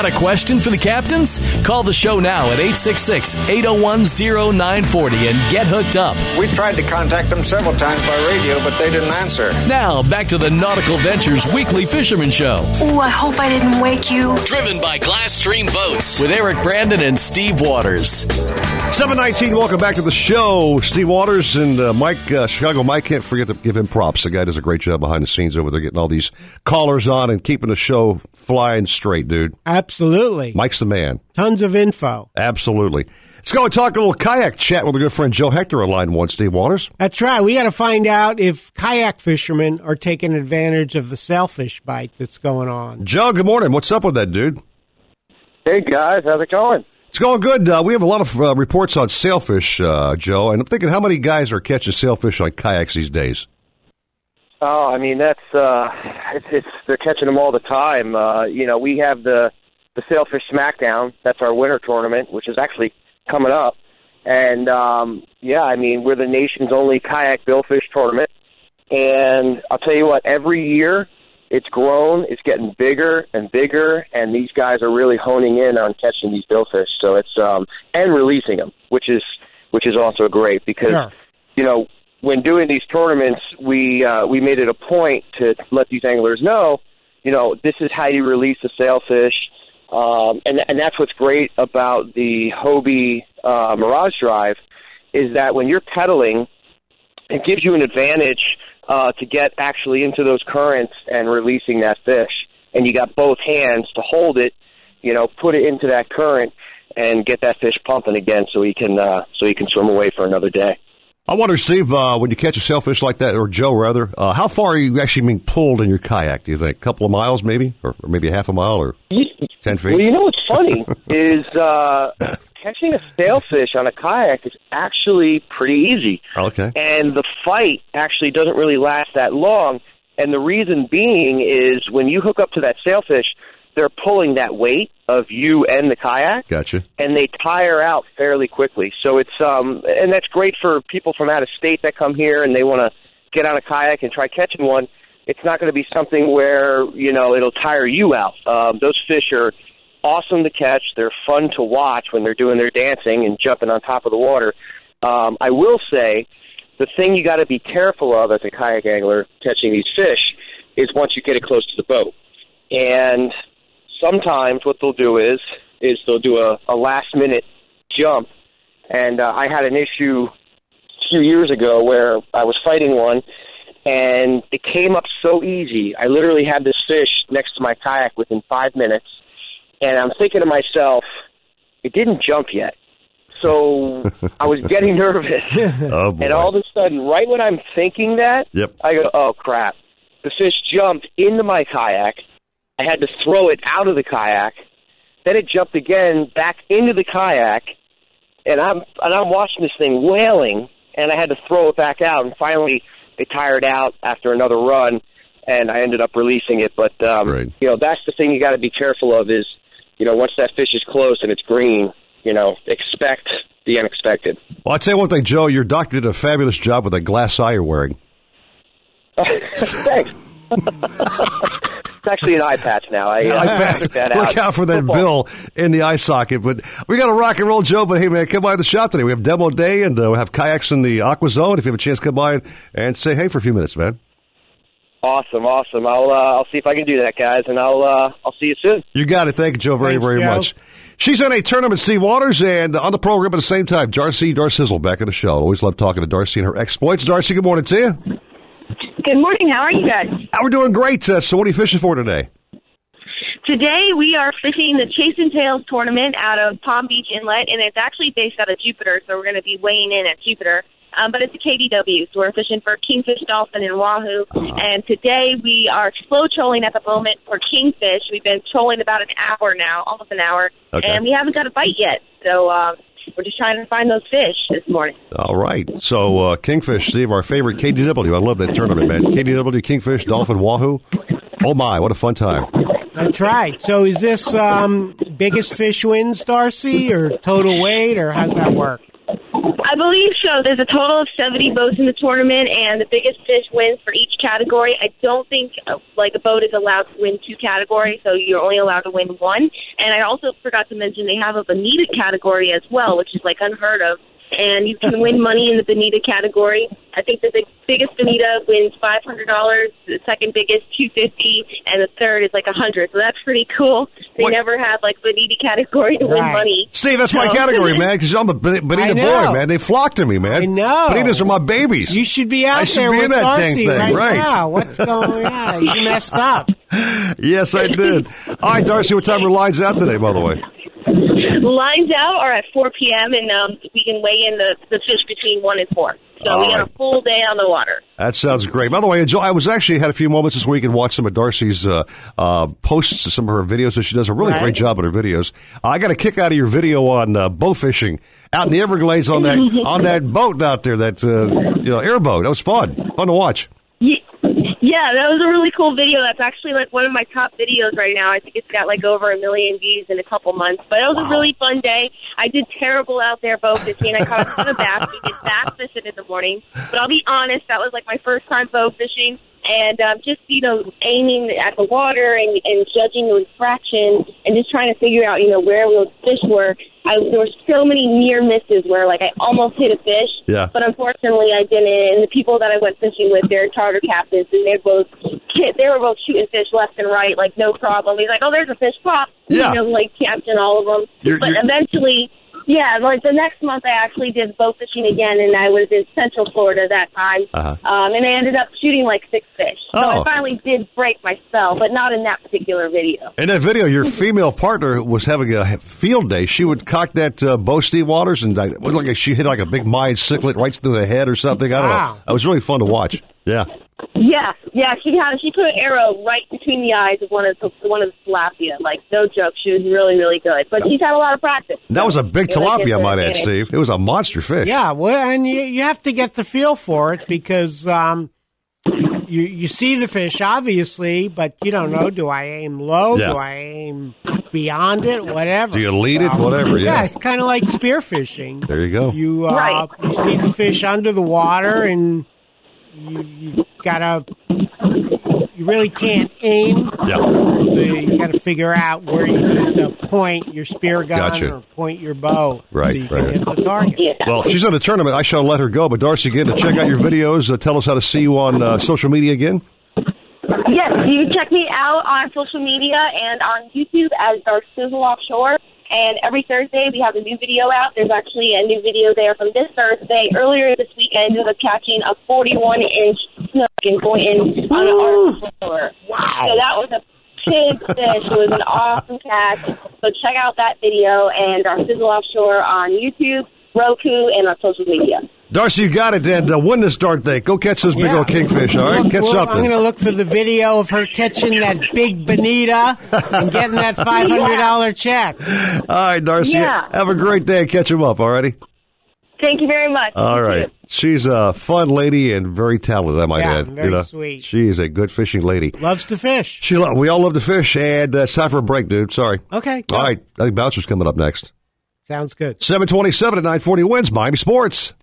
Speaker 1: Got a question for the captains? Call the show now at 866 801 0940 and get hooked up.
Speaker 49: We tried to contact them several times by radio, but they didn't answer.
Speaker 1: Now, back to the Nautical Ventures Weekly Fisherman Show.
Speaker 50: Ooh, I hope I didn't wake you.
Speaker 1: Driven by Glasstream Boats with Eric Brandon and Steve Waters.
Speaker 3: 719, welcome back to the show. Steve Waters and uh, Mike, uh, Chicago Mike, can't forget to give him props. The guy does a great job behind the scenes over there, getting all these callers on and keeping the show flying straight, dude.
Speaker 4: Absolutely.
Speaker 3: Mike's the man.
Speaker 4: Tons of info.
Speaker 3: Absolutely. Let's go and talk a little kayak chat with our good friend Joe Hector on line one, Steve Waters.
Speaker 4: That's right. We got to find out if kayak fishermen are taking advantage of the sailfish bite that's going on.
Speaker 3: Joe, good morning. What's up with that, dude?
Speaker 51: Hey, guys. How's it going?
Speaker 3: It's going good. Uh, we have a lot of uh, reports on sailfish, uh, Joe, and I'm thinking how many guys are catching sailfish on kayaks these days?
Speaker 51: Oh, I mean that's uh, it's, it's they're catching them all the time. Uh, you know, we have the the Sailfish Smackdown. That's our winter tournament, which is actually coming up. And um, yeah, I mean we're the nation's only kayak billfish tournament. And I'll tell you what, every year it's grown, it's getting bigger and bigger, and these guys are really honing in on catching these billfish. So it's um, and releasing them, which is which is also great because you know when doing these tournaments, we uh, we made it a point to let these anglers know, you know, this is how you release a sailfish, um, and and that's what's great about the Hobie uh, Mirage Drive, is that when you're pedaling, it gives you an advantage uh, to get actually into those currents and releasing that fish, and you got both hands to hold it, you know, put it into that current and get that fish pumping again, so he can uh, so he can swim away for another day.
Speaker 3: I wonder, Steve, uh, when you catch a sailfish like that, or Joe rather, uh, how far are you actually being pulled in your kayak? Do you think a couple of miles, maybe, or, or maybe a half a mile, or ten feet?
Speaker 51: Well, you know what's funny is uh, catching a sailfish on a kayak is actually pretty easy,
Speaker 3: Okay.
Speaker 51: and the fight actually doesn't really last that long. And the reason being is when you hook up to that sailfish, they're pulling that weight of you and the kayak,
Speaker 3: Gotcha.
Speaker 51: and they tire out fairly quickly. So it's um, and that's great for people from out of state that come here and they want to get on a kayak and try catching one. It's not going to be something where you know it'll tire you out. Um, those fish are awesome to catch. They're fun to watch when they're doing their dancing and jumping on top of the water. Um, I will say the thing you got to be careful of as a kayak angler catching these fish is once you get it close to the boat. And sometimes what they'll do is is they'll do a, a last minute jump. And uh, I had an issue a few years ago where I was fighting one, and it came up so easy. I literally had this fish next to my kayak within five minutes, and I'm thinking to myself, it didn't jump yet. So I was getting nervous.
Speaker 3: Oh.
Speaker 51: And all of a sudden, right when I'm thinking that,
Speaker 3: Yep.
Speaker 51: I go, oh crap. The fish jumped into my kayak. I had to throw it out of the kayak. Then it jumped again back into the kayak. And I'm and I'm watching this thing wailing and I had to throw it back out and finally it tired out after another run and I ended up releasing it. But um you know, that's the thing you gotta be careful of is, you know, once that fish is close and it's green, you know, expect the unexpected.
Speaker 3: Well, I'd say one thing, Joe. Your doctor did a fabulous job with that glass eye you're wearing.
Speaker 51: Thanks. it's actually an eye patch now. I, uh,
Speaker 3: I
Speaker 51: took that
Speaker 3: bet.
Speaker 51: out.
Speaker 3: Look out for that
Speaker 51: Football.
Speaker 3: bill in the eye socket. But we got a rock and roll, Joe. But hey, man, come by the shop today. We have demo day and uh, we have kayaks in the Aqua Zone. If you have a chance, come by and, and say hey for a few minutes, man.
Speaker 51: Awesome, awesome. I'll uh, I'll see if I can do that, guys, and I'll uh, I'll see you soon.
Speaker 3: You got it. Thank you, Joe, very,
Speaker 51: Thanks,
Speaker 3: very
Speaker 51: Joe.
Speaker 3: much. She's in a tournament, Steve Waters, and on the program at the same time, Darcy Darcizzle back in the show. Always love talking to Darcy and her exploits. Darcy, good morning to you.
Speaker 52: Good morning. How are you guys?
Speaker 3: Uh, We're doing great. Uh, so, what are you fishing for today?
Speaker 52: Today we are fishing the Chase and Tails tournament out of Palm Beach Inlet, and it's actually based out of Jupiter, so we're going to be weighing in at Jupiter. um, but it's a KDW. So we're fishing for kingfish, dolphin, and wahoo. And today we are slow trolling at the moment for kingfish. We've been trolling about an hour now, almost an hour,
Speaker 3: Okay.
Speaker 52: and we haven't got a bite yet. So um, we're just trying to find those fish this morning.
Speaker 3: All right. So, uh, Kingfish, Steve, our favorite KDW. I love that tournament, man. KDW, Kingfish, Dolphin, Wahoo. Oh, my. What a fun time.
Speaker 4: That's right. So is this um, biggest fish wins, Darcy, or total weight, or how's that work?
Speaker 52: I believe so. There's a total of 70 boats in the tournament, and the biggest fish wins for each category. I don't think uh, like a boat is allowed to win two categories, so you're only allowed to win one. And I also forgot to mention they have a bonita category as well, which is like unheard of. And you can win money in the bonita category. I think the big, biggest bonita wins five hundred dollars. The second biggest two fifty, and the third is like a hundred. So that's pretty cool. They never had like bonita category to win money.
Speaker 3: Steve, that's my category, man, because I'm a Bon- Bonita boy, man. They flock to me, man. I
Speaker 4: know.
Speaker 3: Bonitas are my babies.
Speaker 4: You should be out
Speaker 3: I
Speaker 4: there with
Speaker 3: that
Speaker 4: Darcy
Speaker 3: thing,
Speaker 4: right,
Speaker 3: right.
Speaker 4: now. What's going on? You messed up.
Speaker 3: yes, I did. All right, Darcy, what time are lines out today, by the way?
Speaker 52: Lines out are at 4 p.m. and um, we can weigh in the, the fish between one and four. So
Speaker 3: All
Speaker 52: we got
Speaker 3: right.
Speaker 52: a full day on the water.
Speaker 3: That sounds great. By the way, I was actually had a few moments this week and watched some of Darcy's uh, uh, posts, some of her videos, and she does a really
Speaker 4: Right.
Speaker 3: great job on her videos. I got a kick out of your video on uh, bow fishing out in the Everglades on that on that boat out there, that uh, you know airboat. That was fun, fun to watch.
Speaker 52: Ye- Yeah, that was a really cool video. That's actually like one of my top videos right now. I think it's got like over a million views in a couple months. But it was a really fun day. I did terrible out there boat fishing. I caught a ton of bass. We did bass fishing in the morning. But I'll be honest, that was like my first time boat fishing. And um, just, you know, aiming at the water and, and judging the refraction and just trying to figure out, you know, where those fish were. I, there were so many near misses where, like, I almost hit a fish.
Speaker 3: Yeah.
Speaker 52: But unfortunately, I didn't. And the people that I went fishing with, they're charter captains, and they're both they were both shooting fish left and right, like no problem. He's like, "Oh, there's a fish pop,"
Speaker 3: Yeah.
Speaker 52: you know, like captain all of them.
Speaker 3: You're-
Speaker 52: but
Speaker 3: you're-
Speaker 52: eventually, yeah, like the next month, I actually did boat fishing again, and I was in Central Florida that time.
Speaker 3: Uh-huh.
Speaker 52: Um, and I ended up shooting like six fish. So
Speaker 3: Oh.
Speaker 52: I finally did break my spell, but not in that particular video.
Speaker 3: In that video, your female partner was having a field day. She would cock that uh, bow, Steve Waters, and uh, it was like she hit like a big Mayan cichlid right through the head or something. I don't
Speaker 52: Wow.
Speaker 3: know. It was really fun to watch. Yeah.
Speaker 52: Yeah, yeah, she had she put an arrow right between the eyes of one of the one of the tilapia. Like no joke, she was really really good. But she's had a lot of practice.
Speaker 3: That was a big
Speaker 52: You're
Speaker 3: tilapia, I
Speaker 52: it's
Speaker 3: might add, Steve. It was a monster fish.
Speaker 4: Yeah, well, and you, you have to get the feel for it because um, you you see the fish obviously, but you don't know. Do I aim low?
Speaker 3: Yeah.
Speaker 4: Do I aim beyond it? Whatever.
Speaker 3: Do you lead it?
Speaker 4: Um,
Speaker 3: Whatever, yeah.
Speaker 4: it's kind of like spearfishing.
Speaker 3: There you go.
Speaker 4: You uh,
Speaker 52: Right.
Speaker 4: you see the fish under the water, and you, you gotta. You really can't aim.
Speaker 3: Yeah.
Speaker 4: The- You got to figure out where you need to point your spear gun
Speaker 3: Gotcha.
Speaker 4: or point your bow.
Speaker 3: Right,
Speaker 4: so you
Speaker 3: right.
Speaker 4: can hit the target.
Speaker 3: Well, she's in a tournament. I shall let her go. But Darcy, again, to check out your videos, uh, tell us how to see you on uh, social media again.
Speaker 52: Yes, you can check me out on social media and on YouTube as Dark Sizzle Offshore. And every Thursday we have a new video out. There's actually a new video there from this Thursday. Earlier this week, I ended up catching a 41 inch snook and going in on an arc lure. Wow! So that was a big fish. It was an awesome catch. So check out that video and our Sizzle Offshore on YouTube, Roku, and on social media.
Speaker 3: Darcy, you got it, and uh, win this darn thing. Go catch those big
Speaker 4: Yeah.
Speaker 3: old kingfish, all right?
Speaker 4: Look,
Speaker 3: Get
Speaker 4: well, I'm going to look for the video of her catching that big bonita and getting that $500 check.
Speaker 3: All right, Darcy.
Speaker 52: Yeah.
Speaker 3: Have a great day. Catch him up, all righty?
Speaker 52: Thank you very much.
Speaker 3: All
Speaker 52: You
Speaker 3: right.
Speaker 52: too.
Speaker 3: She's a fun lady and very talented, I might
Speaker 4: Yeah,
Speaker 3: add.
Speaker 4: very sweet.
Speaker 3: She is a good fishing lady.
Speaker 4: Loves to fish.
Speaker 3: She lo- we all love to fish, and uh, it's time for a break, dude. Sorry.
Speaker 4: Okay, go.
Speaker 3: All right. I think Bouncer's coming up next.
Speaker 4: Sounds good.
Speaker 3: 727 at 940 WINZ Miami Sports.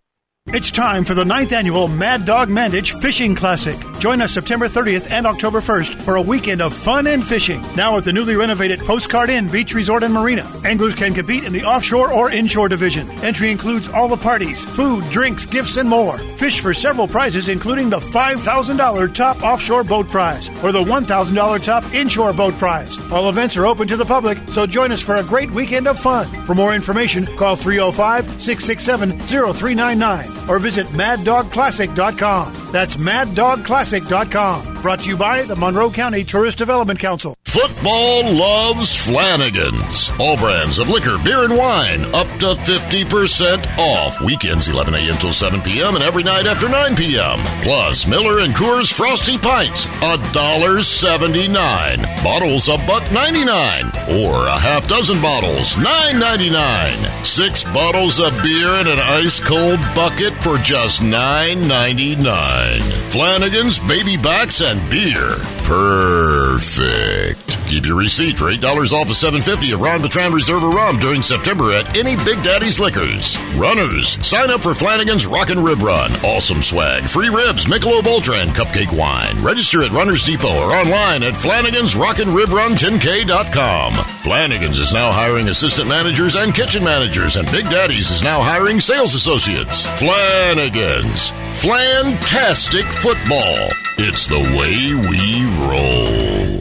Speaker 14: It's time for the ninth annual Mad Dog Mandich Fishing Classic. Join us September 30th and October 1st for a weekend of fun and fishing. Now at the newly renovated Postcard Inn Beach Resort and Marina. Anglers can compete in the offshore or inshore division. Entry includes all the parties, food, drinks, gifts, and more. Fish for several prizes, including the $5,000 top offshore boat prize or the $1,000 top inshore boat prize. All events are open to the public, so join us for a great weekend of fun. For more information, call 305 667 0399 or visit maddogclassic.com. That's maddogclassic.com. Brought to you by the Monroe County Tourist Development Council.
Speaker 53: Football loves Flanagan's. All brands of liquor, beer, and wine up to 50% off. Weekends 11 a.m. till 7 p.m. and every night after 9 p.m. Plus Miller and Coors Frosty Pints, $1.79. Bottles a buck 99 or a half dozen bottles, $9.99. Six bottles of beer in an ice cold bucket for just $9.99. Flanagan's Baby Backs and Beer. Perfect. Keep your receipt for $8 off of 750 of Ron Bertrand Reserve Rum during September at any Big Daddy's Liquors. Runners, sign up for Flanagan's Rockin' Rib Run. Awesome swag, free ribs, Michelob Ultra, and cupcake wine. Register at Runners Depot or online at Flanagan's Rockin' Rib Run 10K.com. Flanagan's is now hiring assistant managers and kitchen managers, and Big Daddy's is now hiring sales associates. Flanagan's. Flantastic football. It's the way we roll.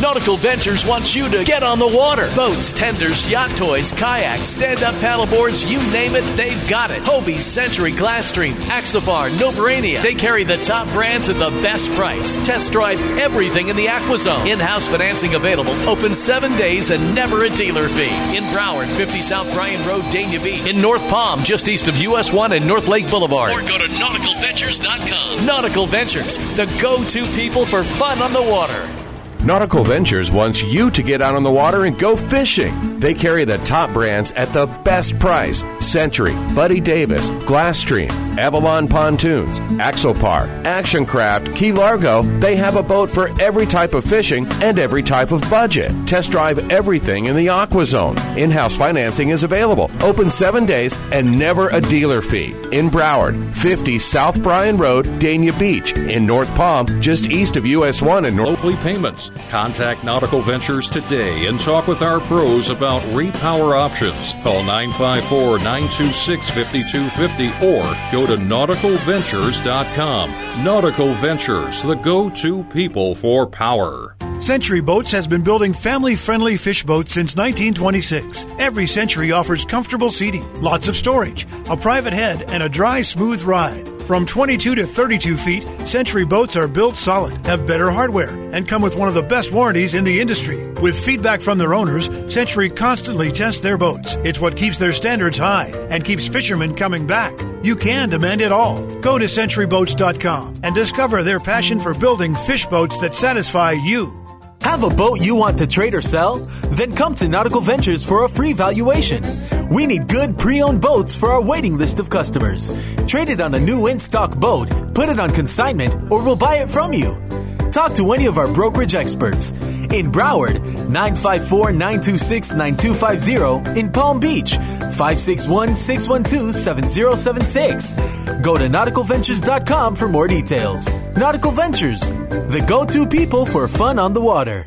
Speaker 1: Nautical Ventures wants you to get on the water. Boats, tenders, yacht toys, kayaks, stand up paddleboards, you name it, they've got it. Hobie, Century, Glasstream, Axopar, Novurania. They carry the top brands at the best price. Test drive everything in the AquaZone. In house financing available. Open seven days and never a dealer fee. In Broward, 50 South Bryan Road, Dania Beach. In North Palm, just east of US 1 and North Lake Boulevard. Or go to nauticalventures.com. Nautical Ventures, the go to people for fun on the water.
Speaker 9: Nautical Ventures wants you to get out on the water and go fishing. They carry the top brands at the best price Century, Buddy Davis, Glasstream, Avalon Pontoons, Axopar, Action Craft, Key Largo. They have a boat for every type of fishing and every type of budget. Test drive everything in the Aqua Zone. In house financing is available. Open seven days and never a dealer fee. In Broward, 50 South Bryan Road, Dania Beach. In North Palm, just east of US 1 and North.
Speaker 21: Monthly payments. Contact Nautical Ventures today and talk with our pros about repower options. Call 954 926 5250 or go to nauticalventures.com. Nautical Ventures, the go to people for power.
Speaker 14: Century Boats has been building family friendly fish boats since 1926. Every Century offers comfortable seating, lots of storage, a private head, and a dry, smooth ride. From 22 to 32 feet, Century boats are built solid, have better hardware, and come with one of the best warranties in the industry. With feedback from their owners, Century constantly tests their boats. It's what keeps their standards high and keeps fishermen coming back. You can demand it all. Go to centuryboats.com and discover their passion for building fish boats that satisfy you.
Speaker 8: Have a boat you want to trade or sell? Then come to Nautical Ventures for a free valuation. We need good pre owned boats for our waiting list of customers. Trade it on a new in stock boat, put it on consignment, or we'll buy it from you. Talk to any of our brokerage experts. In Broward, 954 926 9250. In Palm Beach, 561 612 7076. Go to nauticalventures.com for more details. Nautical Ventures, the go to people for fun on the water.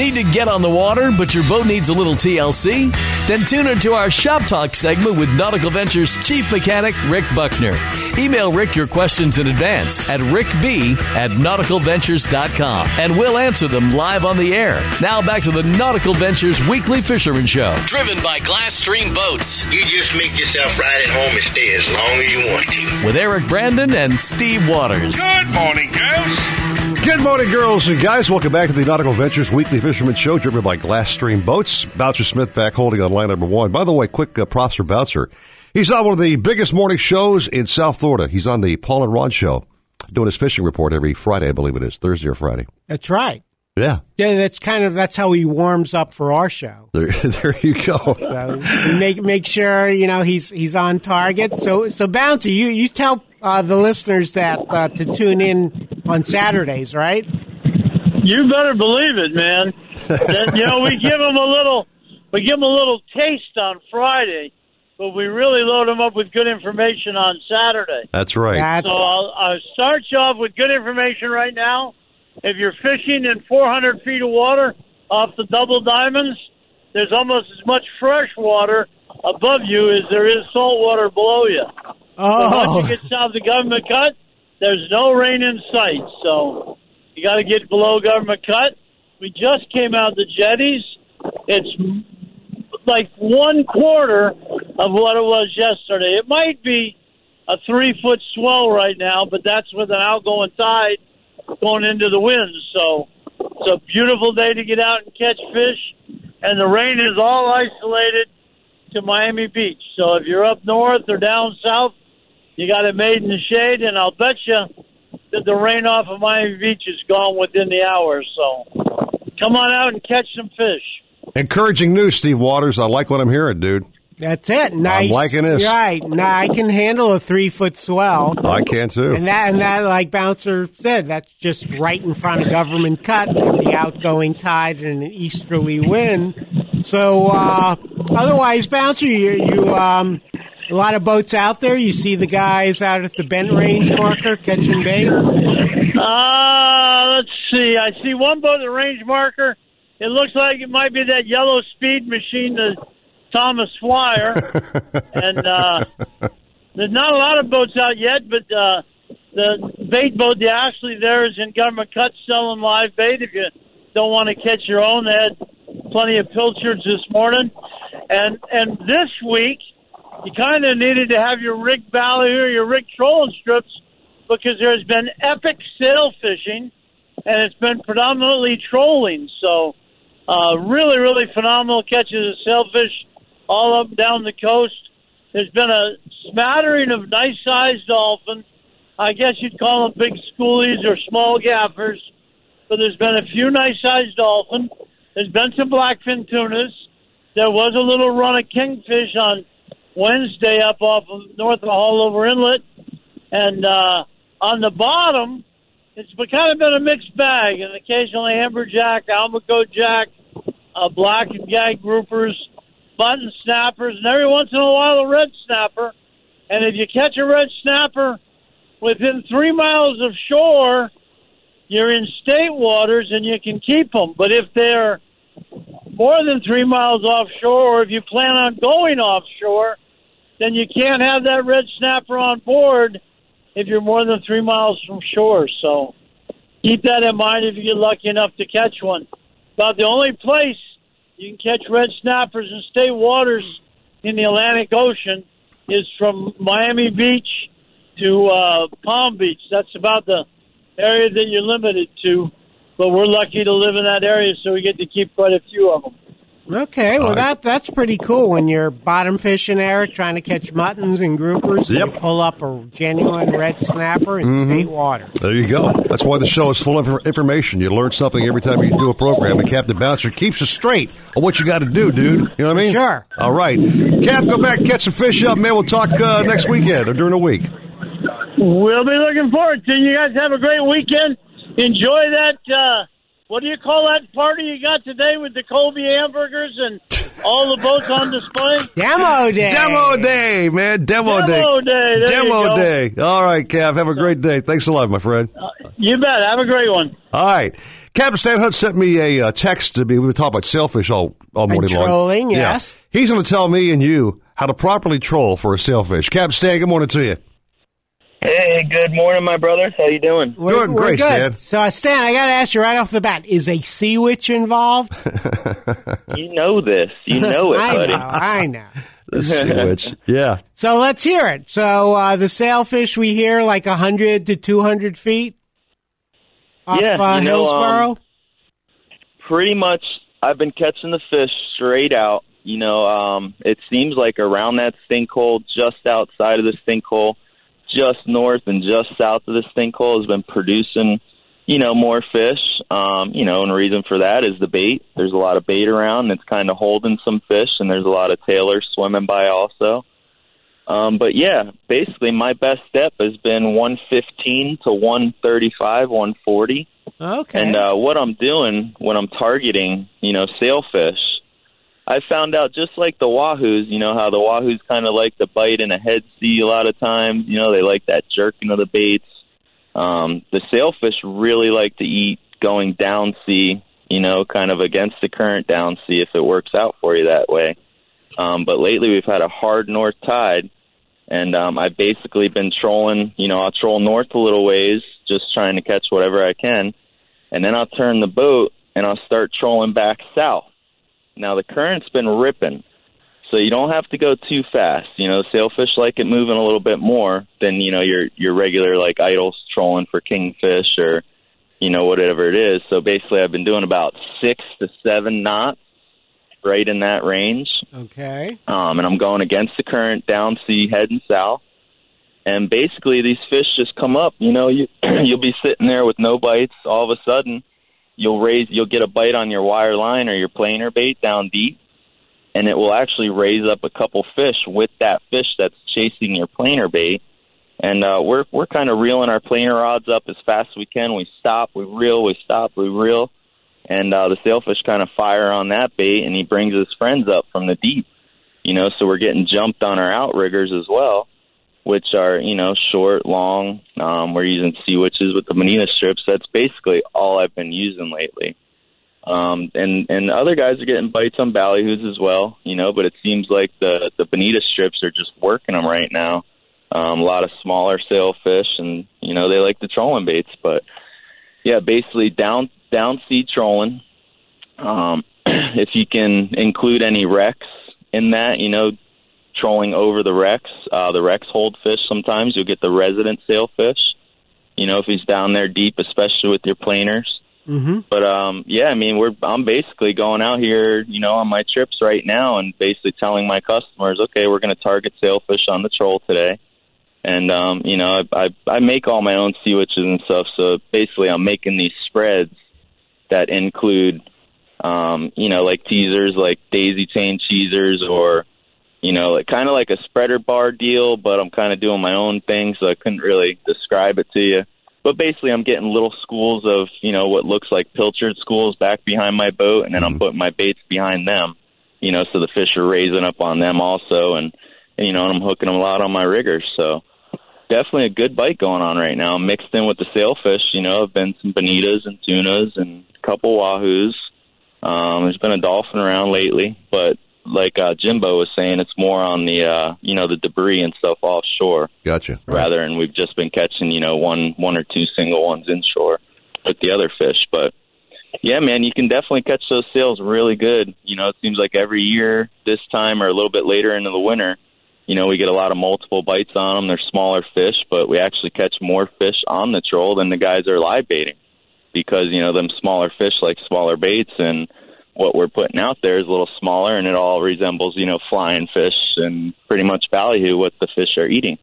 Speaker 1: Need to get on the water, but your boat needs a little TLC? Then tune into our Shop Talk segment with Nautical Ventures Chief Mechanic Rick Buckner. Email Rick your questions in advance at rickb at nauticalventures.com and we'll answer them live on the air. Now back to the Nautical Ventures Weekly Fisherman Show.
Speaker 54: Driven by Glasstream Boats. You just make yourself right at home and stay as long as you want to.
Speaker 1: With Eric Brandon and Steve Waters.
Speaker 54: Good morning, girls.
Speaker 3: Good morning, girls and guys. Welcome back to the Nautical Ventures Weekly Fisherman Show, driven by Glasstream Boats. Bouncer Smith back holding on line number one. By the way, quick uh, props for Bouncer. He's on one of the biggest morning shows in South Florida. He's on the Paul and Ron Show, doing his fishing report every Friday, I believe it is, Thursday or Friday.
Speaker 4: That's right.
Speaker 3: Yeah.
Speaker 4: Yeah, that's kind of that's how he warms up for our show.
Speaker 3: There, there you go.
Speaker 4: So make make sure you know he's he's on target. So so Bounty, you you tell uh, the listeners that uh, to tune in on Saturdays, right?
Speaker 5: You better believe it, man. That, you know, we give them a little we give them a little taste on Friday, but we really load them up with good information on Saturday.
Speaker 3: That's right.
Speaker 5: So I'll, I'll start you off with good information right now. If you're fishing in 400 feet of water off the double diamonds, there's almost as much fresh water above you as there is salt water below you.
Speaker 4: Oh.
Speaker 5: But once you oh. get south of the government cut, there's no rain in sight. So you got to get below government cut. We just came out the jetties. It's like one quarter of what it was yesterday. It might be a three foot swell right now, but that's with an outgoing tide going into the wind. So it's a beautiful day to get out and catch fish, and the rain is all isolated to Miami Beach. So if you're up north or down south, you got it made in the shade, and I'll bet you that the rain off of Miami Beach is gone within the hour. So come on out and catch some fish.
Speaker 3: Encouraging news, Steve Waters. I like what I'm hearing, dude.
Speaker 4: That's it. Nice.
Speaker 3: I'm liking this.
Speaker 4: Right. Now I can handle a three foot swell.
Speaker 3: I can too.
Speaker 4: And that, and that, like Bouncer said, that's just right in front of government cut with the outgoing tide and an easterly wind. So, uh, otherwise, Bouncer, you, you, um, a lot of boats out there. You see the guys out at the Bent Range marker catching bait.
Speaker 5: Uh, let's see. I see one boat at the range marker. It looks like it might be that yellow speed machine, the Thomas Flyer. and uh, there's not a lot of boats out yet, but uh, the bait boat, the Ashley, there is in government cut selling live bait. If you don't want to catch your own, they had plenty of pilchards this morning. And and this week, you kind of needed to have your rig valley or your rig trolling strips because there's been epic sail fishing and it's been predominantly trolling. So, uh, really, really phenomenal catches of sailfish all up down the coast. There's been a smattering of nice sized dolphin. I guess you'd call them big schoolies or small gaffers, but there's been a few nice sized dolphin. There's been some blackfin tunas. There was a little run of kingfish on Wednesday up off of north of Haulover Inlet, and uh, on the bottom, it's been, kind of been a mixed bag, and occasionally amberjack, almaco jack, uh, black and gag groupers, mutton snappers, and every once in a while a red snapper. And if you catch a red snapper within three miles of shore, you're in state waters and you can keep them. But if they're more than three miles offshore, or if you plan on going offshore, then you can't have that red snapper on board if you're more than three miles from shore. So keep that in mind if you get lucky enough to catch one. About the only place you can catch red snappers in state waters in the Atlantic Ocean is from Miami Beach to uh, Palm Beach. That's about the area that you're limited to. But we're lucky to live in that area, so we get to keep quite a few of them.
Speaker 4: Okay, well that that's pretty cool when you're bottom fishing, Eric, trying to catch muttons and groupers. and you pull up a genuine red snapper in
Speaker 3: Mhm.
Speaker 4: state water.
Speaker 3: There you go. That's why the show is full of information. You learn something every time you do a program, and Captain Bouncer keeps you straight on what you got to do, dude. You know what I mean?
Speaker 4: Sure.
Speaker 3: All right. Cap, go back, catch some fish up, man. We'll talk uh, next weekend or during the week.
Speaker 5: We'll be looking forward to it. You guys have a great weekend. Enjoy that. Uh, what do you call that party you got today with the Kobe hamburgers and all the boats on display?
Speaker 4: Demo day.
Speaker 3: Demo day, man. Demo,
Speaker 5: Demo day. There you
Speaker 3: Demo day. All right, Cap. Have a great day. Thanks a lot, my friend.
Speaker 5: You bet. Have a great one.
Speaker 3: All right. Captain Stan Hunt sent me a uh, text to be. We were talking about sailfish all, all morning long.
Speaker 4: trolling,
Speaker 3: Yeah.
Speaker 4: yes.
Speaker 3: He's going to tell me and you how to properly troll for a sailfish. Captain Stan, good morning to you.
Speaker 55: Hey, good morning, my brothers. How you doing?
Speaker 4: We're, we're good. So, uh, Stan, I got to ask you right off the bat: Is a sea witch involved?
Speaker 55: You know this. You know it,
Speaker 4: I
Speaker 55: buddy.
Speaker 4: know. I know.
Speaker 3: The sea witch. Yeah.
Speaker 4: So let's hear it. So uh, the sailfish we hear like hundred to two hundred feet off
Speaker 55: Yeah,
Speaker 4: uh,
Speaker 55: you know,
Speaker 4: Hillsboro.
Speaker 55: um, Pretty much, I've been catching the fish straight out. You know, um, it seems like around that sinkhole, just outside of the sinkhole, just north and just south of the sinkhole, has been producing, you know, more fish. Um, you know, and the reason for that is the bait. There's a lot of bait around. And it's kind of holding some fish, and there's a lot of tailors swimming by also. Um, but yeah, basically my best step has been 115 to 135, 140.
Speaker 4: Okay.
Speaker 55: And uh, what I'm doing when I'm targeting, you know, sailfish, I found out just like the wahoos, you know how the wahoos kind of like to bite in a head sea a lot of times. You know they like that jerking of the baits. Um, the sailfish really like to eat going down sea. You know, kind of against the current down sea if it works out for you that way. Um, but lately we've had a hard north tide, and um, I've basically been trolling. You know, I'll troll north a little ways, just trying to catch whatever I can, and then I'll turn the boat and I'll start trolling back south. Now the current's been ripping, so you don't have to go too fast. You know, sailfish like it moving a little bit more than you know your your regular like idle trolling for kingfish or you know whatever it is. So basically, I've been doing about six to seven knots, right in that range.
Speaker 4: Okay.
Speaker 55: Um, and I'm going against the current down sea heading south. And basically, these fish just come up. You know, you you'll be sitting there with no bites. All of a sudden, you'll raise, you'll get a bite on your wire line or your planer bait down deep, and it will actually raise up a couple fish with that fish that's chasing your planer bait. And uh, we're we're kind of reeling our planer rods up as fast as we can. We stop, we reel, we stop, we reel, and uh, the sailfish kind of fire on that bait, and he brings his friends up from the deep. You know, so we're getting jumped on our outriggers as well, which are you know short, long. Um, we're using sea witches with the bonita strips. That's basically all I've been using lately. Um, and and other guys are getting bites on ballyhoos as well, you know. But it seems like the the bonita strips are just working them right now. Um, a lot of smaller sailfish, and you know they like the trolling baits. But yeah, basically down down sea trolling. Um, if you can include any wrecks in that, you know, trolling over the wrecks. Uh, the wrecks hold fish. Sometimes you'll get the resident sailfish. You know, if he's down there deep, especially with your planers.
Speaker 4: Mm-hmm.
Speaker 55: But um, yeah, I mean, we're I'm basically going out here, you know, on my trips right now, and basically telling my customers, okay, we're going to target sailfish on the troll today, and um, you know, I, I I make all my own sea witches and stuff, so basically, I'm making these spreads that include, um, you know, like teasers, like daisy chain cheesers, or you know, like, kind of like a spreader bar deal, but I'm kind of doing my own thing, so I couldn't really describe it to you. But basically, I'm getting little schools of, you know, what looks like pilchard schools back behind my boat, and then I'm putting my baits behind them, you know, so the fish are raising up on them also, and, and you know, and I'm hooking them a lot on my riggers. So definitely a good bite going on right now. Mixed in with the sailfish, you know, have been some bonitas and tunas and a couple wahoos. Um, there's been a dolphin around lately, but like uh, Jimbo was saying, it's more on the uh, you know the debris and stuff offshore
Speaker 3: Gotcha.
Speaker 55: rather, and we've just been catching you know one one or two single ones inshore with the other fish. But yeah, man, you can definitely catch those sails really good. You know, it seems like every year this time or a little bit later into the winter, you know, we get a lot of multiple bites on them. They're smaller fish, but we actually catch more fish on the troll than the guys are live baiting because you know them smaller fish like smaller baits and what we're putting out there is a little smaller and it all resembles, you know, flying fish and pretty much ballyhoo what the fish are eating.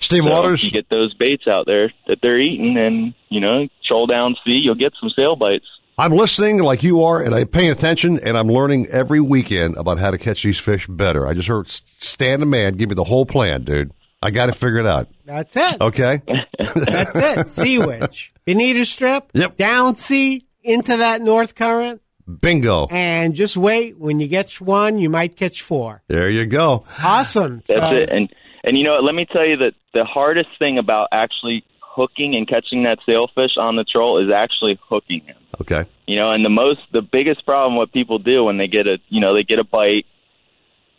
Speaker 3: Steve
Speaker 55: So
Speaker 3: Waters.
Speaker 55: You get those baits out there that they're eating and, you know, troll down sea, you'll get some sail bites.
Speaker 3: I'm listening like you are, and I'm paying attention, and I'm learning every weekend about how to catch these fish better. I just heard Stan a Man give me the whole plan, dude. I got to figure it out.
Speaker 4: That's it.
Speaker 3: Okay.
Speaker 4: That's it. Sea witch. Bonita strip.
Speaker 3: Yep.
Speaker 4: Down sea into that north current.
Speaker 3: Bingo.
Speaker 4: And just wait. When you catch one, you might catch four.
Speaker 3: There you go.
Speaker 4: Awesome.
Speaker 55: That's
Speaker 4: So-
Speaker 55: it. And and you know what, let me tell you that the hardest thing about actually hooking and catching that sailfish on the troll is actually hooking him.
Speaker 3: Okay.
Speaker 55: You know, and the most the biggest problem what people do when they get a you know, they get a bite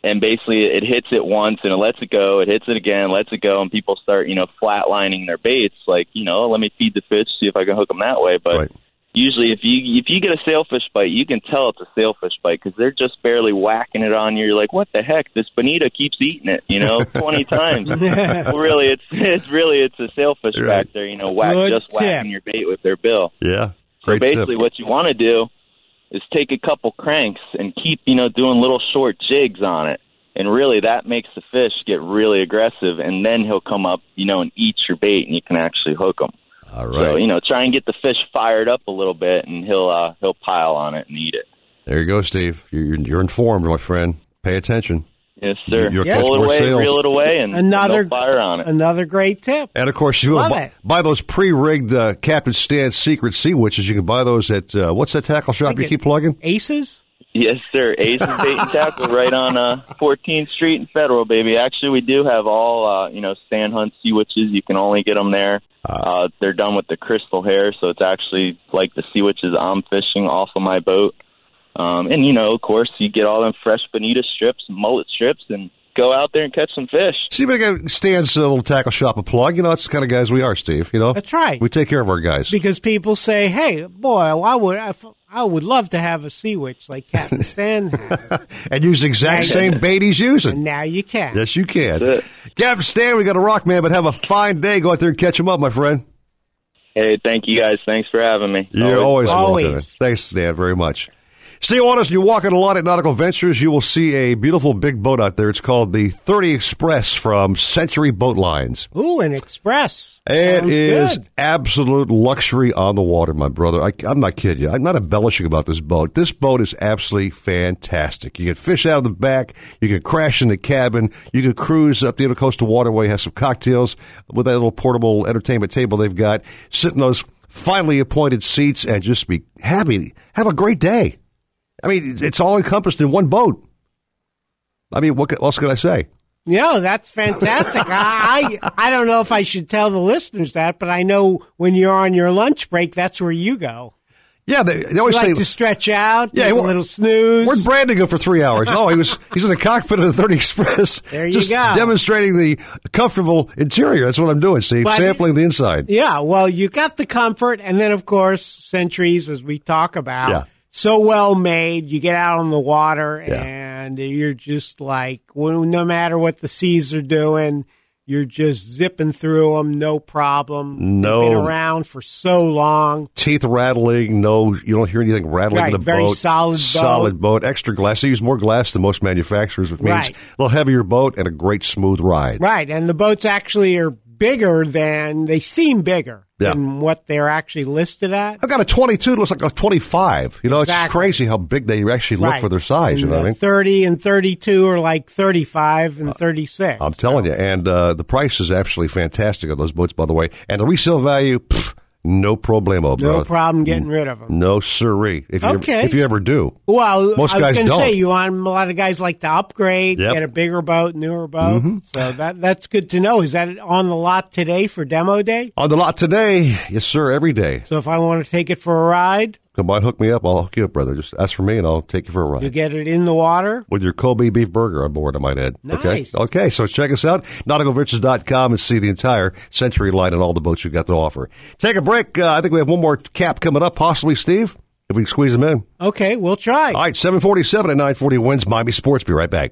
Speaker 55: and basically it hits it once and it lets it go, it hits it again, lets it go and people start, you know, flatlining their baits like, you know, let me feed the fish, see if I can hook them that way, but Usually, if you if you get a sailfish bite, you can tell it's a sailfish bite because they're just barely whacking it on you. You're like, "What the heck? This bonita keeps eating it, you know, twenty times." well, really, it's it's really it's a sailfish
Speaker 3: Right.
Speaker 55: back there, you know, whack
Speaker 3: Good
Speaker 55: just
Speaker 3: tip.
Speaker 55: whacking your bait with their bill.
Speaker 3: Yeah.
Speaker 55: So
Speaker 3: Great
Speaker 55: basically,
Speaker 3: tip.
Speaker 55: what you want to do is take a couple cranks and keep, you know, doing little short jigs on it. And really, that makes the fish get really aggressive, and then he'll come up, you know, and eat your bait, and you can actually hook him.
Speaker 3: All
Speaker 55: So you know, try and get the fish fired up a little bit, and he'll uh, he'll pile on it and eat it.
Speaker 3: There you go, Steve. You're, you're informed, my friend. Pay attention.
Speaker 55: Yes, sir.
Speaker 3: You'll
Speaker 4: Yeah.
Speaker 55: Pull it away,
Speaker 3: sails.
Speaker 55: reel it away, and
Speaker 4: Another-
Speaker 55: no fire on it.
Speaker 4: Another great tip.
Speaker 3: And of course, if you
Speaker 4: Love
Speaker 3: want to
Speaker 4: it.
Speaker 3: buy, buy those pre-rigged uh, Captain Stan's Secret Sea Witches, you can buy those at uh, what's that tackle shop you keep plugging?
Speaker 4: Aces.
Speaker 55: Yes, sir. Aces Bait and Tackle right on uh, 14th Street and Federal, baby. Actually, we do have all, uh, you know, Stan Hunt sea witches. You can only get them there. Uh, they're done with the crystal hair, so it's actually like the sea witches I'm fishing off of my boat. Um, and, you know, of course, you get all them fresh bonita strips, mullet strips, and go out there and catch some fish.
Speaker 3: See, but again, Stan's uh, little tackle shop a plug. You know, that's the kind of guys we are, Steve. You know,
Speaker 4: That's right.
Speaker 3: We take care of our guys.
Speaker 4: Because people say, "Hey, boy, I would, I, f- I would love to have a sea witch like Captain Stan has."
Speaker 3: and use the exact
Speaker 4: Now-
Speaker 3: same bait he's using.
Speaker 4: And now you can.
Speaker 3: Yes, you can. Captain Stan, we got a rock man, but have a fine day. Go out there and catch him up, my friend.
Speaker 55: Hey, thank you guys. Thanks for having me.
Speaker 3: You're always,
Speaker 55: Always.
Speaker 3: welcome. Thanks, Stan, very much. Stay on us. You walk in a lot at Nautical Ventures, you will see a beautiful big boat out there. It's called the 30 Express from Century Boat Lines.
Speaker 4: Ooh, an express.
Speaker 3: It
Speaker 4: Sounds
Speaker 3: is
Speaker 4: good.
Speaker 3: absolute luxury on the water, my brother. I, I'm not kidding you. I'm not embellishing about this boat. This boat is absolutely fantastic. You can fish out of the back. You can crash in the cabin. You can cruise up the Intercoastal Waterway, have some cocktails with that little portable entertainment table they've got. Sit in those finely appointed seats and just be happy. Have a great day. I mean, it's all encompassed in one boat. I mean, what else can I say?
Speaker 4: Yeah, that's fantastic. I, I I don't know if I should tell the listeners that, but I know when you're on your lunch break, that's where you go.
Speaker 3: Yeah, they, they always
Speaker 4: like
Speaker 3: say
Speaker 4: to stretch out,
Speaker 3: Yeah,
Speaker 4: take a little snooze.
Speaker 3: Where'd Brandon go for three hours? Oh, he was he's in the cockpit of the 30 Express.
Speaker 4: There you
Speaker 3: just
Speaker 4: go.
Speaker 3: demonstrating the comfortable interior. That's what I'm doing, Steve.
Speaker 4: But-
Speaker 3: Sampling the inside.
Speaker 4: Yeah, well, you got the comfort, and then of course, centuries as we talk about.
Speaker 3: Yeah.
Speaker 4: So well made, you get out on the water, and you're just like, well, no matter what the seas are doing, you're just zipping through them, no problem.
Speaker 3: No.
Speaker 4: They've been around for so long.
Speaker 3: Teeth rattling. No, you don't hear anything rattling in
Speaker 4: Right,
Speaker 3: the
Speaker 4: very
Speaker 3: boat.
Speaker 4: solid boat.
Speaker 3: Solid boat. Extra glass. They use more glass than most manufacturers, which means
Speaker 4: Right.
Speaker 3: a little heavier boat and a great smooth ride.
Speaker 4: Right, and the boats actually are bigger than they seem bigger
Speaker 3: Yeah.
Speaker 4: than what they're actually listed at.
Speaker 3: I've got a 22 that looks like a 25. You know, it's crazy how big they actually look
Speaker 4: Right.
Speaker 3: for their size. you know what I mean?
Speaker 4: 30 and 32 are like 35 and 36.
Speaker 3: I'm telling you, and uh, the price is absolutely fantastic on those boats, by the way. And the resale value, pff, no problemo, bro.
Speaker 4: no problem getting rid of them.
Speaker 3: No siree. If you
Speaker 4: Okay.
Speaker 3: ever, if you ever do,
Speaker 4: Well,
Speaker 3: Most
Speaker 4: I was
Speaker 3: guys
Speaker 4: going to say you want a lot of guys like to upgrade,
Speaker 3: Yep.
Speaker 4: get a bigger boat, newer boat.
Speaker 3: Mhm.
Speaker 4: So that that's good to know. Is that on the lot today for demo day?
Speaker 3: on the lot today, yes sir, every day.
Speaker 4: So if I want to take it for a ride,
Speaker 3: Come by, hook me up. I'll hook you up, brother. Just ask for me, and I'll take you for a ride.
Speaker 4: you get it in the water.
Speaker 3: with your Kobe beef burger on board, I might add.
Speaker 4: Nice.
Speaker 3: Okay. Okay. So check us out, nauticalventures.com, and see the entire Century line and all the boats you've got to offer. Take a break. Uh, I think we have one more cap coming up, possibly, Steve, if we can squeeze them in.
Speaker 4: Okay, we'll try.
Speaker 3: All right. 747 and 940 WINZ Miami Sports. Be right back.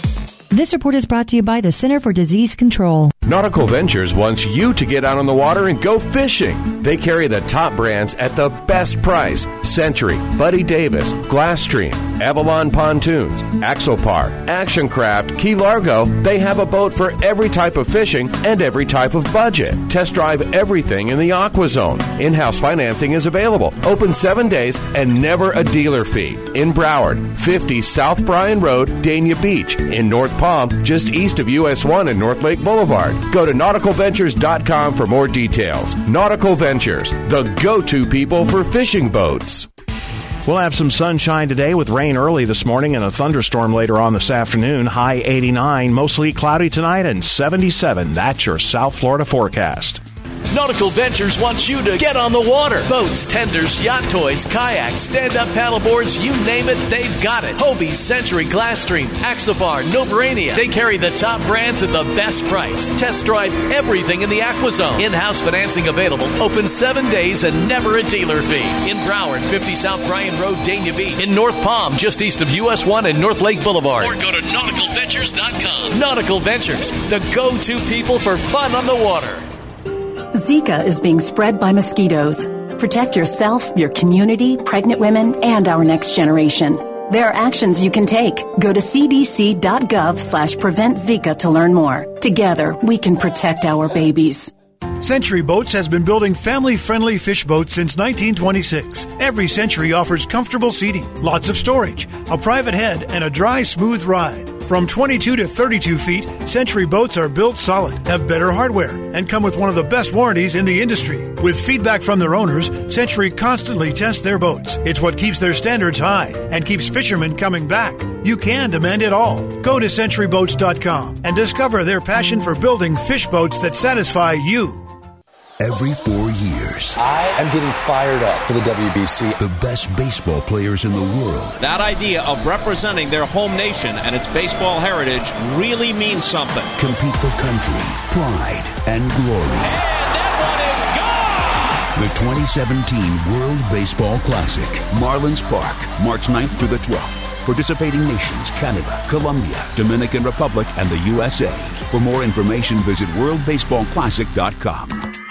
Speaker 56: This report is brought to you by the Center for Disease Control.
Speaker 9: Nautical Ventures wants you to get out on the water and go fishing. They carry the top brands at the best price Century, Buddy Davis, Glasstream, Avalon Pontoons, Axopar, Action Craft, Key Largo. They have a boat for every type of fishing and every type of budget. Test drive everything in the Aqua Zone. In house financing is available. Open seven days and never a dealer fee. In Broward, 50 South Bryan Road, Dania Beach. In North Palm, just east of US 1 and North Lake Boulevard. Go to nauticalventures.com for more details. Nautical Ventures, the go to people for fishing boats.
Speaker 57: We'll have some sunshine today with rain early this morning and a thunderstorm later on this afternoon. High 89, mostly cloudy tonight and 77. That's your South Florida forecast.
Speaker 1: Nautical Ventures wants you to get on the water. Boats, tenders, yacht toys, kayaks, stand-up paddleboards, you name it, they've got it. Hobie, Century, Glasstream, Axopar, Novurania. They carry the top brands at the best price. Test drive everything in the AquaZone. In-house financing available. Open seven days and never a dealer fee. In Broward, 50 South Bryan Road, Dania Beach. In North Palm, just east of US 1 and North Lake Boulevard. Or go to nauticalventures.com. Nautical Ventures, the go-to people for fun on the water.
Speaker 58: Zika is being spread by mosquitoes. Protect yourself, your community, pregnant women, and our next generation. There are actions you can take. Go to cdc.gov slash prevent Zika to learn more. Together, we can protect our babies.
Speaker 14: Century Boats has been building family friendly fish boats since 1926. Every Century offers comfortable seating, lots of storage, a private head, and a dry, smooth ride. From 22 to 32 feet, Century boats are built solid, have better hardware, and come with one of the best warranties in the industry. With feedback from their owners, Century constantly tests their boats. It's what keeps their standards high and keeps fishermen coming back. You can demand it all. Go to centuryboats.com and discover their passion for building fish boats that satisfy you.
Speaker 59: Every four years, I am getting fired up for the WBC. The best baseball players in the world.
Speaker 7: That idea of representing their home nation and its baseball heritage really means something.
Speaker 59: Compete for country, pride, and glory.
Speaker 7: And
Speaker 59: the 2017 World Baseball Classic, Marlins Park, March 9th through the 12th. Participating nations Canada, Colombia, Dominican Republic, and the USA. For more information, visit worldbaseballclassic.com.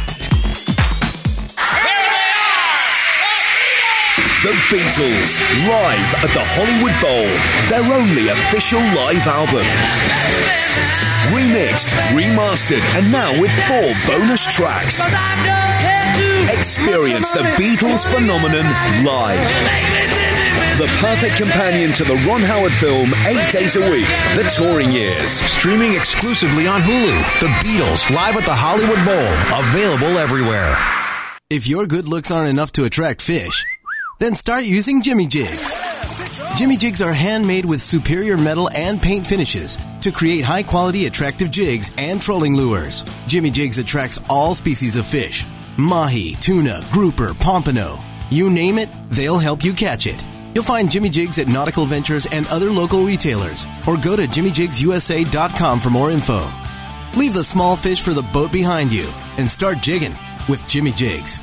Speaker 13: The Beatles, live at the Hollywood Bowl, their only official live album. Remixed, remastered, and now with four bonus tracks. Experience the Beatles phenomenon live. The perfect companion to the Ron Howard film, eight days a week, The Touring Years.
Speaker 60: Streaming exclusively on Hulu. The Beatles, live at the Hollywood Bowl. Available everywhere.
Speaker 19: If your good looks aren't enough to attract fish, then start using Jimmy Jigs. Jimmy Jigs are handmade with superior metal and paint finishes to create high quality, attractive jigs and trolling lures. Jimmy Jigs attracts all species of fish mahi, tuna, grouper, pompano. You name it, they'll help you catch it. You'll find Jimmy Jigs at Nautical Ventures and other local retailers, or go to jimmyjigsusa.com for more info. Leave the small fish for the boat behind you and start jigging with Jimmy Jigs.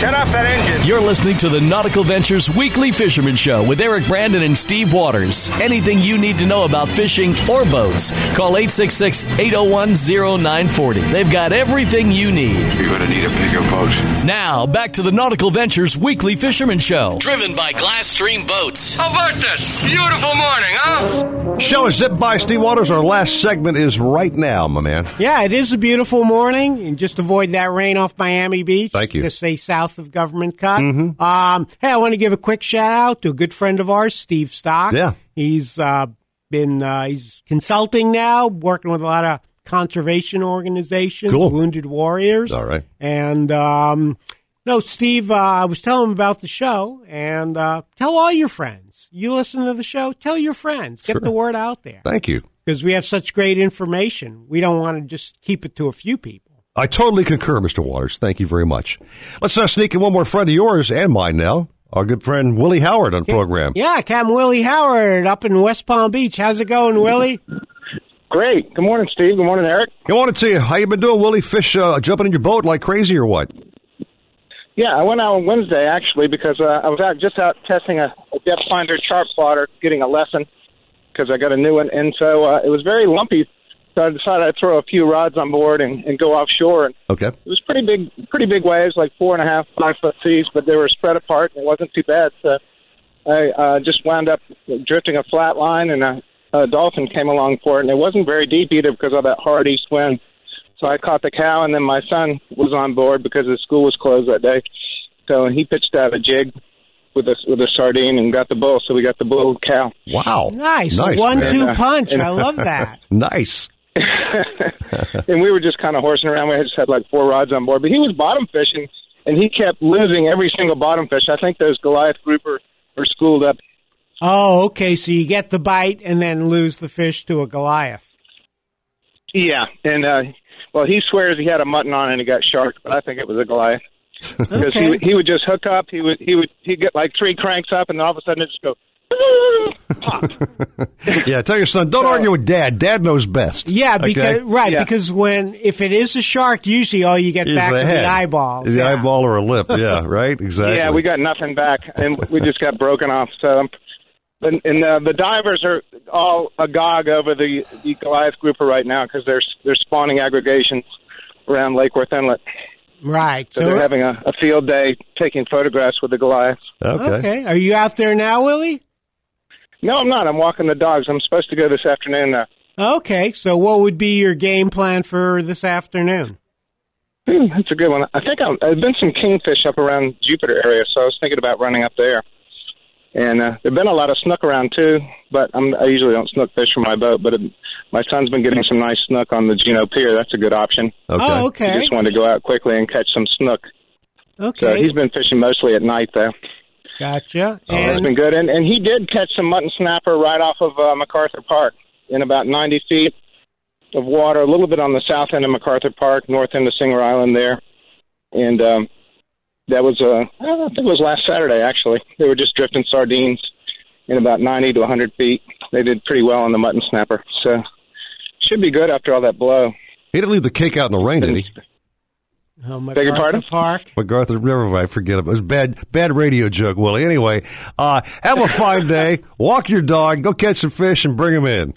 Speaker 1: Shut off that engine. You're listening to the Nautical Ventures Weekly Fisherman Show with Eric Brandon and Steve Waters. Anything you need to know about fishing or boats, call 866 801 0940. They've got everything you need.
Speaker 61: You're going to need a bigger boat.
Speaker 1: Now, back to the Nautical Ventures Weekly Fisherman Show. Driven by Glasstream Boats.
Speaker 61: How about this? Beautiful morning, huh?
Speaker 3: Show is zipped by Steve Waters. Our last segment is right now, my man.
Speaker 4: Yeah, it is a beautiful morning. And just avoid that rain off Miami Beach.
Speaker 3: Thank you.
Speaker 4: Just stay south of Government Cut. Mm-hmm. Um, hey, I want to give a quick shout out to a good friend of ours, Steve Stock.
Speaker 3: Yeah.
Speaker 4: He's uh, been uh, he's consulting now, working with a lot of conservation organizations,
Speaker 3: Cool.
Speaker 4: wounded warriors.
Speaker 3: All right.
Speaker 4: And um, no, Steve, uh, I was telling him about the show, and uh, tell all your friends. You listen to the show, tell your friends, get
Speaker 3: Sure.
Speaker 4: the word out there
Speaker 3: Thank you.
Speaker 4: because we have such great information. We don't want to just keep it to a few people.
Speaker 3: I totally concur, Mr. Waters. Thank you very much. Let's uh, sneak in one more friend of yours and mine now. Our good friend Willie Howard on program.
Speaker 4: Yeah, Captain Willie Howard up in West Palm Beach. How's it going, Willie?
Speaker 62: Great. Good morning, Steve. Good morning, Eric.
Speaker 3: Good morning to you. How you been doing, Willie? Fish uh, jumping in your boat like crazy or what?
Speaker 62: Yeah, I went out on Wednesday actually because uh, I was out just out testing a, a depth finder chart plotter, getting a lesson because I got a new one, and so uh, it was very lumpy. So I decided I'd throw a few rods on board and, and go offshore. And
Speaker 3: Okay.
Speaker 62: it was pretty big, pretty big waves, like four and a half, five foot seas, but they were spread apart. And it wasn't too bad. So I uh, just wound up drifting a flat line, and a, a dolphin came along for it, and it wasn't very deep either because of that hard east wind. So I caught the cow, and then my son was on board because the school was closed that day. So he pitched out a jig with a with a sardine and got the bull. So we got the bull cow.
Speaker 3: Wow,
Speaker 4: Nice.
Speaker 3: Nice,
Speaker 4: one
Speaker 62: two
Speaker 4: punch. I love that.
Speaker 3: Nice.
Speaker 62: and we were just kind of horsing around. We had just had like four rods on board, but he was bottom fishing, and he kept losing every single bottom fish. I think those Goliath grouper are schooled up.
Speaker 4: Oh, okay. So you get the bite and then lose the fish to a Goliath.
Speaker 62: Yeah, and uh, well, he swears he had a mutton on and he got shark, but I think it was a Goliath because he
Speaker 4: Okay.
Speaker 62: would- he would just hook up. He would he would he'd get like three cranks up, and all of a sudden it just go
Speaker 3: yeah, tell your son, don't argue with dad. Dad knows best.
Speaker 4: Yeah,
Speaker 3: Okay?
Speaker 4: because right because when if it is a shark, usually all you get
Speaker 3: Is
Speaker 4: back
Speaker 3: the
Speaker 4: is
Speaker 3: head.
Speaker 4: the eyeballs.
Speaker 3: The
Speaker 4: yeah.
Speaker 3: eyeball or a lip. Yeah, right? Exactly.
Speaker 62: Yeah, we got nothing back, and we just got broken off. So, and, and uh, the divers are all agog over the, the Goliath grouper right now because they're they're spawning aggregations around Lake Worth Inlet.
Speaker 4: Right.
Speaker 62: So, they're having a, a field day taking photographs with the Goliaths.
Speaker 4: Okay. Are you out there now, Willie?
Speaker 62: No, I'm not. I'm walking the dogs. I'm supposed to go this afternoon. Uh,
Speaker 4: Okay. So what would be your game plan for this afternoon?
Speaker 62: Hmm, that's a good one. I think I'm, there've been some kingfish up around Jupiter area, so I was thinking about running up there. And uh, there've been a lot of snook around too, but I'm, I usually don't snook fish from my boat. But it, my son's been getting some nice snook on the Juno Pier. That's a good option.
Speaker 3: Okay.
Speaker 4: Oh, okay.
Speaker 62: He just wanted to go out quickly and catch some snook. Okay. So
Speaker 4: Okay.
Speaker 62: he's been fishing mostly at night though.
Speaker 4: Gotcha.
Speaker 62: So it's been good, and and he did catch some mutton snapper right off of uh, MacArthur Park in about 90 feet of water, a little bit on the south end of MacArthur Park, north end of Singer Island there, and um, that was uh, I think it was last Saturday actually. They were just drifting sardines in about 90 to 100 feet. They did pretty well on the mutton snapper, so should be good after all that blow.
Speaker 3: He didn't leave the cake out in the rain, did he?
Speaker 4: Oh,
Speaker 62: Beg your pardon?
Speaker 4: Park.
Speaker 3: MacArthur, never mind, forget it. It was bad, bad radio joke, Willie. Anyway, uh, have a fine day. Walk your dog. Go catch some fish and bring them in.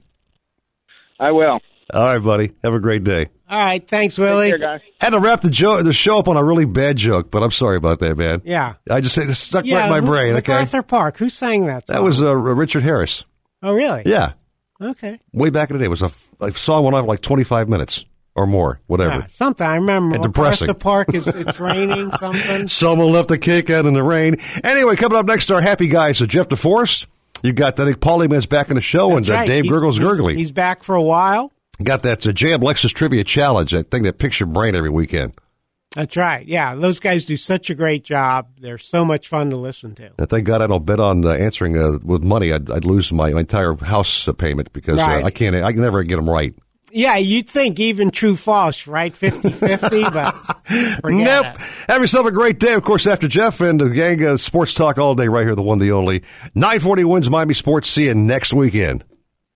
Speaker 62: I will.
Speaker 3: All right, buddy. Have a great day.
Speaker 4: All right. Thanks, Willie.
Speaker 62: Take care, guys.
Speaker 3: Had to wrap the, jo- the show up on a really bad joke, but I'm sorry about that, man.
Speaker 4: Yeah.
Speaker 3: I just it stuck
Speaker 4: Yeah.
Speaker 3: right in my
Speaker 4: who-
Speaker 3: brain. Okay,
Speaker 4: MacArthur Park. Who sang that? Song?
Speaker 3: that was uh, Richard Harris.
Speaker 4: Oh, really?
Speaker 3: Yeah,
Speaker 4: Okay.
Speaker 3: way back in the day. It was a, a song went on for like 25 minutes or more, whatever.
Speaker 4: Yeah, something I remember.
Speaker 3: And depressing.
Speaker 4: MacArthur Park is it's raining. Something.
Speaker 3: Someone left the cake out in the rain. Anyway, coming up next, our happy guys. So Jeff DeForest, you got I think Paulie Man's back in the show, and
Speaker 4: That's
Speaker 3: uh,
Speaker 4: right.
Speaker 3: Dave
Speaker 4: He's-
Speaker 3: Gurgle's
Speaker 4: he's-
Speaker 3: gurgling.
Speaker 4: He's back for a while.
Speaker 3: Got that uh, JM Lexus Trivia Challenge, that thing that picks your brain every weekend.
Speaker 4: That's right. Yeah, those guys do such a great job. They're so much fun to listen to.
Speaker 3: And thank God I don't bet on uh, answering uh, with money. I'd, I'd lose my, my entire house uh, payment because
Speaker 4: Right.
Speaker 3: uh, I can't. I can never get them right.
Speaker 4: Yeah, you'd think even true false, right? 50-50, but
Speaker 3: nope.
Speaker 4: it.
Speaker 3: Have yourself a great day. Of course, after Jeff and the gang, uh, sports talk all day right here, the one, the only. 940 WINZ Miami Sports. See you next weekend.